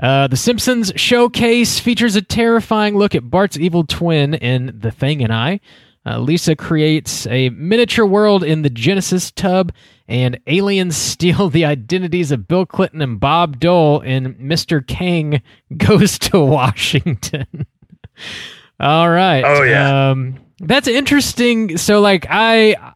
Speaker 5: Uh, the Simpsons showcase features a terrifying look at Bart's evil twin in The Thing and I. Uh, Lisa creates a miniature world in the Genesis tub, and aliens (laughs) steal the identities of Bill Clinton and Bob Dole and Mr. Kang (laughs) Goes to Washington. (laughs) All right.
Speaker 4: Oh, yeah.
Speaker 5: Um, that's interesting. So, like, I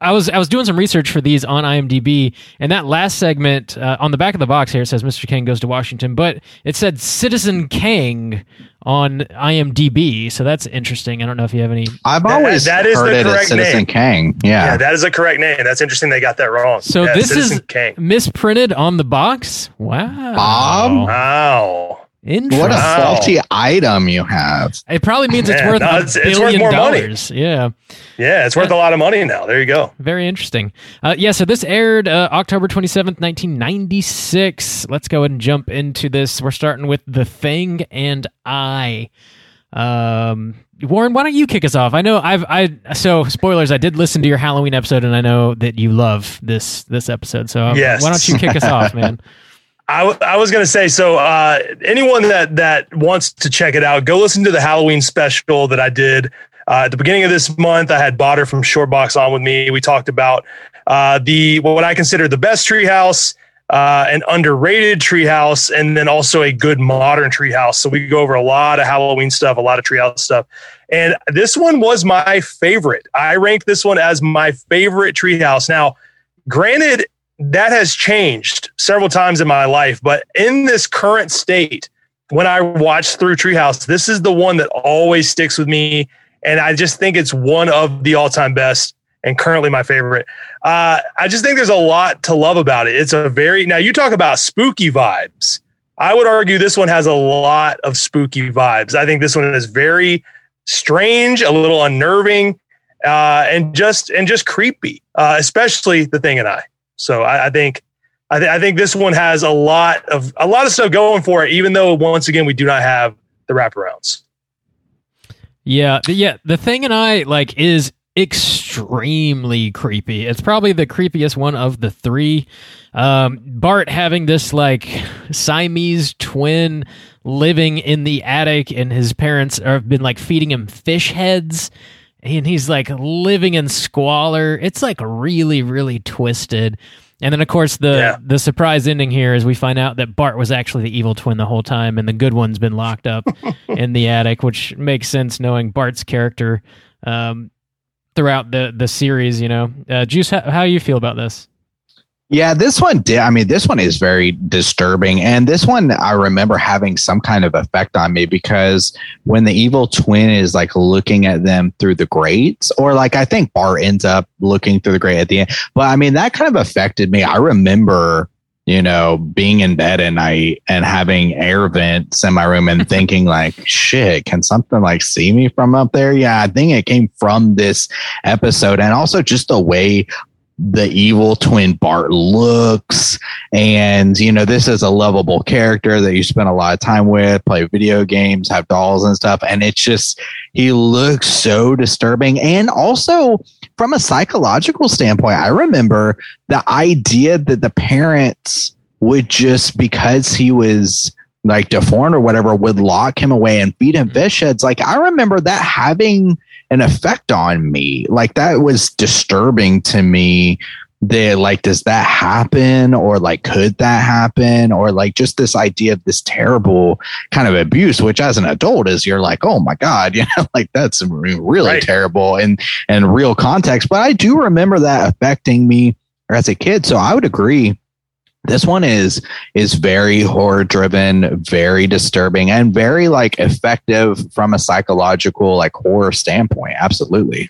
Speaker 5: I was I was doing some research for these on IMDb, and that last segment uh, on the back of the box here it says Mr. Kang goes to Washington, but it said Citizen Kang on IMDb, so that's interesting. I don't know if you have any.
Speaker 6: I've
Speaker 4: That-
Speaker 6: always
Speaker 4: that is
Speaker 6: heard
Speaker 4: the
Speaker 6: it as
Speaker 4: correct
Speaker 6: Citizen
Speaker 4: name.
Speaker 6: Kang.
Speaker 4: yeah.
Speaker 6: Yeah.
Speaker 4: that is a correct name. That's interesting. They got that wrong.
Speaker 5: So
Speaker 4: Yeah,
Speaker 5: this
Speaker 4: Citizen
Speaker 5: is
Speaker 4: Kang.
Speaker 5: misprinted on the box. Wow,
Speaker 6: Bob?
Speaker 4: Wow.
Speaker 5: Interesting.
Speaker 6: what a
Speaker 4: Wow.
Speaker 6: faulty item you have.
Speaker 5: It probably means it's
Speaker 4: Man,
Speaker 5: worth
Speaker 4: no,
Speaker 5: a
Speaker 4: it's- it's worth
Speaker 5: billion
Speaker 4: more money.
Speaker 5: dollars. Yeah.
Speaker 4: Yeah, it's worth a lot of money now. There you go.
Speaker 5: Very interesting. Uh, yeah, so this aired uh, October 27th, 1996. Let's go ahead and jump into this. We're starting with The Thing and I. Um, Warren, why don't you kick us off? I know I've I so spoilers. I did listen to your Halloween episode, and I know that you love this this episode. So um,
Speaker 4: Yes.
Speaker 5: why don't you kick us off, man? (laughs)
Speaker 4: I, w- I was going to say so uh, anyone that that wants to check it out go listen to the halloween special that i did uh, at the beginning of this month. I had Botter from shortbox on with me. We talked about uh, the what i consider the best treehouse uh, an underrated treehouse and then also a good modern treehouse. So we go over a lot of halloween stuff a lot of treehouse stuff. And this one was my favorite. I rank this one as my favorite treehouse. Now granted that has changed several times in my life, but in this current state, when I watch through Treehouse, this is the one that always sticks with me. And I just think it's one of the all time best and currently my favorite. Uh, I just think there's a lot to love about it. It's a very, now you talk about spooky vibes. I would argue this one has a lot of spooky vibes. I think this one is very strange, a little unnerving, uh, and just and just creepy, uh, especially the thing and I. So I, I think I, th- I think this one has a lot of a lot of stuff going for it, even though once again we do not have the wraparounds.
Speaker 5: Yeah, the, yeah. The thing and I like is extremely creepy. It's probably the creepiest one of the three. Um, Bart having this like Siamese twin living in the attic, and his parents have been like feeding him fish heads, and he's like living in squalor. It's like really, really twisted. And then, of course, the
Speaker 4: Yeah.
Speaker 5: the surprise ending here is we find out that Bart was actually the evil twin the whole time, and the good one's been locked up (laughs) in the attic, which makes sense knowing Bart's character um, throughout the the series. You know, uh, Juice, how, how you feel about this?
Speaker 6: Yeah, this one did. I mean, this one is very disturbing. And this one, I remember having some kind of effect on me because when the evil twin is like looking at them through the grates, or like I think Bart ends up looking through the grate at the end. But I mean, that kind of affected me. I remember, you know, being in bed at night and having air vents in my room and (laughs) thinking, like, shit, can something like see me from up there? Yeah, I think it came from this episode. And also just the way the evil twin Bart looks. And, you know, this is a lovable character that you spend a lot of time with, play video games, have dolls and stuff. And it's just, he looks so disturbing. And also, from a psychological standpoint, I remember the idea that the parents would just, because he was like deformed or whatever, would lock him away and feed him mm-hmm. fish heads. Like, I remember that having an effect on me. Like that was disturbing to me. They like, does that happen? Or like, could that happen? Or like just this idea of this terrible kind of abuse, which as an adult is you're like, oh my God, (laughs) you know, like that's really right. terrible and and real context. But I do remember that affecting me as a kid. So I would agree this one is is very horror driven very disturbing and very like effective from a psychological like horror standpoint. Absolutely.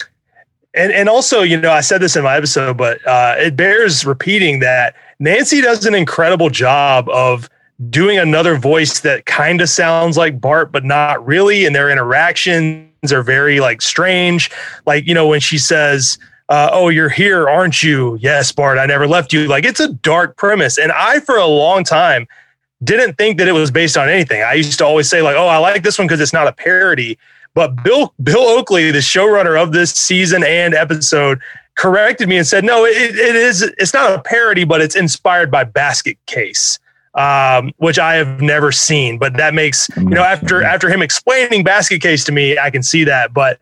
Speaker 4: And and also you know i said this in my episode but uh, it bears repeating that nancy does an incredible job of doing another voice that kind of sounds like bart but not really and their interactions are very like strange. Like you know when she says uh, oh, you're here, aren't you? Yes, Bart, I never left you. Like it's a dark premise. And I, for a long time, didn't think that it was based on anything. I used to always say, like, oh, I like this one because it's not a parody. But Bill Bill Oakley, the showrunner of this season and episode, corrected me and said, no, it, it is it's not a parody, but it's inspired by Basket Case. Um, which I have never seen, but that makes you know after after him explaining Basket Case to me, I can see that. But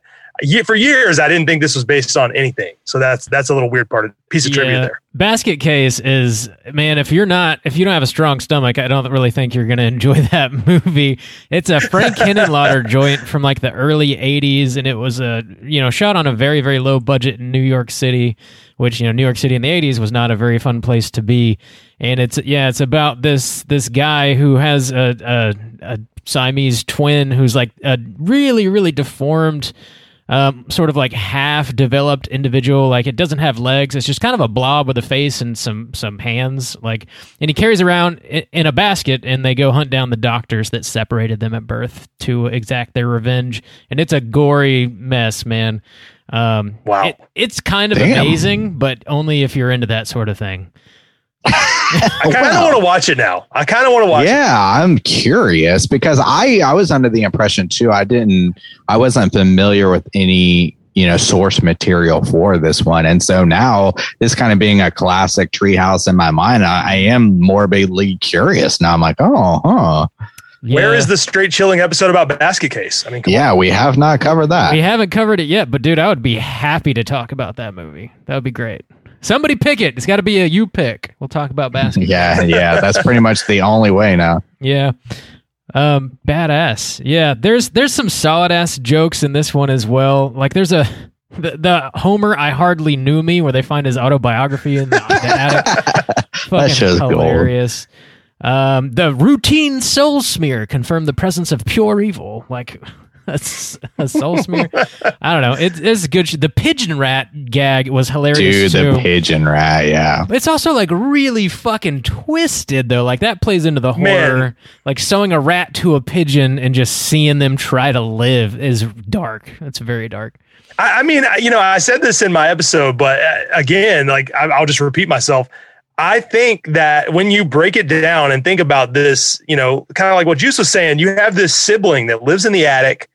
Speaker 4: for years I didn't think this was based on anything. So that's that's a little weird part of piece of yeah. trivia there.
Speaker 5: Basket case is man, if you're not if you don't have a strong stomach, I don't really think you're gonna enjoy (laughs) that movie. It's a Frank Henenlotter (laughs) joint from like the early eighties and it was a you know, shot on a very, very low budget in New York City, which, you know, New York City in the eighties was not a very fun place to be. And it's yeah, it's about this this guy who has a a, a Siamese twin who's like a really, really deformed um, sort of like half developed individual. Like it doesn't have legs. It's just kind of a blob with a face and some some hands. Like, and he carries around in, a basket, and they go hunt down the doctors that separated them at birth to exact their revenge. And it's a gory mess, man. Um,
Speaker 4: wow,
Speaker 5: it, it's kind of Damn. amazing, but only if you're into that sort of thing.
Speaker 4: I kind of wow. want to watch it now. I kind of want to watch.
Speaker 6: Yeah, it. I'm curious because I I was under the impression too. I didn't. I wasn't familiar with any you know source material for this one, and so now this kind of being a classic treehouse in my mind, I, I am morbidly curious now. I'm like, oh, huh.
Speaker 4: Yeah. Where is the straight chilling episode about basket case? I mean,
Speaker 6: yeah, on. we have not covered that.
Speaker 5: We haven't covered it yet, but dude, I would be happy to talk about that movie. That would be great. Somebody pick it. It's got to be a you pick. We'll talk about (laughs) basketball.
Speaker 6: yeah, yeah, that's pretty much the only way now.
Speaker 5: Yeah. Um, badass. Yeah, there's there's some solid ass jokes in this one as well. Like there's a the, the Homer I hardly knew me where they find his autobiography in the, the attic. (laughs) Fucking hilarious. Um, the routine soul smear confirmed the presence of pure evil. Like (laughs) a, a soul smear. I don't know. It, it's good. The pigeon rat gag was hilarious.
Speaker 6: Dude, too. the pigeon rat, yeah.
Speaker 5: It's also like really fucking twisted though. Like that plays into the horror. Man. Like sewing a rat to a pigeon and just seeing them try to live is dark. It's very dark.
Speaker 4: I, I mean, you know, I said this in my episode, but uh, again, like I, I'll just repeat myself. I think that when you break it down and think about this, you know, kind of like what Juice was saying, you have this sibling that lives in the attic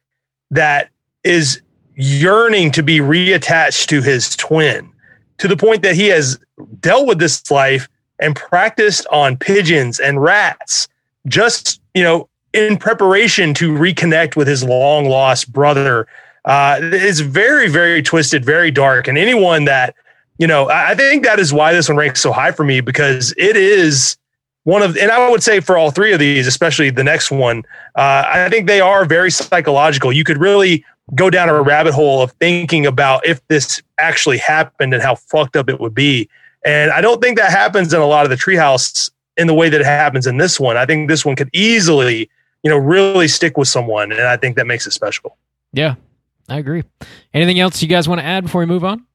Speaker 4: that is yearning to be reattached to his twin to the point that he has dealt with this life and practiced on pigeons and rats just you know in preparation to reconnect with his long lost brother. Uh, it's very very twisted very dark. And anyone that you know i think that is why this one ranks so high for me because it is one of, and I would say for all three of these, especially the next one, uh, I think they are very psychological. You could really go down a rabbit hole of thinking about if this actually happened and how fucked up it would be. And I don't think that happens in a lot of the treehouse in the way that it happens in this one. I think this one could easily, you know, really stick with someone, and I think that makes it special.
Speaker 5: Yeah, I agree. Anything else you guys want to add before we move on?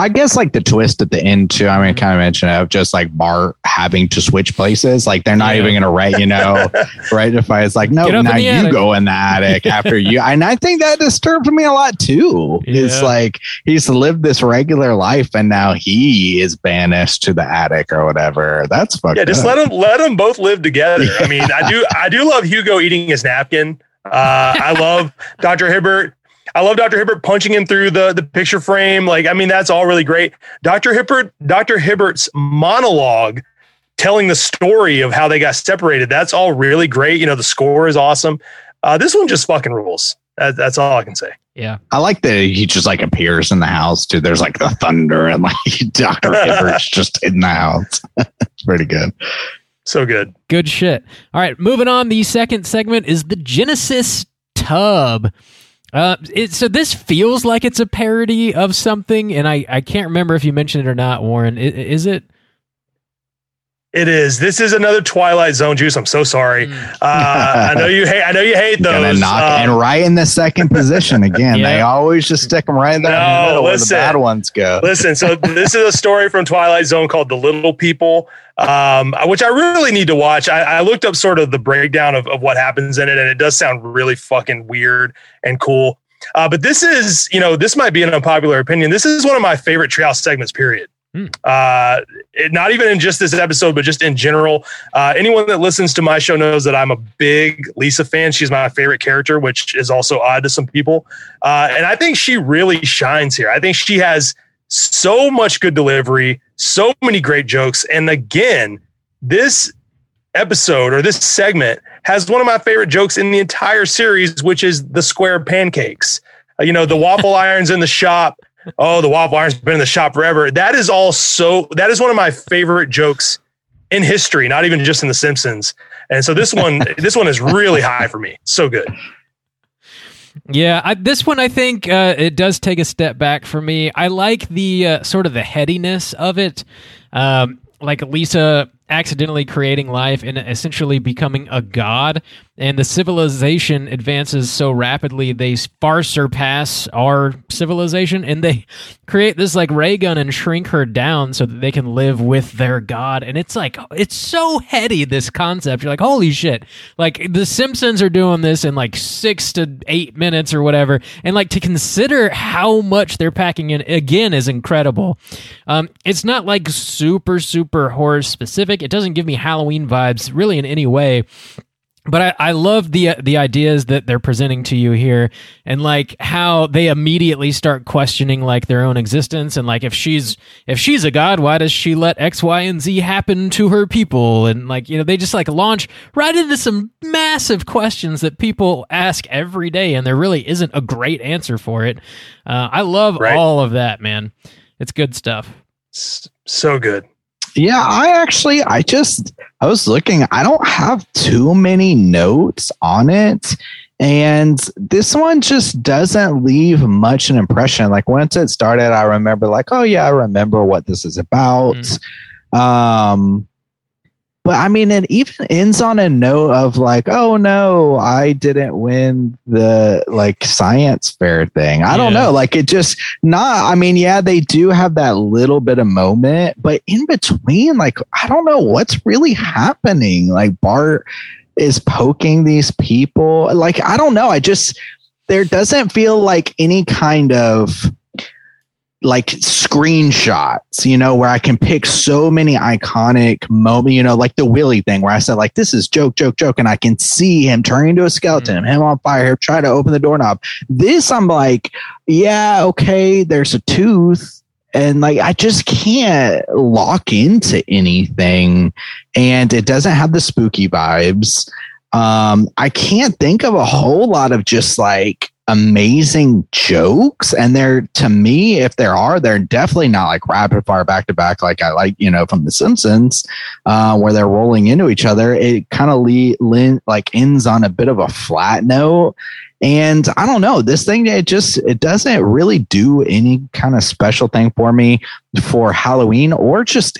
Speaker 6: I guess like the twist at the end too. I mean, kind of mentioned of just like Bart having to switch places. Like they're not
Speaker 5: Yeah.
Speaker 6: even gonna write, you know, (laughs) right? If I It's like no, now you
Speaker 5: attic.
Speaker 6: go in the attic after you. (laughs) And I think that disturbed me a lot too. It's like he's lived this regular life and now he is banished to the attic or whatever. That's fucked
Speaker 4: Yeah, just
Speaker 6: up.
Speaker 4: let them let them both live together. I mean, I do (laughs) I do love Hugo eating his napkin. Uh, I love Dr. Hibbert. I love Dr. Hibbert punching him through the the picture frame. Like, I mean, that's all really great. Dr. Hibbert, Dr. Hibbert's monologue telling the story of how they got separated. That's all really great. You know, the score is awesome. Uh, this one just fucking rules. That, that's all I can say.
Speaker 5: Yeah.
Speaker 6: I like that he just like appears in the house too. There's like the thunder and like (laughs) Dr. Hibbert's (laughs) just in the house. (laughs) it's pretty good.
Speaker 4: So good.
Speaker 5: Good shit. All right, moving on. The second segment is the Genesis tub. Uh, it, so this feels like it's a parody of something, and I, I can't remember if you mentioned it or not, Warren. I- is it?
Speaker 4: It is. This is another Twilight Zone juice. I'm so sorry. Uh, I know you hate. I know you hate those.
Speaker 6: Gonna knock
Speaker 4: Um,
Speaker 6: and right in the second position again.
Speaker 5: Yeah.
Speaker 6: They always just stick them right there in
Speaker 4: No,
Speaker 6: the middle where the
Speaker 4: listen.
Speaker 6: bad ones go.
Speaker 4: Listen, so (laughs) this is a story from Twilight Zone called The Little People, um, which I really need to watch. I, I looked up sort of the breakdown of, of what happens in it, and it does sound really fucking weird and cool. Uh, but this is, you know, this might be an unpopular opinion. This is one of my favorite Treehouse segments, period.
Speaker 5: Hmm.
Speaker 4: Uh, it, not even in just this episode, but just in general. Uh, anyone that listens to my show knows that I'm a big Lisa fan. She's my favorite character, which is also odd to some people. Uh, and I think she really shines here. I think she has so much good delivery, so many great jokes. And again, this episode or this segment has one of my favorite jokes in the entire series, which is the square pancakes. Uh, you know, the waffle (laughs) irons in the shop. Oh, the waffle iron's been in the shop forever. That is all so, that is one of my favorite jokes in history, not even just in The Simpsons. And so this one, (laughs) this one is really high for me. So good.
Speaker 5: Yeah, I, this one I think uh, it does take a step back for me. I like the uh, sort of the headiness of it, um, like Lisa accidentally creating life and essentially becoming a god, and the civilization advances so rapidly they far surpass our civilization, and they create this like ray gun and shrink her down so that they can live with their god. And it's like it's so heady this concept. You're like, holy shit! Like the Simpsons are doing this in like six to eight minutes or whatever, and like to consider how much they're packing in again is incredible. Um, it's not like super super horror specific. It doesn't give me Halloween vibes really in any way but I, I love the the ideas that they're presenting to you here and like how they immediately start questioning like their own existence and like if she's if she's a god why does she let x y and z happen to her people and like you know they just like launch right into some massive questions that people ask every day and there really isn't a great answer for it uh, i love
Speaker 4: Right.
Speaker 5: all of that man it's good stuff
Speaker 4: So good.
Speaker 6: Yeah, I actually, I just, I was looking, I don't have too many notes on it. And this one just doesn't leave much an impression. Like once it started, I remember, like, oh, yeah, I remember what this is about. Um, but I mean, it even ends on a note of like, oh no, I didn't win the like science fair thing. I don't know. Like it just not, I mean, yeah, they do have that little bit of moment, but in between, like, I don't know what's really happening. Like Bart is poking these people. Like, I don't know. I just, there doesn't feel like any kind of like screenshots, you know, where I can pick so many iconic moments, you know, like the Willie thing where I said, like, this is joke, joke, joke. And I can see him turning into a skeleton, him on fire, trying to open the doorknob. This, I'm like, yeah, okay, there's a tooth. And like, I just can't lock into anything. And it doesn't have the spooky vibes. Um, I can't think of a whole lot of just like amazing jokes. And they're, to me, if there are, they're definitely not like rapid fire back to back, like I like, you know, from The Simpsons, uh, where they're rolling into each other. It kind of le- lin- like ends on a bit of a flat note. And I don't know, this thing, it just, it doesn't really do any kind of special thing for me for Halloween or just,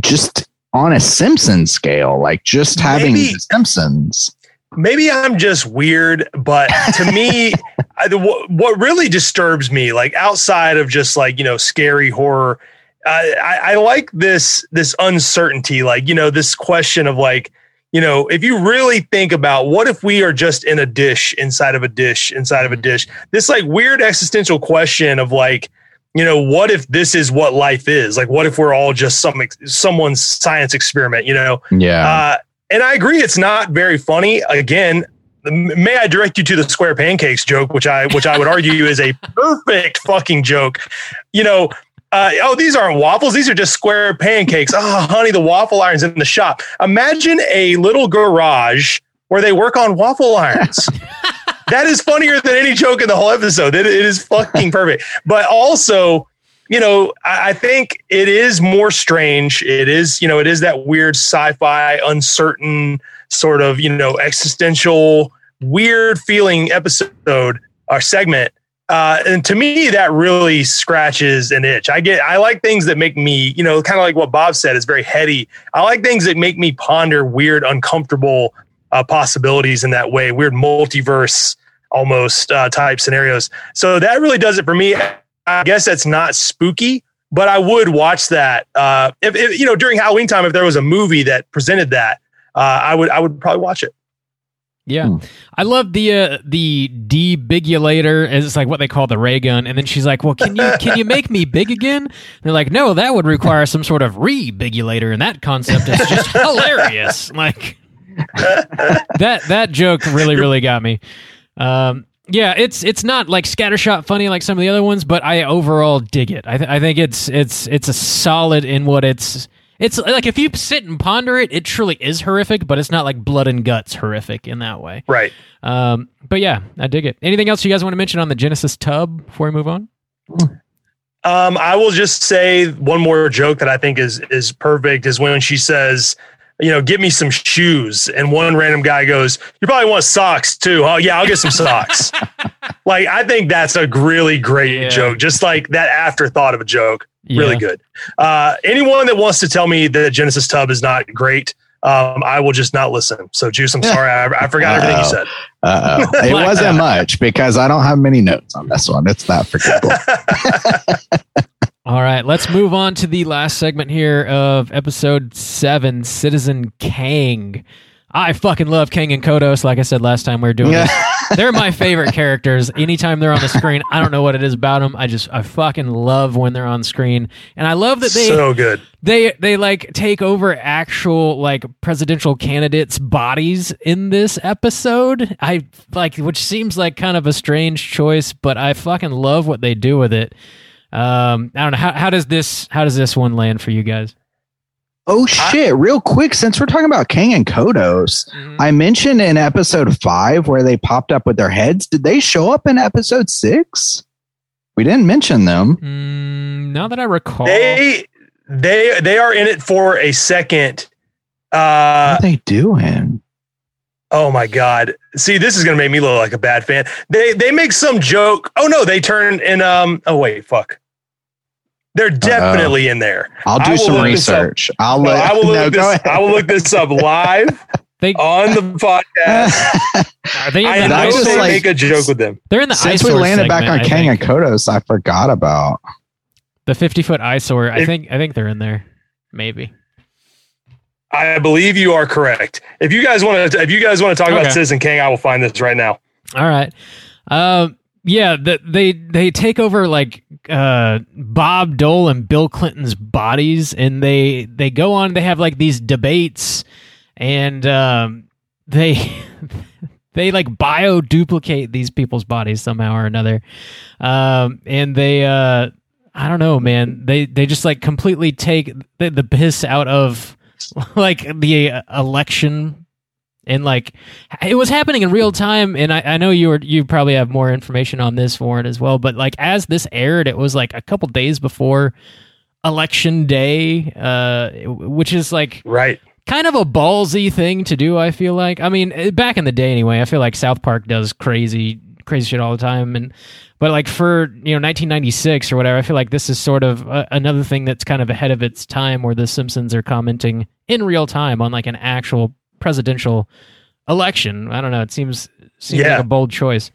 Speaker 6: just on a Simpsons scale, like just having
Speaker 4: Maybe-
Speaker 6: The Simpsons.
Speaker 4: Maybe I'm just weird, but to me, (laughs) I, the, what, what really disturbs me, like outside of just like you know scary horror, uh, I, I like this this uncertainty, like you know this question of like you know if you really think about what if we are just in a dish inside of a dish inside of a dish, this like weird existential question of like you know what if this is what life is? Like what if we're all just some someone's science experiment you know?
Speaker 6: Yeah.
Speaker 4: uh, and I agree, it's not very funny. Again, may I direct you to the square pancakes joke, which I which I would argue is a (laughs) perfect fucking joke. You know, uh, oh, these aren't waffles; these are just square pancakes. Oh, honey, the waffle irons in the shop. Imagine a little garage where they work on waffle irons. (laughs) that is funnier than any joke in the whole episode. It, it is fucking perfect. But also, you know, I, think it is more strange. It is, you know, it is that weird sci-fi, uncertain sort of, you know, existential, weird feeling episode or segment. Uh, and to me, that really scratches an itch. I get, I like things that make me, you know, kind of like what Bob said, is very heady. I like things that make me ponder weird, uncomfortable uh, possibilities in that way, weird multiverse almost uh, type scenarios. So that really does it for me. I guess that's not spooky, but I would watch that. Uh, if, if you know during Halloween time, if there was a movie that presented that, uh, I would I would probably watch it.
Speaker 5: Yeah,
Speaker 6: Hmm.
Speaker 5: I love the uh, the debigulator. It's like what they call the ray gun, and then she's like, "Well, can you can you make me big again?" And they're like, "No, that would require some sort of rebigulator," and that concept is just (laughs) hilarious. Like that that joke really really got me. Um, yeah, it's it's not like scattershot funny like some of the other ones, but I overall dig it. I, th- I think it's it's it's a solid in what it's it's like if you sit and ponder it, it truly is horrific, but it's not like blood and guts horrific in that way.
Speaker 4: Right.
Speaker 5: Um, but yeah, I dig it. Anything else you guys want to mention on the Genesis tub before we move on?
Speaker 4: Um, I will just say one more joke that I think is is perfect is when she says, you know, give me some shoes, and one random guy goes, "You probably want socks too." Oh yeah, I'll get some socks. (laughs) like I think that's a really great
Speaker 5: Yeah.
Speaker 4: joke. Just like that afterthought of a joke, really good. Uh, anyone that wants to tell me that Genesis Tub is not great, um, I will just not listen. So Juice, I'm sorry, I, I forgot everything you said.
Speaker 6: Uh oh. (laughs) It wasn't much because I don't have many notes on this one. It's that forgettable. (laughs)
Speaker 5: All right, let's move on to the last segment here of episode seven, Citizen Kang. I fucking love Kang and Kodos. Like I said last time we were doing this, (laughs) they're my favorite characters. Anytime they're on the screen, I don't know what it is about them. I just I fucking love when they're on screen, and I love that they
Speaker 4: so good.
Speaker 5: they they like take over actual like presidential candidates bodies in this episode i like which seems like kind of a strange choice but i fucking love what they do with it um i don't know how, how does this how does this one land for you guys
Speaker 6: oh shit! Real quick, since we're talking about Kang and Kodos, I mentioned in episode five where they popped up with their heads. Did they show up in episode six? We didn't mention them.
Speaker 5: mm, now that i recall
Speaker 4: They they they are in it for a second.
Speaker 6: What
Speaker 4: Uh,
Speaker 6: are they doing?
Speaker 4: oh my god! See, this is gonna make me look like a bad fan. They they make some joke. Oh no, they turn in. Um. Oh wait, fuck. They're definitely in there.
Speaker 6: I'll do some
Speaker 4: look this up.
Speaker 6: research. I'll
Speaker 4: No,
Speaker 6: look.
Speaker 4: I will (laughs) look
Speaker 6: go
Speaker 4: this. I will look this up live (laughs)
Speaker 5: they
Speaker 4: on the podcast. (laughs)
Speaker 5: are they
Speaker 4: I
Speaker 5: in the
Speaker 6: I
Speaker 4: know
Speaker 6: just
Speaker 4: they
Speaker 6: like-
Speaker 4: make a joke with them.
Speaker 5: they're in the
Speaker 6: Since
Speaker 5: ice
Speaker 6: we
Speaker 5: Force
Speaker 6: landed back on Kang and
Speaker 5: think.
Speaker 6: Kodos, I forgot about.
Speaker 5: the 50 foot eyesore i think i think they're in there maybe
Speaker 4: I believe you are correct. If you guys want to, if you guys want to talk
Speaker 5: Okay.
Speaker 4: about Citizen Kang, I will find this right now.
Speaker 5: All right. Um, yeah, the, they they take over like uh, Bob Dole and Bill Clinton's bodies, and they they go on. They have like these debates, and um, they (laughs) they like bio duplicate these people's bodies somehow or another, um, and they uh, I don't know, man. They they just like completely take the, the piss out of (laughs) like the uh, election and like it was happening in real time and I, I know you were you probably have more information on this Warren as well but like as this aired it was like a couple days before election day uh which is like
Speaker 4: Right.
Speaker 5: kind of a ballsy thing to do i feel like i mean back in the day anyway i feel like south park does crazy crazy shit all the time and but like for you know 1996 or whatever i feel like this is sort of uh, another thing that's kind of ahead of its time where the simpsons are commenting in real time on like an actual presidential election i don't know it seems seems
Speaker 4: Yeah.
Speaker 5: like a bold choice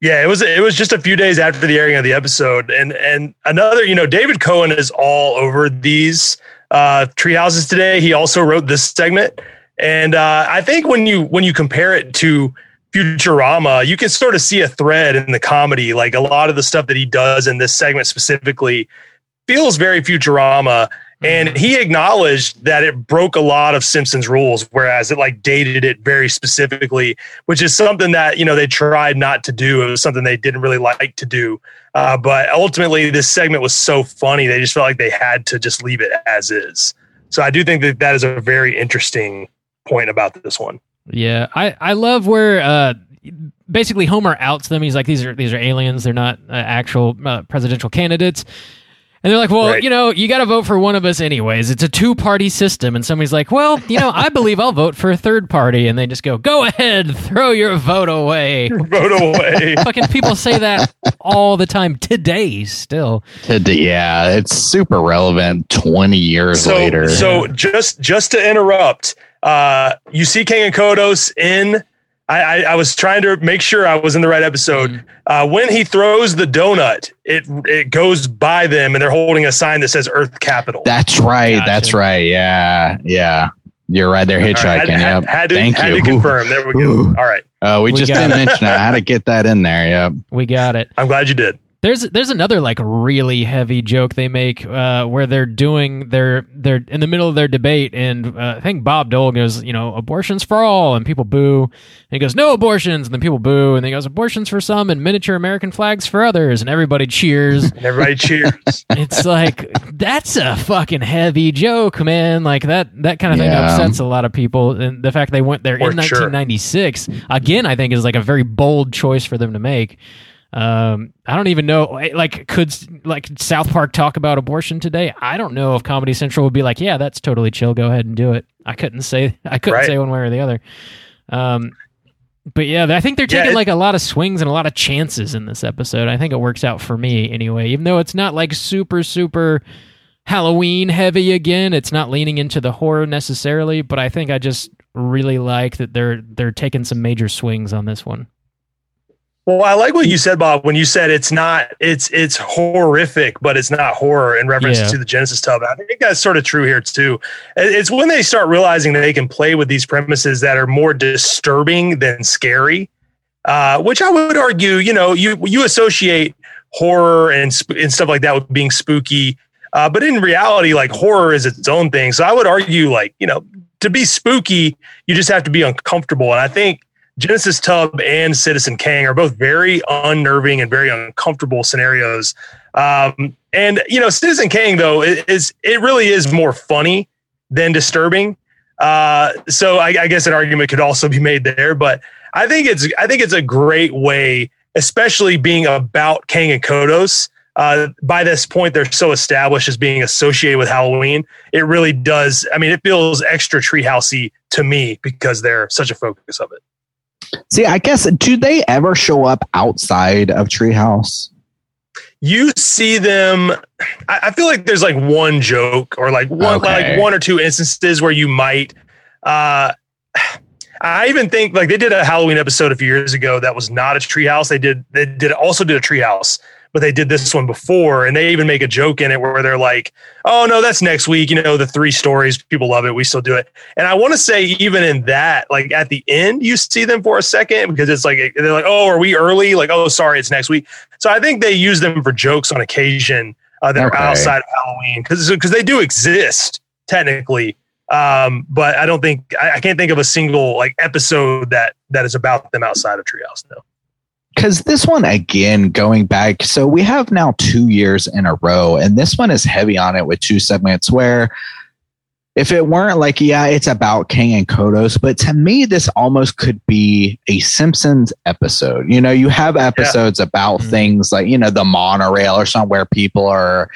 Speaker 4: Yeah, it was it was just a few days after the airing of the episode, and and another, you know, David Cohen is all over these uh, tree houses today. He also wrote this segment, and uh, I think when you when you compare it to Futurama, you can sort of see a thread in the comedy. Like a lot of the stuff that he does in this segment specifically feels very Futurama. And he acknowledged that it broke a lot of Simpsons rules, whereas it like dated it very specifically, which is something that, you know, they tried not to do. It was something they didn't really like to do. Uh, but ultimately, this segment was so funny, they just felt like they had to just leave it as is. So I do think that that is a very interesting point about this one.
Speaker 5: Yeah, I I love where uh basically Homer outs them. He's like these are these are aliens. They're not uh, actual uh, presidential candidates. And they're like, well,
Speaker 4: Right.
Speaker 5: you know, you got to vote for one of us anyways. It's a two party system. And somebody's like, well, you know, I believe I'll vote for a third party. And they just go, go ahead, (laughs) throw your vote away.
Speaker 4: Vote away. (laughs)
Speaker 5: Fucking people say that all the time today still.
Speaker 6: To- yeah, it's super relevant 20 years
Speaker 4: so,
Speaker 6: later.
Speaker 4: So just just to interrupt, uh, you see Kang and Kodos in. I, I, I was trying to make sure I was in the right episode.
Speaker 5: Mm-hmm.
Speaker 4: Uh, when he throws the donut, it it goes by them, and they're holding a sign that says Earth Capital.
Speaker 6: that's right.
Speaker 5: Gotcha.
Speaker 6: That's right. Yeah. Yeah. You're right. They're hitchhiking.
Speaker 4: had, had-
Speaker 6: yep.
Speaker 4: had to,
Speaker 6: Thank
Speaker 4: had
Speaker 6: you.
Speaker 4: to confirm. There we go.
Speaker 6: Ooh.
Speaker 4: All right,
Speaker 6: Uh, we,
Speaker 5: We
Speaker 6: just
Speaker 5: got
Speaker 6: didn't
Speaker 5: it.
Speaker 6: mention it. I had to get that in there. Yep.
Speaker 5: We got it.
Speaker 4: I'm glad you did.
Speaker 5: There's there's another like really heavy joke they make uh, where they're doing their they're in the middle of their debate and uh, I think Bob Dole goes you know abortions for all and people boo. And he goes no abortions and then people boo and then he goes abortions for some and miniature American flags for others and everybody cheers.
Speaker 4: And (laughs) everybody cheers. (laughs)
Speaker 5: it's like that's a fucking heavy joke man. Like that that kind of thing upsets a lot of people and the fact they went there
Speaker 4: For
Speaker 5: in
Speaker 4: sure.
Speaker 5: 1996 again I think is like a very bold choice for them to make um i don't even know like could like south park talk about abortion today? I don't know if comedy central would be like yeah that's totally chill go ahead and do it. I couldn't say i couldn't
Speaker 4: Right.
Speaker 5: say one way or the other. Um but yeah i think they're
Speaker 4: Yeah,
Speaker 5: taking
Speaker 4: it-
Speaker 5: like a lot of swings and a lot of chances in this episode. I think it works out for me anyway. Even though it's not like super super halloween heavy again it's not leaning into the horror necessarily but i think i just really like that they're they're taking some major swings on this one
Speaker 4: Well, I like what you said, Bob, when you said it's not it's it's horrific, but it's not horror in reference
Speaker 5: Yeah.
Speaker 4: to the Genesis tub. I think that's sort of true here too. It's when they start realizing that they can play with these premises that are more disturbing than scary. Uh, which I would argue, you know, you you associate horror and sp- and stuff like that with being spooky, uh, but in reality, like horror is its own thing. So I would argue, like you know, to be spooky, you just have to be uncomfortable. And I think Genesis Tub and Citizen Kang are both very unnerving and very uncomfortable scenarios. Um, and you know, Citizen Kang though is it really is more funny than disturbing. Uh, so I, I guess an argument could also be made there. But I think it's I think it's a great way, especially being about Kang and Kodos. Uh, by this point, they're so established as being associated with Halloween. It really does. I mean, it feels extra treehousey to me because they're such a focus of it.
Speaker 6: See, I guess, do they ever show up outside of Treehouse?
Speaker 4: you see them I, I feel like there's like one joke or like one
Speaker 6: Okay.
Speaker 4: like one or two instances where you might uh I even think like they did a Halloween episode a few years ago that was not a treehouse. They did they did also did a treehouse, but they did this one before, and they even make a joke in it where they're like, "Oh no, that's next week." You know, the three stories, people love it. We still do it, and I want to say even in that, like at the end, you see them for a second because it's like they're like, "Oh, are we early?" Like, "Oh, sorry, it's next week." So I think they use them for jokes on occasion uh, that
Speaker 6: Okay.
Speaker 4: are outside of Halloween because because they do exist technically. Um, but I don't think I, I can't think of a single like episode that that is about them outside of Treehouse. No.
Speaker 6: Because this one again going back so we have now two years in a row and this one is heavy on it with two segments where if it weren't like yeah it's about Kang and Kodos but to me this almost could be a simpsons episode you know you have episodes about
Speaker 5: Mhm.
Speaker 6: things like you know the monorail or something where people are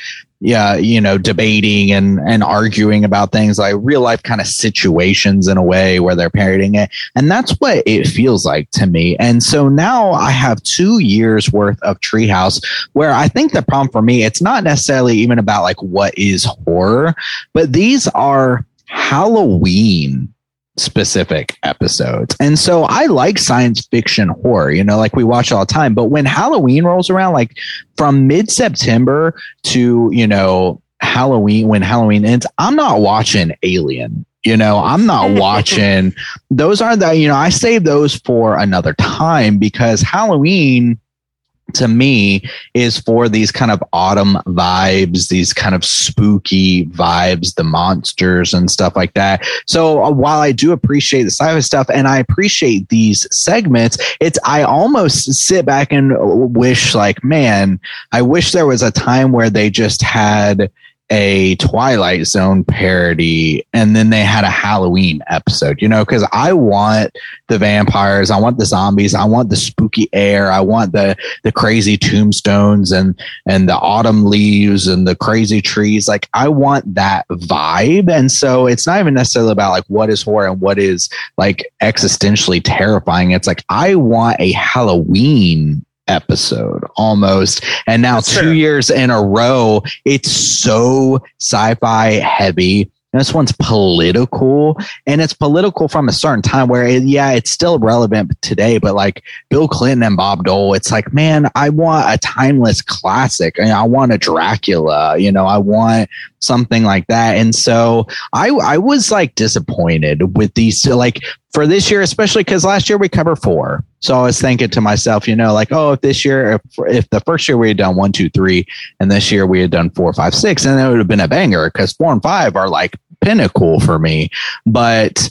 Speaker 6: yeah you know debating and and arguing about things like real life kind of situations in a way where they're parodying it and that's what it feels like to me. And so now I have two years worth of Treehouse where I think the problem for me, it's not necessarily even about like what is horror, but these are Halloween specific episodes. And so I like science fiction horror, you know, like we watch all the time. But when Halloween rolls around, like from mid September to, you know, Halloween, when Halloween ends, I'm not watching Alien. You know, I'm not (laughs) watching those are the, you know, I save those for another time because Halloween to me is for these kind of autumn vibes, these kind of spooky vibes, the monsters and stuff like that. So uh, while I do appreciate the sci-fi stuff and I appreciate these segments, it's I almost sit back and wish like, man, I wish there was a time where they just had a Twilight Zone parody and then they had a Halloween episode, you know, because I want the vampires, I want the zombies, I want the spooky air, I want the the crazy tombstones and and the autumn leaves and the crazy trees. Like I want that vibe. And so it's not even necessarily about like what is horror and what is like existentially terrifying. It's like I want a Halloween episode almost. And now That's two fair. years in a row, it's so sci-fi heavy. This one's political, and it's political from a certain time where, it, yeah, it's still relevant today. But like Bill Clinton and Bob Dole, it's like, man, I want a timeless classic. I, I want a Dracula. You know, I want something like that. And so I, I was like disappointed with these. Like for this year, especially because last year we covered four. So I was thinking to myself, you know, like, oh, if this year, if, if the first year we had done one, two, three, and this year we had done four, five, six, and it would have been a banger because four and five are like pinnacle for me. But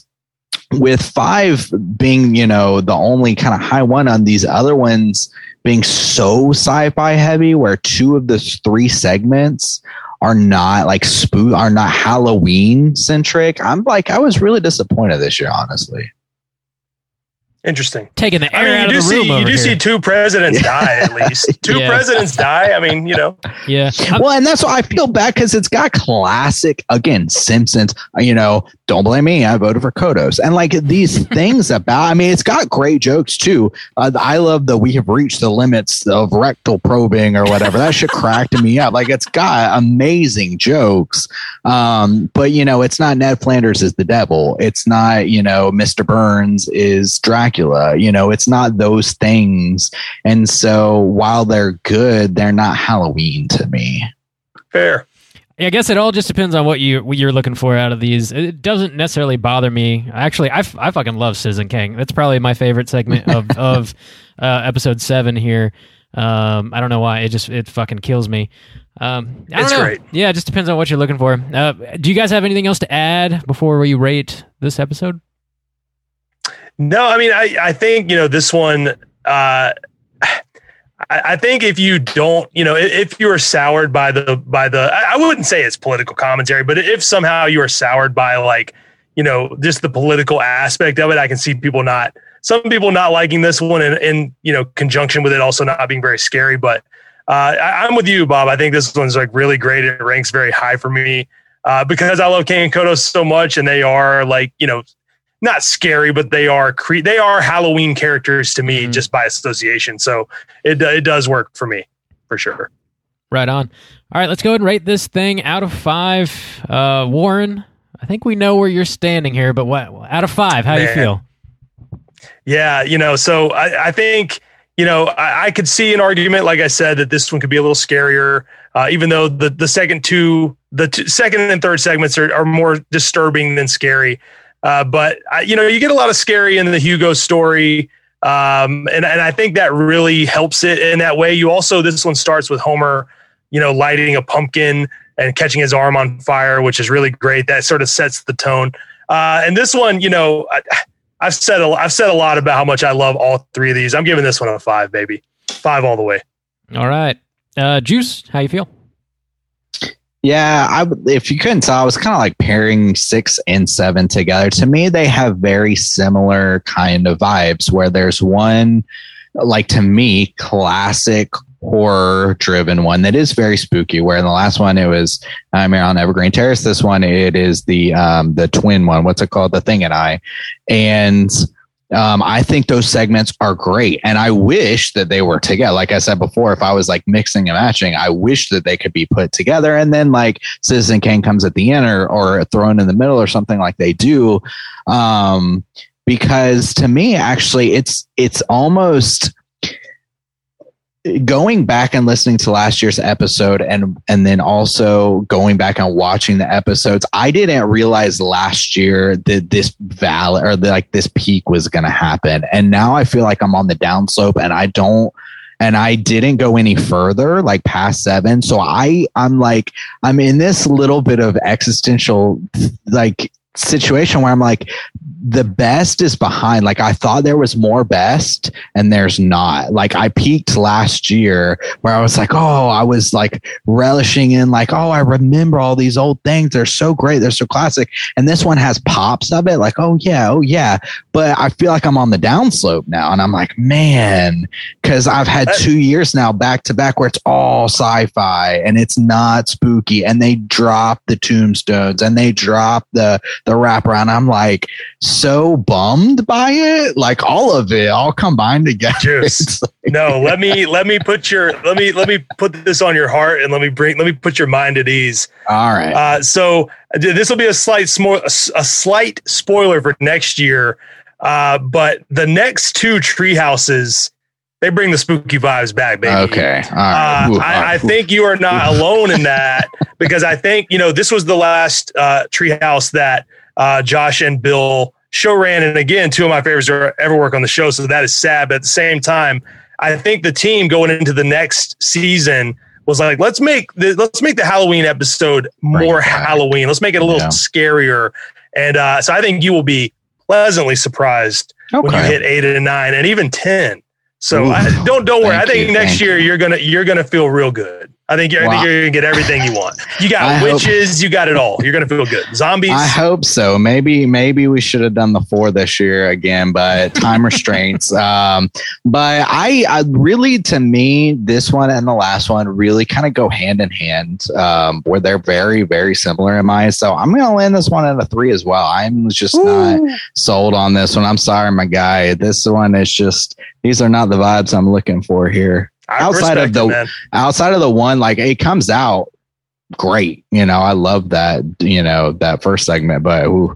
Speaker 6: with five being, you know, the only kind of high one on these other ones being so sci-fi heavy, where two of the three segments are not like spook are not Halloween centric. I'm like I was really disappointed this year, honestly.
Speaker 4: Interesting.
Speaker 5: Taking the air I mean, out of the
Speaker 4: see,
Speaker 5: room.
Speaker 4: You do
Speaker 5: here.
Speaker 4: see two presidents die at least. (laughs) Two yeah. presidents die. I mean, you know.
Speaker 5: Yeah. (laughs)
Speaker 6: Well, and that's why I feel bad because it's got classic again Simpsons. You know, don't blame me. I voted for Kodos. And like these (laughs) things about, I mean, it's got great jokes too. Uh, I love the we have reached the limits of rectal probing or whatever. That shit cracked me up. Like it's got amazing jokes. Um, but you know, it's not Ned Flanders is the devil. It's not, you know, Mr. Burns is Dracula. You know, it's not those things. And so while they're good, they're not Halloween to me.
Speaker 4: Fair.
Speaker 5: I guess it all just depends on what you what you're looking for out of these. It doesn't necessarily bother me. Actually, I, f- I fucking love Citizen Kang. That's probably my favorite segment of (laughs) of uh, episode seven here. Um, I don't know why it just it fucking kills me. Um, I
Speaker 4: it's
Speaker 5: know.
Speaker 4: great.
Speaker 5: Yeah, it just depends on what you're looking for. Uh, do you guys have anything else to add before we rate this episode?
Speaker 4: No, I mean, I I think you know this one. Uh, I, think if you don't, you know, if you are soured by the by the, I wouldn't say it's political commentary, but if somehow you are soured by like, you know, just the political aspect of it, I can see people not, some people not liking this one, and in you know, conjunction with it also not being very scary. But uh, I, am with you, Bob. I think this one's like really great. It ranks very high for me uh, because I love Kang and Kodos so much, and they are like, you know, not scary, but they are cre- they are Halloween characters to me mm-hmm. just by association. So it it does work for me for sure.
Speaker 5: Right on. All right, let's go ahead and rate this thing out of five. Uh, Warren, I think we know where you're standing here, but what out of five? How do you feel?
Speaker 4: Yeah, you know, so I, I think you know I, I, could see an argument, like I said, that this one could be a little scarier. Uh, even though the the second two, the two, second and third segments are, are more disturbing than scary. Uh, but I, you know, you get a lot of scary in the Hugo story. Um, and, and I think that really helps it in that way. You also, this one starts with Homer, you know, lighting a pumpkin and catching his arm on fire, which is really great. That sort of sets the tone. Uh, and this one, you know, I, have said a, I've said a lot about how much I love all three of these. I'm giving this one a five, baby, five all the way.
Speaker 5: All right, uh, Juice, how you feel?
Speaker 6: Yeah, I if you couldn't tell, I was kind of like pairing six and seven together. To me, they have very similar kind of vibes. Where there's one, like to me, classic horror driven one that is very spooky. Where in the last one it was Nightmare on Evergreen Terrace. This one it is the um the twin one. What's it called? The Thing and I, and um, I think those segments are great. And I wish that they were together. Like I said before, if I was like mixing and matching, I wish that they could be put together. And then like Citizen Kane comes at the end or, or thrown in the middle or something like they do. Um, because to me, actually, it's, it's almost, going back and listening to last year's episode and and then also going back and watching the episodes i didn't realize last year that this valley or the, like this peak was going to happen. And now i feel like i'm on the downslope and i don't and i didn't go any further like past seven. So i i'm like i'm in this little bit of existential like situation where i'm like the best is behind. Like I thought there was more best and there's not. Like I peaked last year where I was like, oh, I was like relishing in like, oh, I remember all these old things. They're so great. They're so classic. And this one has pops of it. Like, oh yeah, oh yeah. But I feel like I'm on the downslope now. And I'm like, man, because I've had two years now back to back where it's all sci-fi and it's not spooky. And they drop the tombstones and they drop the the wraparound. I'm like, so bummed by it. Like all of it all combined together. (laughs)
Speaker 4: Juice. Like, no, let me let me put your let me let me put this on your heart and let me bring let me put your mind at ease.
Speaker 6: All right.
Speaker 4: Uh, so this will be a slight small a, a slight spoiler for next year. Uh, but the next two tree houses they bring the spooky vibes back, baby.
Speaker 6: Okay.
Speaker 4: Uh, I, I, think you are not alone in (laughs) that because I think, you know, this was the last uh, treehouse that uh, Josh and Bill show ran. And again, two of my favorites are ever work on the show. So that is sad. But at the same time, I think the team going into the next season was like, let's make the, let's make the Halloween episode more right. Halloween. Let's make it a little yeah. scarier. And uh, so I think you will be pleasantly surprised okay. when you hit eight and nine and even 10. So I, don't, don't worry. I think you, next year you. you're going to, you're to feel real good. I think you're, wow. I think you're gonna get everything you want. You got (laughs) I witches, hope, you got it all. You're gonna feel good. Zombies.
Speaker 6: I hope so. Maybe maybe we should have done the four this year again, but time restraints. (laughs) Um, but I, I really, to me, this one and the last one really kind of go hand in hand. Um, where they're very very similar in my. So I'm gonna land this one at a three as well. I'm just Ooh. not sold on this one. I'm sorry, my guy. This one is just these are not the vibes I'm looking for here. Outside of the it, outside of the one like it comes out great you know i love that you know that first segment but ooh,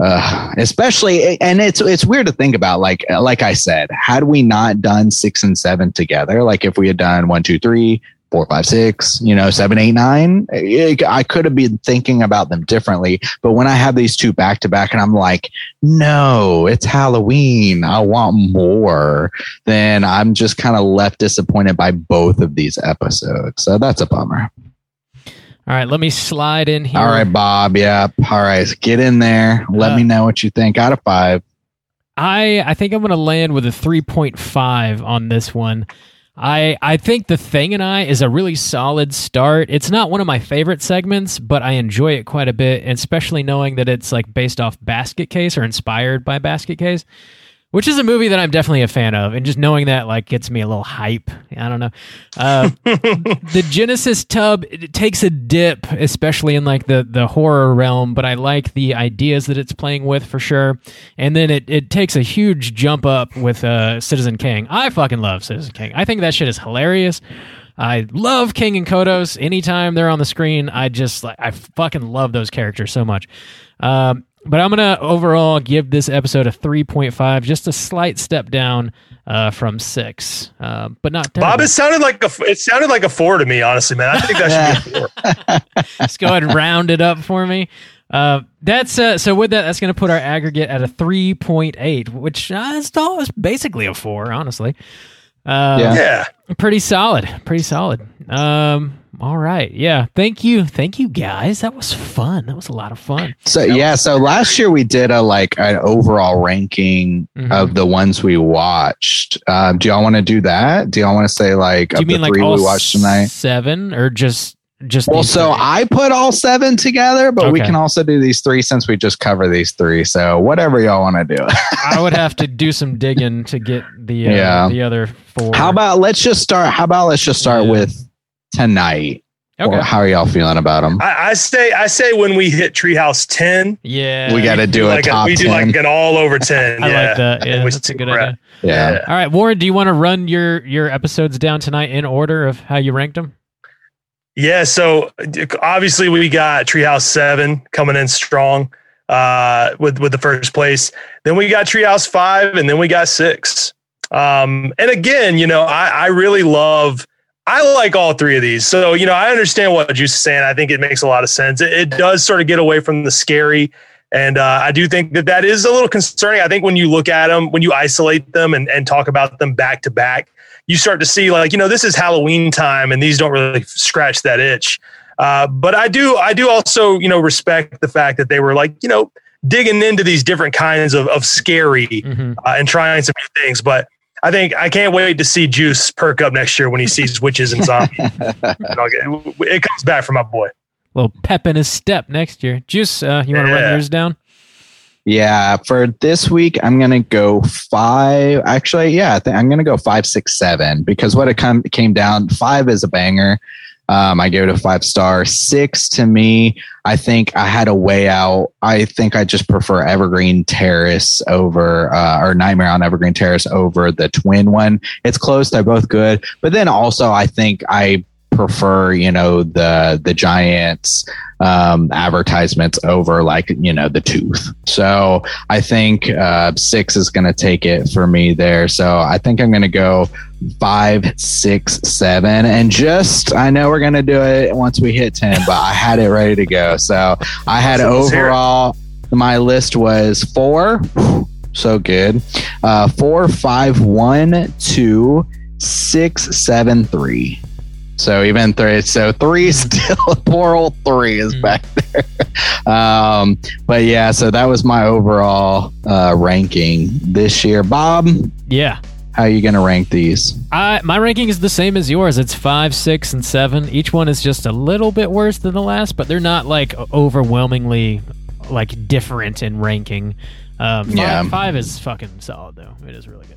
Speaker 6: uh, especially and it's it's weird to think about like like i said had we not done six and seven together like if we had done one two three four, five, six, you know, seven, eight, nine. I could have been thinking about them differently. But when I have these two back to back and I'm like, no, it's Halloween. I want more. Then I'm just kind of left disappointed by both of these episodes. So that's a bummer.
Speaker 5: All right, let me slide in here.
Speaker 6: All right, Bob. Yep. All right, get in there. Let uh, me know what you think out of five.
Speaker 5: I I think I'm going to land with a 3.5 on this one. I I think the thing and I is a really solid start. It's not one of my favorite segments, but I enjoy it quite a bit, especially knowing that it's like based off Basket Case or inspired by Basket Case which is a movie that I'm definitely a fan of, and just knowing that like gets me a little hype. I don't know. Uh, (laughs) the Genesis tub it takes a dip, especially in like the the horror realm, but I like the ideas that it's playing with for sure. And then it it takes a huge jump up with uh, Citizen Kang. I fucking love Citizen Kang. I think that shit is hilarious. I love Kang and Kodos. Anytime they're on the screen, I just like I fucking love those characters so much. Um, but I'm gonna overall give this episode a 3.5, just a slight step down uh, from six, uh, but not. Terrible.
Speaker 4: Bob, it sounded like a it sounded like a four to me, honestly, man. I think that should be a (laughs)
Speaker 5: four. just go ahead and round it up for me. Uh, that's uh, so with that, that's going to put our aggregate at a 3.8, which uh, is, is basically a four, honestly.
Speaker 4: Uh, yeah. yeah.
Speaker 5: pretty solid, pretty solid. Um, all right. Yeah. Thank you. Thank you guys. That was fun. That was a lot of fun.
Speaker 6: So yeah, so last year we did a like an overall ranking mm-hmm. of the ones we watched. Um, do y'all want to do that? Do y'all want to say like
Speaker 5: do you mean like we watched tonight? Seven or just just
Speaker 6: well so three? i put all seven together but okay. we can also do these three since we just cover these three so whatever y'all want to do
Speaker 5: i would (laughs) have to do some digging to get the uh, yeah. the other four
Speaker 6: how about let's just start how about let's just start yeah. with tonight.
Speaker 5: Okay.
Speaker 6: Or how are y'all feeling about them?
Speaker 4: I, I say I say when we hit Treehouse ten,
Speaker 5: yeah.
Speaker 6: we got to do a
Speaker 4: like
Speaker 6: top
Speaker 4: we do
Speaker 6: 10.
Speaker 4: like an all over (laughs) ten.
Speaker 5: I
Speaker 4: yeah.
Speaker 5: like that. Yeah,
Speaker 4: we
Speaker 5: that's a good
Speaker 4: around.
Speaker 5: idea.
Speaker 6: yeah.
Speaker 5: All right, Warren, do you want to run your your episodes down tonight in order of how you ranked them?
Speaker 4: Yeah, so obviously we got Treehouse Seven coming in strong uh, with with the first place. Then we got Treehouse Five, and then we got six. Um, and again, you know, I, I really love. I like all three of these. So you know, I understand what Juice is saying. I think it makes a lot of sense. It, it does sort of get away from the scary. And uh, I do think that that is a little concerning. I think when you look at them, when you isolate them and, and talk about them back to back, you start to see like you know this is Halloween time, and these don't really scratch that itch. Uh, but I do, I do also you know respect the fact that they were like you know digging into these different kinds of of scary
Speaker 5: Mm-hmm.
Speaker 4: uh, and trying some new things. But I think I can't wait to see Juice perk up next year when he sees witches and zombies. (laughs) And get- it comes back for my boy.
Speaker 5: little pep in his step next year. Juice, uh, you want to run yours down?
Speaker 6: Yeah, for this week, I'm gonna go five. Actually, yeah, I think I'm gonna go five, six, seven because what it come, came down five is a banger. Um, I gave it a five star. Six to me, I think I had a way out. I think I just prefer Evergreen Terrace over uh, or Nightmare on Evergreen Terrace over the twin one. It's close. They're both good, but then also I think I prefer you know the the Giants um, advertisements over like you know the tooth. So I think uh, six is going to take it for me there. So I think I'm going to go five, six, seven, and just I know we're going to do it once we hit ten, but I had it ready to go. So I had
Speaker 4: it.
Speaker 6: overall my list was four. So good. Uh, four, five, one, two, six, seven, three. So even three. So three (laughs) still poor old three is
Speaker 5: Mm.
Speaker 6: back there. Um, but yeah, so that was my overall uh, ranking this year. Bob,
Speaker 5: Yeah.
Speaker 6: how are you gonna rank these?
Speaker 5: I, my ranking is the same as yours. It's five, six, and seven. Each one is just a little bit worse than the last, but they're not like overwhelmingly like different in ranking. Um, five,
Speaker 6: Yeah.
Speaker 5: five is fucking solid though. It is really good.